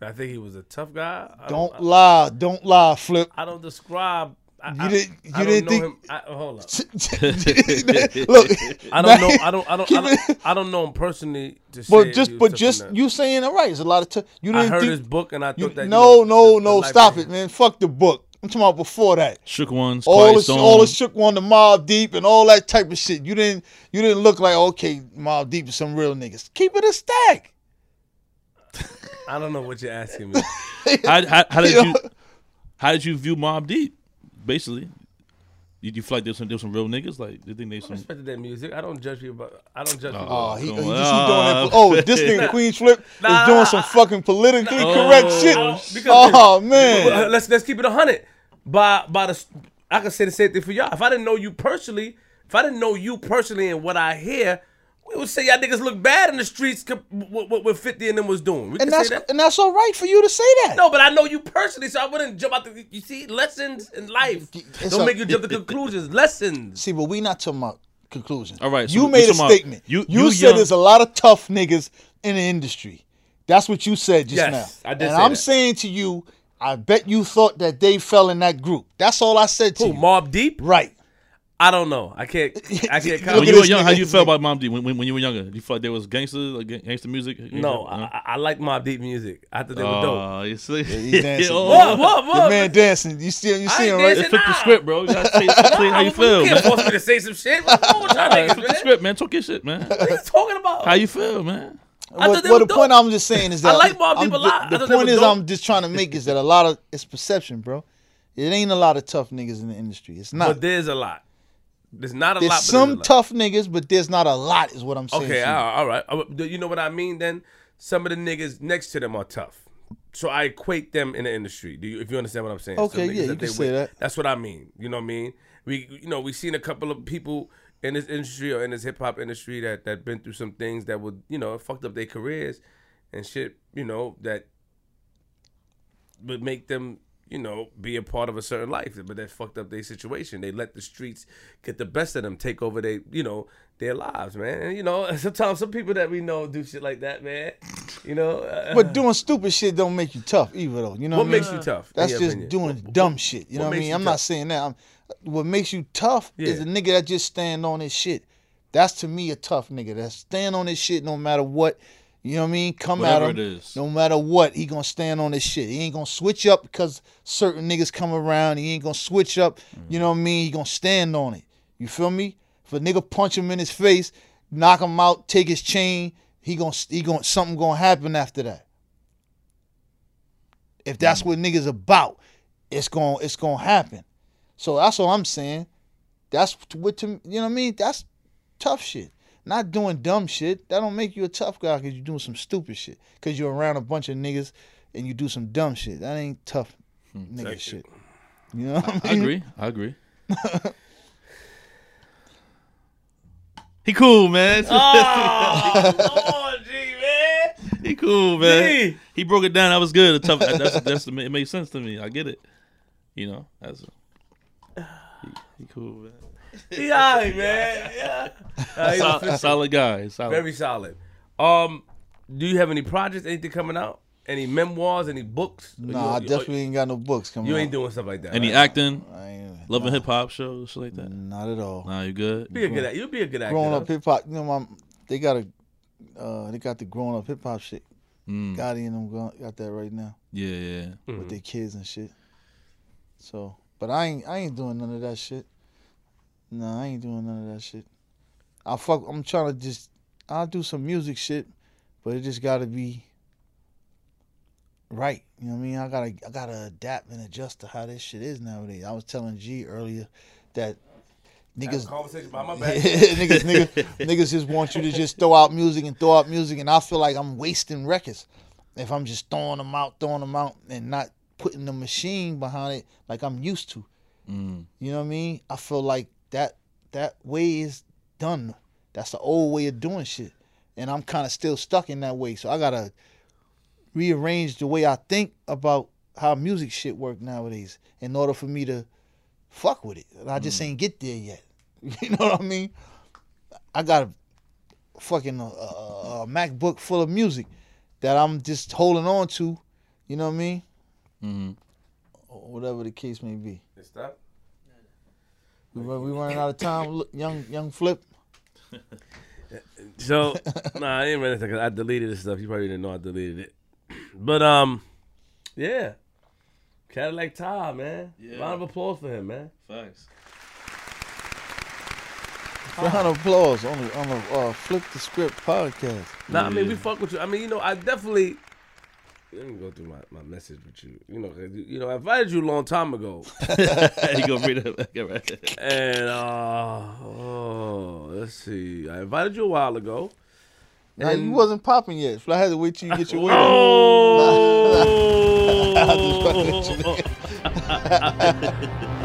I think he was a tough guy. I Don't I, lie. Don't lie, Flip. I don't describe. I, You I- didn't- I you don't didn't know think- him. I, hold up. [LAUGHS] Look, I don't know. I don't. I don't. I don't, I don't know him personally. To say But just, but just not. you saying it right. It's a lot of. T- you didn't heard think, his book and I thought you- that. you no, know, no, no. Stop it, man. Fuck the book. I'm talking about before that. Shook ones, all quiet the all the shook one, the Mobb Deep, and all that type of shit. You didn't you didn't look like okay, Mobb Deep is some real niggas. Keep it a stack. I don't know what you're asking me. [LAUGHS] how, how, how did You you how did you view Mobb Deep? Basically, did you feel like there's some there's some real niggas? Like, did you think they I some? respected their music. I don't judge you, but I don't judge oh, people. Oh, he, he, come just, he doing it. For, oh, this nigga [LAUGHS] Queen Flip Nah, is doing some fucking politically oh. correct Oh, shit. because- Oh Well, man, let's let's keep it a hundred. By by the, I can say the same thing for y'all. If I didn't know you personally, if I didn't know you personally and what I hear, we would say y'all niggas look bad in the streets. co- What, what, what Fifty and them was doing. We and can that's say that. and that's all right for you to say that. No, but I know you personally, so I wouldn't jump out the. You see, lessons in life It's don't a- make you jump to [LAUGHS] conclusions. Lessons. See, but we not talking about conclusions. All right, so you made a talking about- statement. you- You, you said young- there's a lot of tough niggas in the industry. That's what you said just Yes, now. I did and say I'm that. saying to you, I bet you thought that they fell in that group. That's all I said to Who? you. Mobb Deep? Right. I don't know. I can't. I can't. [LAUGHS] Look When you were young, how nigga. you felt about Mobb Deep when, when, when you were younger? You feel like there was gangster like gangster music? No, I, I- I like Mobb Deep music. I thought they were dope. Oh, you see? he [LAUGHS] dancing. Oh, What? What? The man dancing. You see, you see him right? dancing. Flip the Nah. script, bro. You gotta say, [LAUGHS] say how you feel, You man. can't force me to say some shit. What's wrong with y'all niggas, the man? script, man. Talk your shit, man. What are you talking about? How you feel, man? I What, thought they what the point. I'm just saying is that I like Mobb I'm- Deep a lot. The, thought the they point is. I'm just trying to make is that a lot of it's perception, bro. It ain't a lot of tough niggas in the industry. It's not. But there's a lot. There's not a there's lot. Some a lot. tough niggas, but there's not a lot. Is what I'm saying. Okay, all right, all right. Uh, You know what I mean? Then some of the niggas next to them are tough. So I equate them in the industry. Do you, if you understand what I'm saying? Okay, yeah, you can say with- that. That's what I mean. You know what I mean? We, you know, we've seen a couple of people in this industry or in this hip hop industry that that been through some things that would, you know, fucked up their careers and shit. You know that would make them, you know, be a part of a certain life, but that fucked up their situation. They let the streets get the best of them, take over their, you know, their lives, man. And you know, [LAUGHS] sometimes some people that we know do shit like that, man. You know, uh, But doing stupid shit don't make you tough either, though. You know what what, I mean? makes you tough? That's just opinion? doing What- dumb shit. You know what I mean? I'm not saying that. I'm, what makes you tough is a nigga that just stand on his shit. That's to me a tough nigga. That stand on his shit no matter what. You know what I mean? Come Whatever at him. it is. No matter what, he gonna stand on his shit. He ain't gonna switch up because certain niggas come around. He ain't gonna switch up. You know what I mean? He gonna stand on it. You feel me? If a nigga punch him in his face, knock him out, take his chain, he gonna he gonna something gonna happen after that. If that's mm. what niggas about, it's gonna it's gonna happen. So that's all I'm saying. That's what to you know what I mean. That's tough shit. Not doing dumb shit. That don't make you a tough guy because you're doing some stupid shit. Because you're around a bunch of niggas and you do some dumb shit. That ain't tough hmm, nigga Exactly. shit. You know what I I mean? agree. I agree. [LAUGHS] he cool, man. Oh, Lord, G, man. he cool, man. G. He broke it down. That was good. A tough. That's that's it made sense to me. I get it. You know, that's he, he cool, man. He all right, man. Yeah. Uh, he's [LAUGHS] Sol- solid guy. Solid. Very solid. Um, do you have any projects, anything coming out? Any memoirs, any books? Nah, you, I you- definitely ain't got no books coming You ain't doing stuff like that. Any right? acting, I ain't, love nah, hip hop shows, shit like that. Not at all. Nah, you good? Be a good. act- You'll be a good actor. growing up hip hop, you know, my they got a uh, they got the growing up hip hop shit. Mm. Gotti and them got, got that right now Yeah, yeah. Mhm. with their kids and shit. So, but I ain't I ain't doing none of that shit. No, I ain't doing none of that shit. I fuck. I'm trying to just. I'll do some music shit, but it just got to be right. You know what I mean? I gotta I gotta adapt and adjust to how this shit is nowadays. I was telling G earlier that niggas conversation behind my [LAUGHS] back. niggas, niggas, niggas just want you to just throw out music and throw out music, and I feel like I'm wasting records if I'm just throwing them out, throwing them out, and not putting the machine behind it like I'm used to. Mm. You know what I mean? I feel like that that way is done. That's the old way of doing shit, and I'm kind of still stuck in that way. So I gotta rearrange the way I think about how music shit work nowadays in order for me to fuck with it. And I just ain't get there yet. [LAUGHS] You know what I mean? I got a fucking uh, uh, a MacBook full of music that I'm just holding on to. You know what I mean? Mm-hmm. Or whatever the case may be. Stop. We, run, we running out of time, young young Flip. So, [LAUGHS] nah, I ain't ready because I deleted this stuff. You probably didn't know I deleted it. But um, yeah, Cadillac Tah, man. Yeah. Round of applause for him, man. Thanks. Round of applause on the on the uh, Flip the Script podcast. Nah, I mean we fuck with you. I mean, you know, I definitely. Let me go through my, my message with you. You know, 'cause you, you know, I invited you a long time ago, [LAUGHS] you gonna read it? Okay, right. and uh, oh, let's see, I invited you a while ago. Now, you wasn't popping yet. So I had to wait till you get your [LAUGHS] weight. up. Oh, [LAUGHS]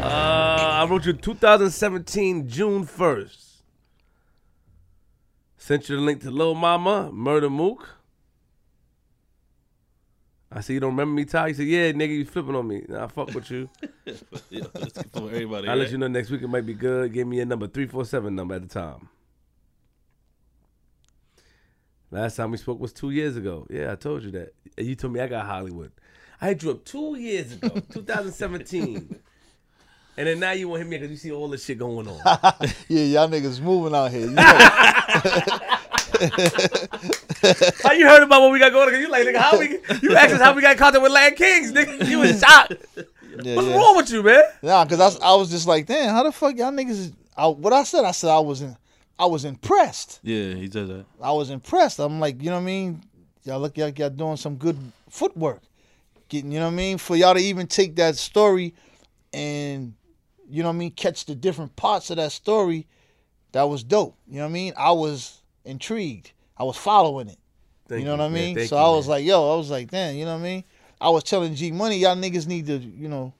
uh, I wrote you 2017 June 1st. Sent you the link to Lil Mama, Murda Mook. I see you don't remember me, Tah. You said, yeah, nigga, you flipping on me. Nah, I fuck with you. [LAUGHS] yeah, let's for everybody. I'll let you know next week it might be good. Give me a number, 347 number at the time. Last time we spoke was two years ago. Yeah, I told you that. And you told me I got Hollywood. I hit you up two years ago, [LAUGHS] 2017. And then now you want to hit me because you see all this shit going on. [LAUGHS] Yeah, y'all niggas moving out here. You know, [LAUGHS] How you heard about what we got going on? 'Cause you like, nigga, how we, you asked us how we got in contact with Land Kings, nigga. You was [LAUGHS] shocked. yeah, What's yeah. wrong with you, man? Nah, cause I, was- I was just like, damn, how the fuck y'all niggas? Is, I, what I said, I said I was in, I was impressed. Yeah, he said that. I was impressed. I'm like, you know what I mean? Y'all look like y'all doing some good footwork. Getting, you know what I mean? For y'all to even take that story and, you know what I mean, catch the different parts of that story, that was dope. You know what I mean? I was intrigued. I was following it. Thank you know what I mean? So you, I was man. like, yo, I was like, damn, you know what I mean? I was telling G Money, y'all niggas need to, you know,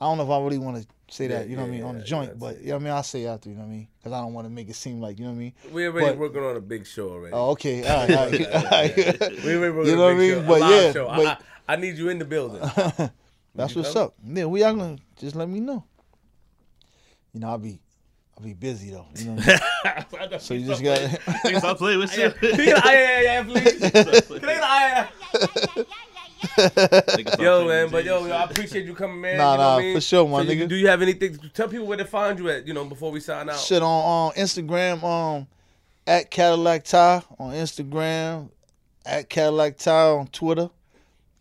I don't know if I really want to say that, Yeah, you know what I yeah, mean, on the joint, yeah, but you know what I mean? I'll say after, you know what I mean? Because I don't want to make it seem like, you know what I mean? we already but- working on a big show already. Oh, okay. All right. All right. [LAUGHS] All right. [LAUGHS] we already working you on know a what I big mean? show, a But live yeah, show. I- but- I, I need you in the building. [LAUGHS] That's what's up. Yeah, we are gonna just let me know. You know, I'll be I'll be busy though. You know what I mean? [LAUGHS] so you just got Nigga, stop playing with [LAUGHS] Yeah. shit. Can you get an aye, aye, aye, please? [LAUGHS] Can I get an aye, aye? Nigga, stop Yo, man, but yo, yo, I appreciate you coming, man. Nah, you know nah, what I mean? for sure, my So you- nigga. do you have anything? Tell people where to find you at, you know, before we sign out. shit on um, Instagram um at Cadillac Tah on Instagram, at Cadillac Tah on Twitter.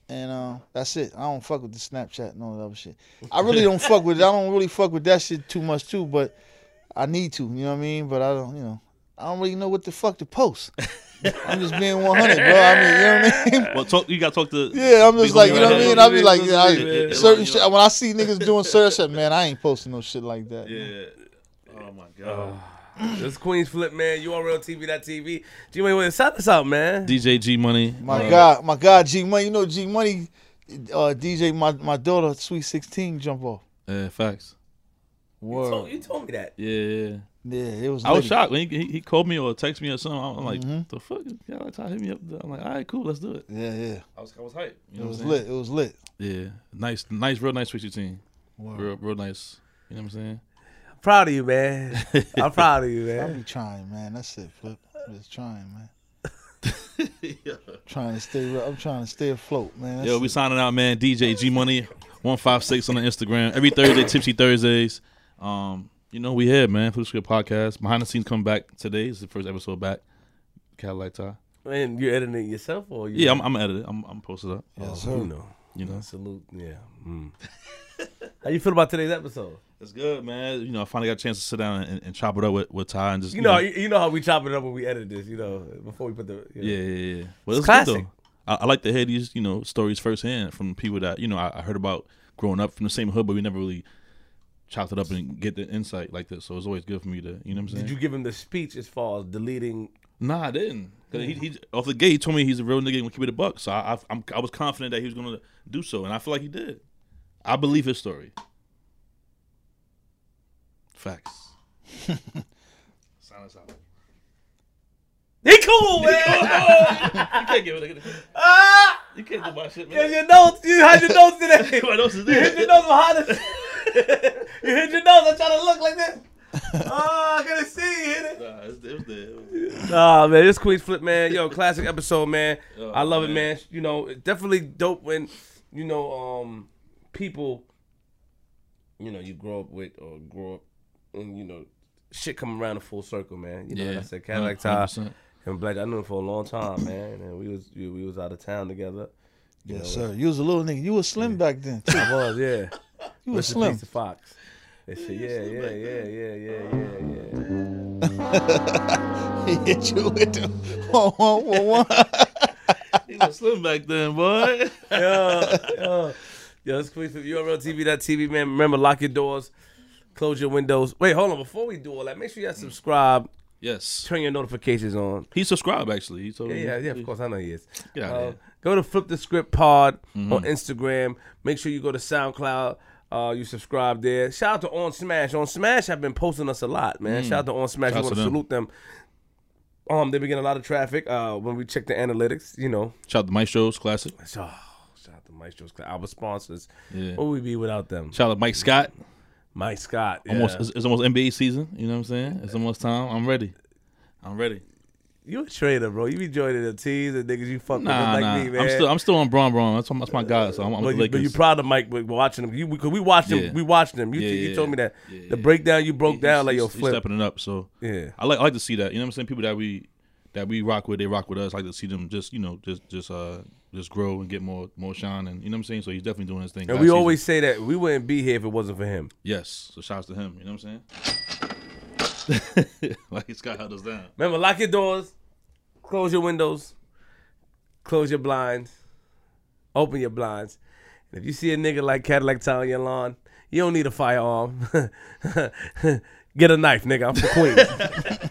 And uh, that's it. I don't fuck with the Snapchat and all that other shit. I really don't fuck with it. I don't really fuck with that shit too much too, but I need to, you know what I mean? But I don't, you know, I don't really know what the fuck to post. I'm just being [LAUGHS] 100, bro. I mean, you know what I mean? [LAUGHS] Well, talk. You got to talk to. Yeah, I'm just like, you know what I mean? I'll be like, Yeah, I, yeah, yeah. certain shit. When I see niggas doing certain shit, man, I ain't posting no shit like that. Yeah. Oh my god. This Queens Flip, man. URL TV.tv. G Money, wait, shout us out, man. DJ G Money. My uh, God, my God, G Money. You know, G Money, uh, DJ, my my daughter, Sweet 16, jump off. Yeah, facts. You told, you told me that. Yeah, yeah. Yeah, it was. I was litty. shocked when he, he, he called me or texted me or something. I'm like, Mhm. the fuck? Yeah, like, hit me up. I'm like, all right, cool, let's do it. Yeah, yeah. I was, I was hyped. You It know was lit. It was lit. Yeah, nice, nice, real nice Switchy team. Word. Real, real nice. You know what I'm saying? Proud of you, man. I'm proud of you, man. [LAUGHS] I man. be trying, man. That's it, Flip. Just trying, man. [LAUGHS] yeah. Trying to stay. re- I'm trying to stay afloat, man. That's Yo, we it. signing out, man. DJ G Money, one five six on the Instagram. Every Thursday, Tipsy Thursdays. Um, you know we here, man. Flip Script Podcast. Behind the scenes come back today. It's the first episode back. Cadillac Tah. Man, you editing it yourself or you? Yeah, I'm, I'm edited. I'm, I'm posted up. Yes, Oh, sir. you know. You know, Salute. Yeah. Mm. [LAUGHS] How you feel about today's episode? it's good, man. You know, I finally got a chance to sit down and, and chop it up with, with Tah and just You know, you, you know how we chop it up when we edit this. You know, before we put the. You know. Yeah, yeah, yeah. Well, It's it's, classic. good though. I, I like to hear these, you know, stories firsthand from people that you know I, I heard about growing up from the same hood, but we never really chopped it up and get the insight like this. So it's always good for me to, you know what I'm saying? Did you give him the speech as far as deleting? Nah, I didn't. 'Cause he, he off the gate, he told me he's a real nigga and would keep it a buck. So I, I, I'm, I was confident that he was gonna do so, and I feel like he did. I believe his story. Facts. [LAUGHS] Sign us out. He cool, man. You can't give it. ah, You can't do my shit, yeah, man. your notes. You had your notes today. My nose is there. You hit your there. nose behind it. [LAUGHS] you hit your nose. I'm trying to look like this. Oh, [LAUGHS] I couldn't see you hit it. Nah, it's- it was there. It was there. Nah, man, this Queens Flip, man. Yo, classic episode, man. Oh, I love it, man. man. You know, definitely dope when, you know, um, people, you know, you grow up with or grow up and, you know, shit come around a full circle, man. You know, like I said, Cadillac Tah 100%. And Black, I knew him for a long time, man. And we was we, we was out of town together. You Yes, know, sir. You was a little nigga. You was slim back then. Too. I was, yeah. [LAUGHS] You was slim. peace to Fox. They said, yeah, yeah, yeah, yeah, yeah, yeah, yeah. [LAUGHS] he hit you with the one, one, one, one. [LAUGHS] He was slim back then, boy. yo, yo, yo, it's Queens Flip. URLTV.tv, man. Remember, lock your doors, close your windows. Wait, hold on. Before we do all that, make sure you subscribe, yes. turn your notifications on. He subscribed actually. He told Yeah, me. yeah, yeah. Of course, I know he is. Outta Uh, go to Flip the Script Pod on Instagram. Make sure you go to SoundCloud. Uh, you subscribe there. Shout out to On Smash. On Smash have been posting us a lot, man. Shout out to On Smash. Shout we want to them. salute them. Um, they've been getting a lot of traffic. Uh, when we check the analytics, you know. Shout out to Maestro's classic. So, shout out to Maestro's, our sponsors. Yeah. What would we be without them? Shout out to Mike Scott. Mike Scott. Yeah. Almost it's, it's almost NBA season. You know what I'm saying? It's almost time. I'm ready. I'm ready. You a trader, bro. You be joining the teams and niggas you fuck with Nah, like nah. me, man. I'm still I'm still on Bron Bron. That's, that's my guy. So I'm, I'm but, the you, but you proud of Mike watching him. You because we watched him. Yeah. We watched him. You, Yeah, you told me that the breakdown you broke down like yo he's- he's flip. stepping it up. So Yeah. I like I like to see that. You know what I'm saying? People that we that we rock with, they rock with us. I like to see them just you know just just uh just grow and get more more shine. And you know what I'm saying? So he's definitely doing his thing. And Last we season. always say that we wouldn't be here if it wasn't for him. yes. So shouts to him. You know what I'm saying? [LAUGHS] like Scott held us down. Remember, lock your doors, close your windows, close your blinds, open your blinds. And if you see a nigga like Cadillac Tah on your lawn, you don't need a firearm. [LAUGHS] Get a knife, nigga. I'm the Queens. [LAUGHS]